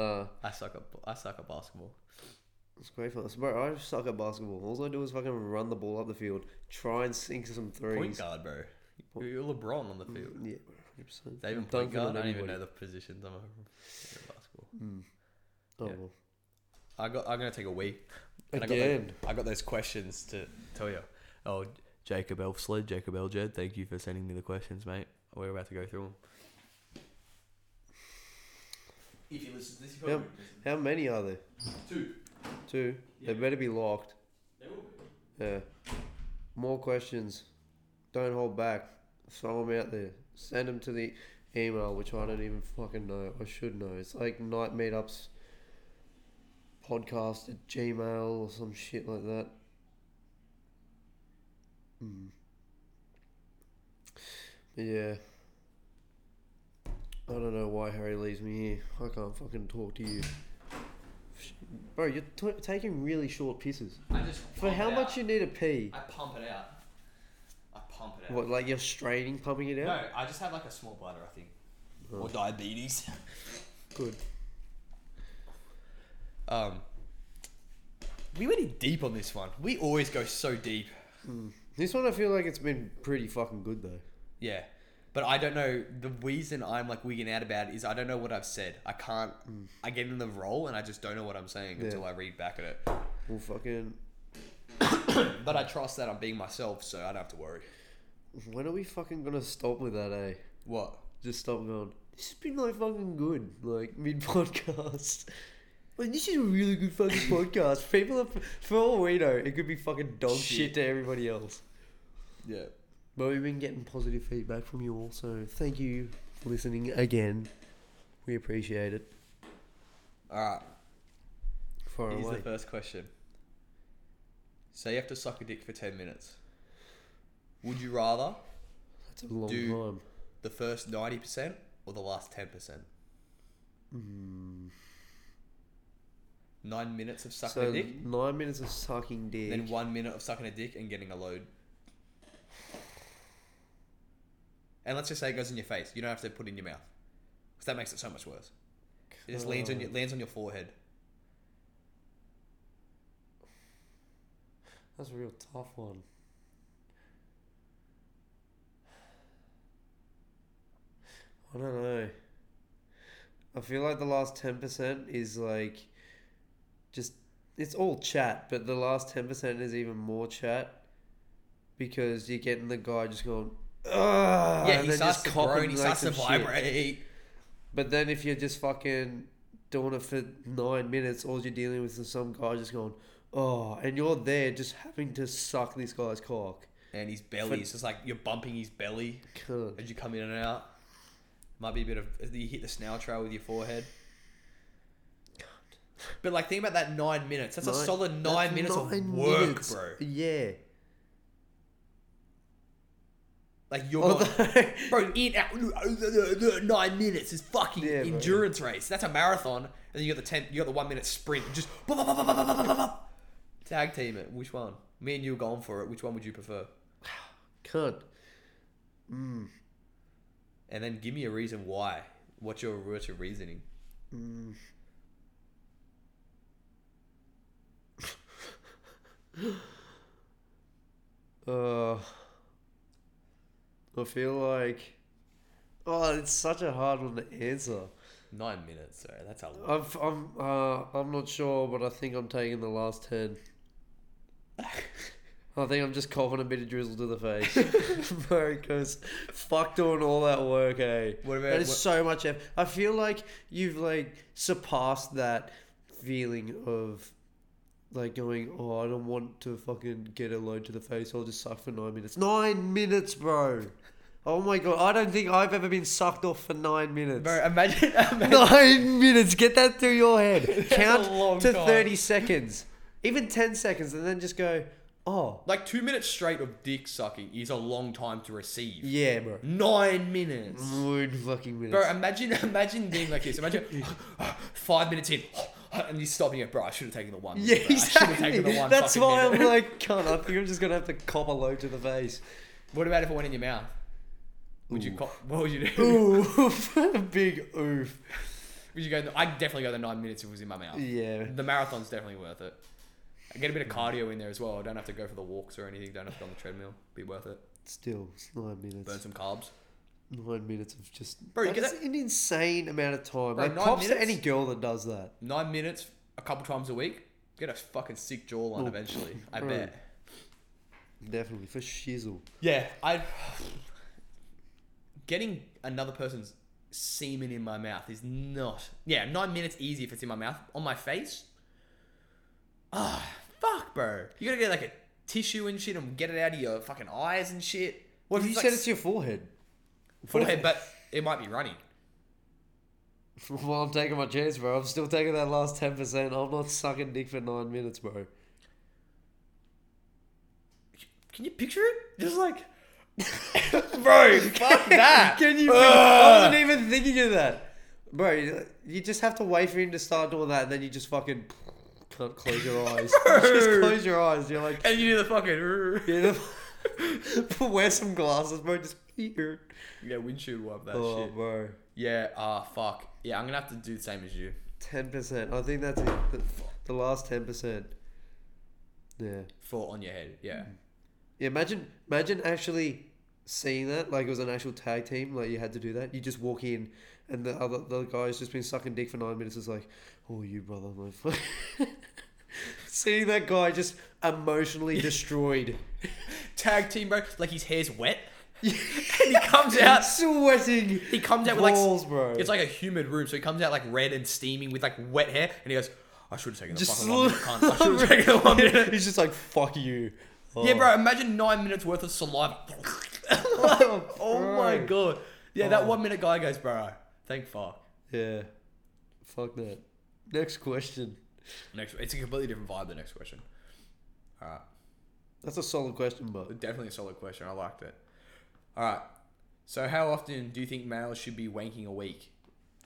Uh, I suck at I suck at basketball. it's great fun. Bro, I suck at basketball. All I do is fucking run the ball up the field, try and sink some threes. Point guard, bro. You're LeBron on the field. Yeah, hundred percent. They even Dunking point guard. on I don't even know the positions. I'm a, basketball. Oh Yeah. I got. I'm gonna take a wee. And I got, Again. those, I got those questions to tell you. Oh, Jacob Elfsled, Jacob Eljed, thank you for sending me the questions, mate. We're about to go through them. If you listen to this, you How, how many are there? Two. Two. They better be locked. They will be. Yeah. More questions. Don't hold back. Throw them out there. Send them to the. email, which I don't even fucking know. I should know. It's like night meetups podcast at Gmail or some shit like that. Mm. But yeah. I don't know why Harry leaves me here. I can't fucking talk to you. Bro, you're t- taking really short pisses. I just For how much you need to pee? I pump it out. I pump it out. What, like you're straining, pumping it out? No. I just have like a small bladder, I think. Oh. Or diabetes. [LAUGHS] Good. Um, we went deep on this one. We always go so deep. This one I feel like it's been pretty fucking good though. Yeah. But I don't know. The reason I'm like wigging out about it is I don't know what I've said. I can't. I get in the role and I just don't know what I'm saying Yeah. until I read back at it. Well, fucking. [COUGHS] But I trust that I'm being myself, so I don't have to worry. When are we fucking gonna stop with that, eh? What? Just stop going. This has been like fucking good, like mid podcast. [LAUGHS] Like this is a really good fucking [LAUGHS] podcast. People are, for all we know, it could be fucking dog shit, Shit. to everybody else. Yeah. But we've been getting positive feedback from you all, so thank you for listening again. We appreciate it. All right. Far Here's away. the first question. Say you have to suck a dick for 10 minutes. Would you rather That's a long do- time. the first 90% or the last 10%? Mm. Nine minutes of sucking So a dick, nine minutes of sucking dick. then one minute of sucking a dick and getting a load. And let's just say it goes in your face. You don't have to put it in your mouth. Because that makes it so much worse. It just lands on your, lands on your forehead. That's a real tough one. I don't know. I feel like the last 10% is like just it's all chat, but the last 10% is even more chat because you're getting the guy just going Ugh, yeah, he starts just to groan, he like, starts to some shit. vibrate. But then if you're just fucking doing it for nine minutes, all you're dealing with is some guy just going, oh, and you're there just having to suck this guy's cock. And his belly It's just like, you're bumping his belly Cunt. as you come in and out. Might be a bit of, you hit the snail trail with your forehead. But like, think about that nine minutes. That's a Nine- solid nine that's minutes nine of work, minutes. bro. Yeah. Like you're Although- going, bro, in out nine minutes is fucking Yeah, bro. endurance race. That's a marathon, and then you got the ten, you got the one minute sprint. Just [LAUGHS] tag team it. Which one? Me and you are going for it. Which one would you prefer? [SIGHS] Cunt. Mm. And then give me a reason why. What's your what's your reasoning? [GASPS] uh, I feel like. Oh, it's such a hard one to answer. Nine minutes, sorry, that's a lot. I'm, I'm, uh, I'm not sure, but I think I'm taking the last ten. [LAUGHS] I think I'm just coughing a bit of drizzle to the face, [LAUGHS] bro. Because fuck doing all that work, eh? What about- that is what- so much effort. I feel like you've like surpassed that feeling of like going, oh, I don't want to fucking get a load to the face. I'll just suck for nine minutes. Nine minutes, bro. Oh my god, I don't think I've ever been sucked off for nine minutes. Bro, imagine, [LAUGHS] imagine Nine minutes. Get that through your head. [LAUGHS] Count to time. 30 seconds. Even 10 seconds, and then just go, oh, like two minutes straight of dick sucking is a long time to receive. yeah, bro. Nine minutes. Nine fucking minutes. Bro, imagine [LAUGHS] imagine being like this. Imagine [GASPS] five minutes in, [LAUGHS] and you're stopping it, bro. I should have taken the one. yeah, bro. I should have exactly. taken the one. That's why I'm minute. like, cunt, I think I'm just to have to cop a load to the face. What about if it went in your mouth? Would you? Cop, what would you do? Oof. [LAUGHS] Big oof. Would you go? I definitely go the nine minutes if it was in my mouth. Yeah. The marathon's definitely worth it. I get a bit of cardio in there as well. I don't have to go for the walks or anything. Don't have to go on the treadmill. Be worth it. Still, it's nine minutes. Burn some carbs. Nine minutes of just. Bro, you get that's an insane amount of time. Bro, like, nine props to minutes? any girl that does that. Nine minutes, a couple times a week. Get a fucking sick jawline eventually. I bro. bet. Definitely, for shizzle. Yeah, I. Getting another person's semen in my mouth is not. Yeah, nine minutes easy if it's in my mouth. On my face. Ah, fuck, bro. You gotta get like a tissue and shit and get it out of your fucking eyes and shit. What What if you it's said like it's your forehead? Forehead? But it might be running. [LAUGHS] well, I'm taking my chance, bro. I'm still taking that last ten percent. I'm not sucking dick for nine minutes, bro. Can you picture it? Just like, [LAUGHS] bro, fuck that. Can you? I wasn't even thinking of that, bro. You you just have to wait for him to start doing that, and then you just fucking can't close your [LAUGHS] eyes. just close your eyes. You're like, And you do the fucking. Know, [LAUGHS] wear some glasses, bro. Just here. Yeah, windshield wipe that Oh, shit. bro. Yeah, ah, fuck. Yeah, I'm gonna have to do the same as you. Ten percent. I think that's it. The, the last ten percent. Yeah. For on your head, yeah. Yeah. Imagine, imagine actually seeing that. Like it was an actual tag team. Like you had to do that. You just walk in, and the other the guy's just been sucking dick for nine minutes. It's like, oh, you brother, my. [LAUGHS] fuck." Seeing that guy just emotionally [LAUGHS] destroyed, Tag team, bro. Like his hair's wet. [LAUGHS] and he comes out. sweating. He comes out balls, with like. bro. It's like a humid room, so he comes out like red and steaming with like wet hair, and he goes, "I should have taken the just fucking one minute, cunt. I should have [LAUGHS] taken the one minute." He's just like, fuck you. Yeah, Oh. bro. Imagine nine minutes worth of saliva. oh my bro. god. Yeah, that Oh. one minute guy goes, bro. Thank fuck. Yeah. Fuck that. Next question. Next, it's a completely different vibe. The next question. All right. That's a solid question, but Definitely a solid question. I liked it. All right. So, how often do you think males should be wanking a week?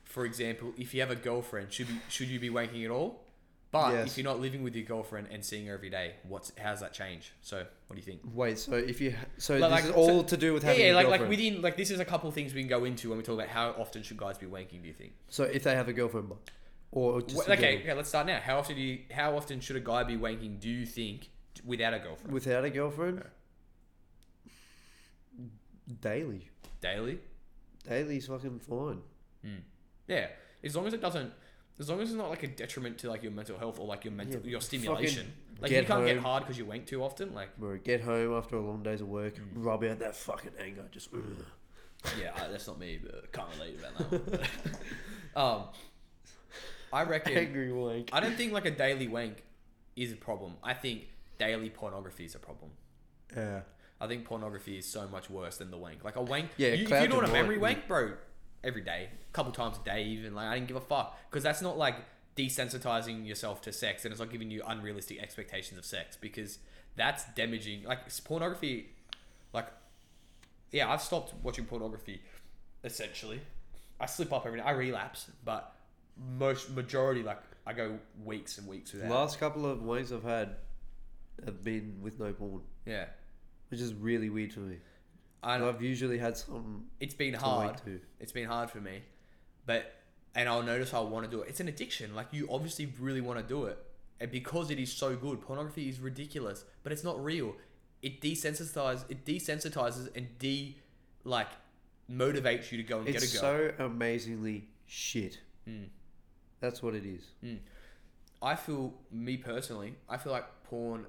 For example, if you have a girlfriend, should be should you be wanking at all? But Yes. if you're not living with your girlfriend and seeing her every day, what's how's that change? So, what do you think? wait. So if you, so Like- this like- is all so- to do with Yeah, having yeah, a like like within like this is a couple things we can go into when we talk about how often should guys be wanking. Do you think? So if they have a girlfriend, but or just okay, okay, let's start now. How often do you, how often should a guy be wanking? Do you think without a girlfriend? without a girlfriend, daily, Daily? daily's fucking fine. Yeah, as long as it doesn't, as long as it's not like a detriment to like your mental health or like your mental Yeah, your stimulation. Like you can't get hard because you wank too often. Like Bro, get home after a long days of work, Mm. rub out that fucking anger, just. ugh. yeah, I, that's not me, but can't relate about that. One. [LAUGHS] [LAUGHS] um, I [LAUGHS] reckon Angry wank. I don't think like a daily wank is a problem. I think daily pornography is a problem. Yeah. I think pornography is so much worse than the wank. Like a wank, Yeah, you, if you're doing a memory wank, bro, every day, a couple times a day, even like I didn't give a fuck because that's not like desensitizing yourself to sex, and it's not giving you unrealistic expectations of sex because that's damaging. Like pornography, like yeah, I've stopped watching pornography. Essentially, I slip up every day. I relapse, but most majority like I go weeks and weeks without. Last couple of wanks I've had have been with no porn, yeah, which is really weird for me. I I've usually had some. it's been hard. It's been hard for me, but and I'll notice I want to do it. It's an addiction. Like you obviously really want to do it, and because it is so good, pornography is ridiculous, but it's not real. It desensitizes. It desensitizes and de like motivates you to go and It's get a girl. so amazingly shit. Mm. That's what it is. Mm. I feel me personally. I feel like porn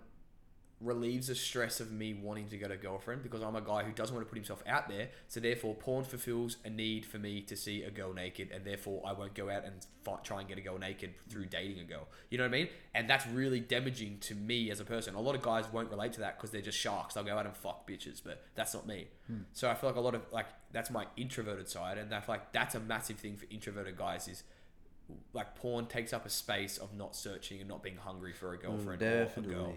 relieves the stress of me wanting to get a girlfriend because I'm a guy who doesn't want to put himself out there. So therefore, porn fulfills a need for me to see a girl naked, and therefore I won't go out and fight, try and get a girl naked through dating a girl. You know what I mean? And that's really damaging to me as a person. A lot of guys won't relate to that because they're just sharks. They'll go out and fuck bitches, but that's not me. Hmm. So I feel like a lot of like that's my introverted side, and that's like that's a massive thing for introverted guys is like porn takes up a space of not searching and not being hungry for a girlfriend or a girl.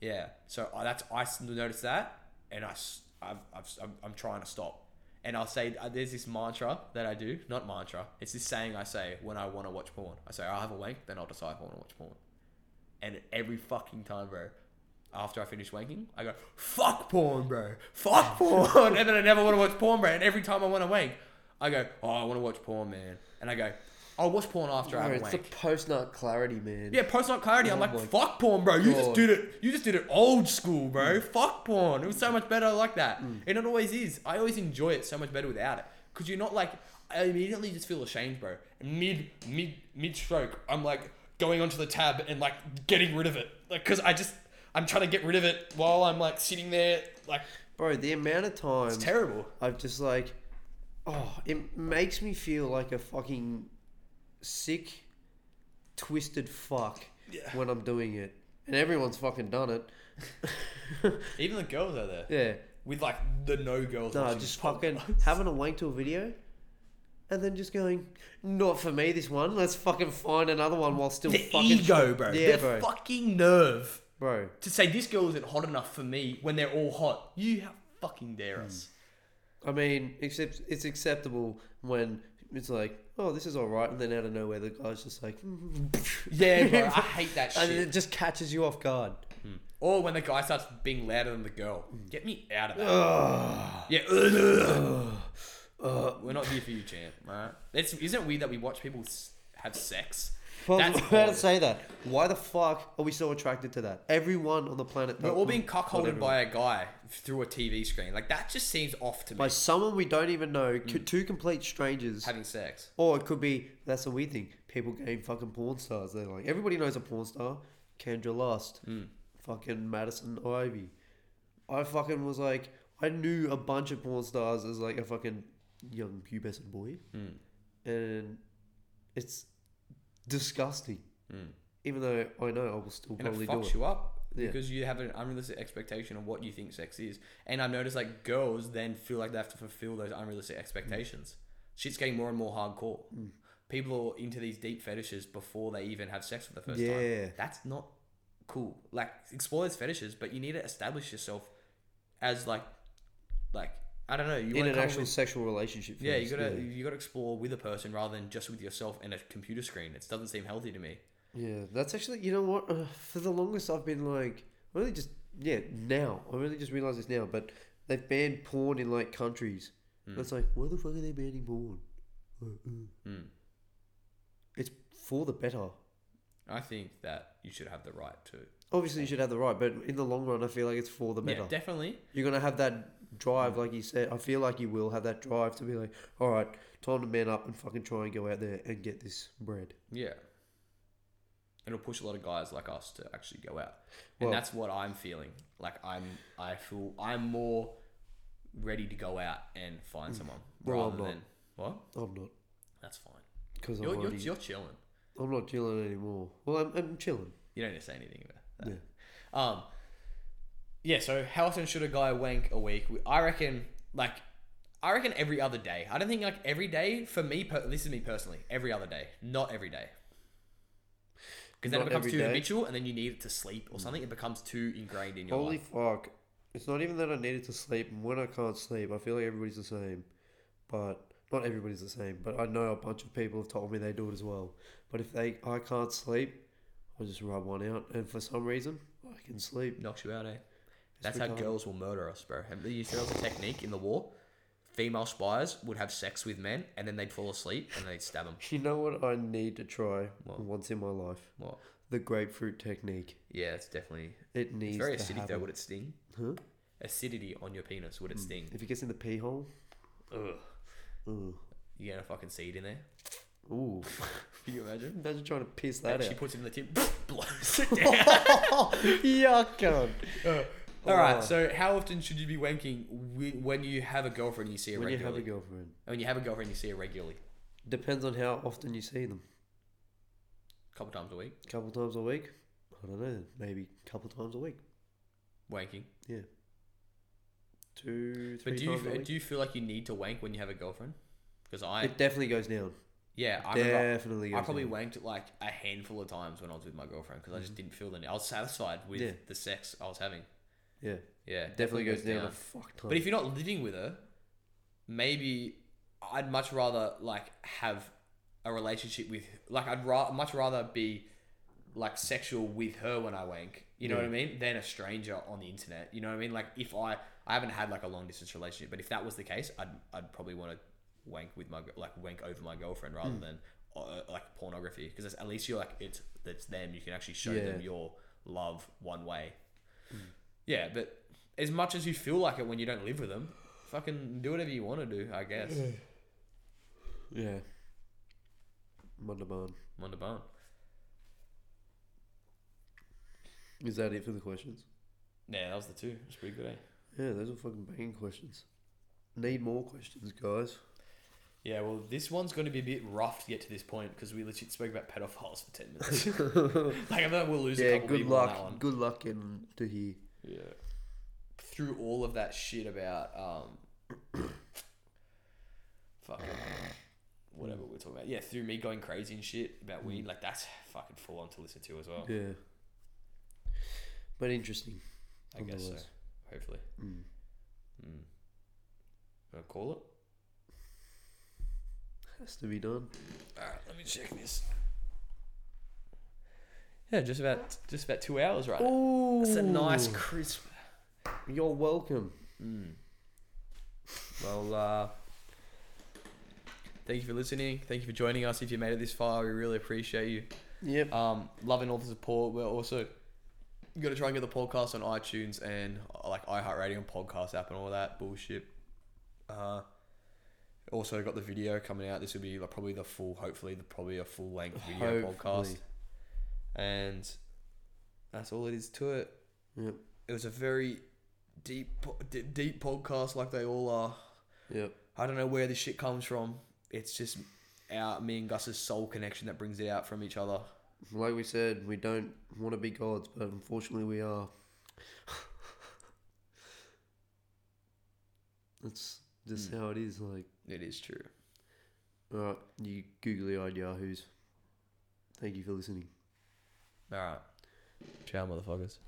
Yeah, so I, that's I noticed that, and I I've, I've, I'm, I'm trying to stop. And I'll say uh, there's this mantra that I do, not mantra. It's this saying I say when I want to watch porn. I say I'll have a wank, then I'll decide if I want to watch porn. And every fucking time, bro, after I finish wanking, I go fuck porn, bro, fuck [LAUGHS] porn, [LAUGHS] and then I never want to watch porn, bro. And every time I want to wank, I go oh I want to watch porn, man, and I go I'll watch porn after I Bro, have a it's the post nut clarity, man. Yeah, post nut clarity. I'm Oh like, my fuck porn, bro. You just God. did it. You just did it old school, bro. Fuck porn. It was so much better like that, Mm. and it always is. I always enjoy it so much better without it. Cause you're not like, I immediately just feel ashamed, bro. Mid, mid, mid stroke, I'm like going onto the tab and like getting rid of it, like, cause I just, I'm trying to get rid of it while I'm like sitting there, like, Bro, the amount of times it's terrible. I've just like, oh, it makes me feel like a fucking sick, twisted fuck Yeah. when I'm doing it. And everyone's fucking done it. [LAUGHS] Even the girls out there Yeah. with like the no girls. No, just fucking having a wank to a video. and then just going, not for me this one. Let's fucking find another one while still The fucking ego, bro. Yeah, the bro. fucking nerve bro. to say this girl isn't hot enough for me when they're all hot. You fucking dare hmm. us? I mean, except it's acceptable when it's like, oh, this is all right, and then out of nowhere the guy's just like, [LAUGHS] Yeah, bro. [LAUGHS] I hate that shit. and it just catches you off guard. Hmm. Or when the guy starts being louder than the girl. Get me out of that. Yeah. We're not here for you, champ. Alright. It's isn't it weird that we watch people s- have sex? That's I was about to say that. Why the fuck are we so attracted to that? Everyone on the planet. We're all being cuckolded by a guy through a TV screen. Like that just seems off to me. by someone we don't even know, mm. co- two complete strangers. Having sex. Or it could be that's a weird thing. People getting fucking porn stars. They're like everybody knows a porn star. Kendra Lust, mm. fucking Madison Ivy. I fucking was like I knew a bunch of porn stars as like a fucking young pubescent boy, mm. and it's disgusting. Even though I know I will still And it probably do fucks it. you up Yeah. because you have an unrealistic expectation of what you think sex is. And I've noticed like girls then feel like they have to fulfill those unrealistic expectations. Shit's getting more and more hardcore. Mm. People are into these deep fetishes before they even have sex for the first Yeah. time. That's not cool. Like explore those fetishes, but you need to establish yourself as like like I don't know, you in an actual with- sexual relationship. yeah, you gotta you gotta explore with a person rather than just with yourself and a computer screen. It doesn't seem healthy to me. Yeah, that's actually you know what. Uh, for the longest, I've been like really just yeah now. I really just realized this now, but they've banned porn in like countries. Hmm. It's like why the fuck are they banning porn? Hmm. It's for the better. I think that you should have the right to Obviously, you should have the right, but in the long run, I feel like it's for the better. Yeah, better. definitely. You're gonna have that drive, like you said. I feel like you will have that drive to be like, all right, time to man up and fucking try and go out there and get this bread. Yeah. It'll push a lot of guys like us to actually go out. And Well- that's what I'm feeling. Like I'm I feel I'm more ready to go out and find someone Mm. Well, rather I'm not. than what? I'm not That's fine. because I'm You're, you're, you're chilling. I'm not chilling anymore. Well, I'm, I'm chilling. You don't need to say anything about that. Yeah. Um, yeah. So how often should a guy wank a week? I reckon, like, I reckon every other day. I don't think like every day. For me, per- this is me personally. Every other day, not every day. Because then it becomes every too day? habitual, and then you need it to sleep or something. It becomes too ingrained in your Holy life. fuck. It's not even that I needed to sleep. And when I can't sleep, I feel like everybody's the same. But not everybody's the same. But I know a bunch of people have told me they do it as well. But if they I can't sleep, I just rub one out. And for some reason, I can sleep. Knocks you out, eh? That's how girls will murder us, bro. Have you used the technique in the war? Female spies would have sex with men, and then they'd fall asleep, and they'd stab them. You know what I need to try What? once in my life? What? The grapefruit technique. Yeah, it's definitely. It needs It's very to acidic though. Would it sting? Huh? Acidity on your penis. Would it hmm. sting? If it gets in the pee hole, Ugh. ugh. You gonna fucking seed in there? Ooh. [LAUGHS] Can you imagine? Imagine trying to piss that And she out. puts it in the tip, [LAUGHS] blows it [LAUGHS] down. Yuck, cunt. All right. Oh. So, how often should you be wanking wi- when you have a girlfriend and you see her When you have a girlfriend. when you have a girlfriend, you see her regularly, Depends on how often you see them. a couple times a week, A couple times a week? I don't know. Maybe a couple times a week. wanking. Yeah. Two, three But do you times a week. do you feel like you need to wank when you have a girlfriend? Because I it definitely goes down. yeah I remember definitely goes I probably down. wanked like a handful of times when I was with my girlfriend because I just mm-hmm. didn't feel the need. I was satisfied with Yeah. the sex I was having. Yeah. Yeah, Definitely, goes, down, a fuck ton. But if you're not living with her, maybe I'd much rather like have a relationship with like I'd ra- much rather be like sexual with her when I wank. You know Yeah. what I mean? Than a stranger on the internet. You know what I mean? Like if I I haven't had like a long distance relationship, but if that was the case, I'd I'd probably want to wank with my gir- like wank over my girlfriend rather Hmm. than uh, like pornography because at least you're like it's it's them. You can actually show Yeah. them your love one way. Yeah, but as much as you feel like it when you don't live with them, fucking do whatever you want to do, I guess. yeah. Wonderman. Wonderbar. Is that it for the questions? Yeah, that was the two. It's pretty good, eh? Yeah, those are fucking banging questions. Need more questions, guys. Yeah, well, this one's going to be a bit rough to get to this point because we literally spoke about pedophiles for 10 minutes. [LAUGHS] like, I bet we'll lose a Yeah, couple good people on that luck. one. Good luck getting to here. Yeah. Through all of that shit about, um, [COUGHS] fucking, whatever we're talking about. Yeah, through me going crazy and shit about weed, like that's fucking full on to listen to as well. Yeah. But interesting. I guess so. Hopefully. Mm. Mm. Wanna call it? Has to be done. Alright, let me check this. Yeah, just about just about two hours right now. That's a nice crisp. You're welcome. Mm. Well, uh, thank you for listening. Thank you for joining us. If you made it this far, we really appreciate you. Yep. Um, loving all the support. We're also going to try and get the podcast on iTunes and uh, like iHeartRadio and podcast app and all that bullshit. Uh, also got the video coming out. This will be like probably the full, hopefully the probably a full length video podcast. And that's all it is to it. Yep. It was a very deep, deep podcast, like they all are. Yep. I don't know where this shit comes from. It's just our me and Gus's soul connection that brings it out from each other. Like we said, we don't want to be gods, but unfortunately we are. That's just Mm. how it is. Like, It is true. alright, you googly eyed yahoos. Thank you for listening. All right. Ciao, motherfuckers.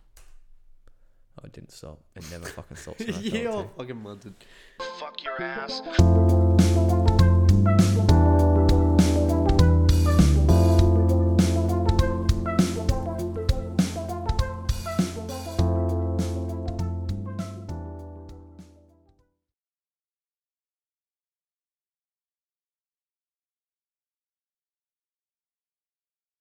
Oh, it didn't stop. It never fucking stops. when I tell it yeah, to. I fucking munted. Fuck your ass.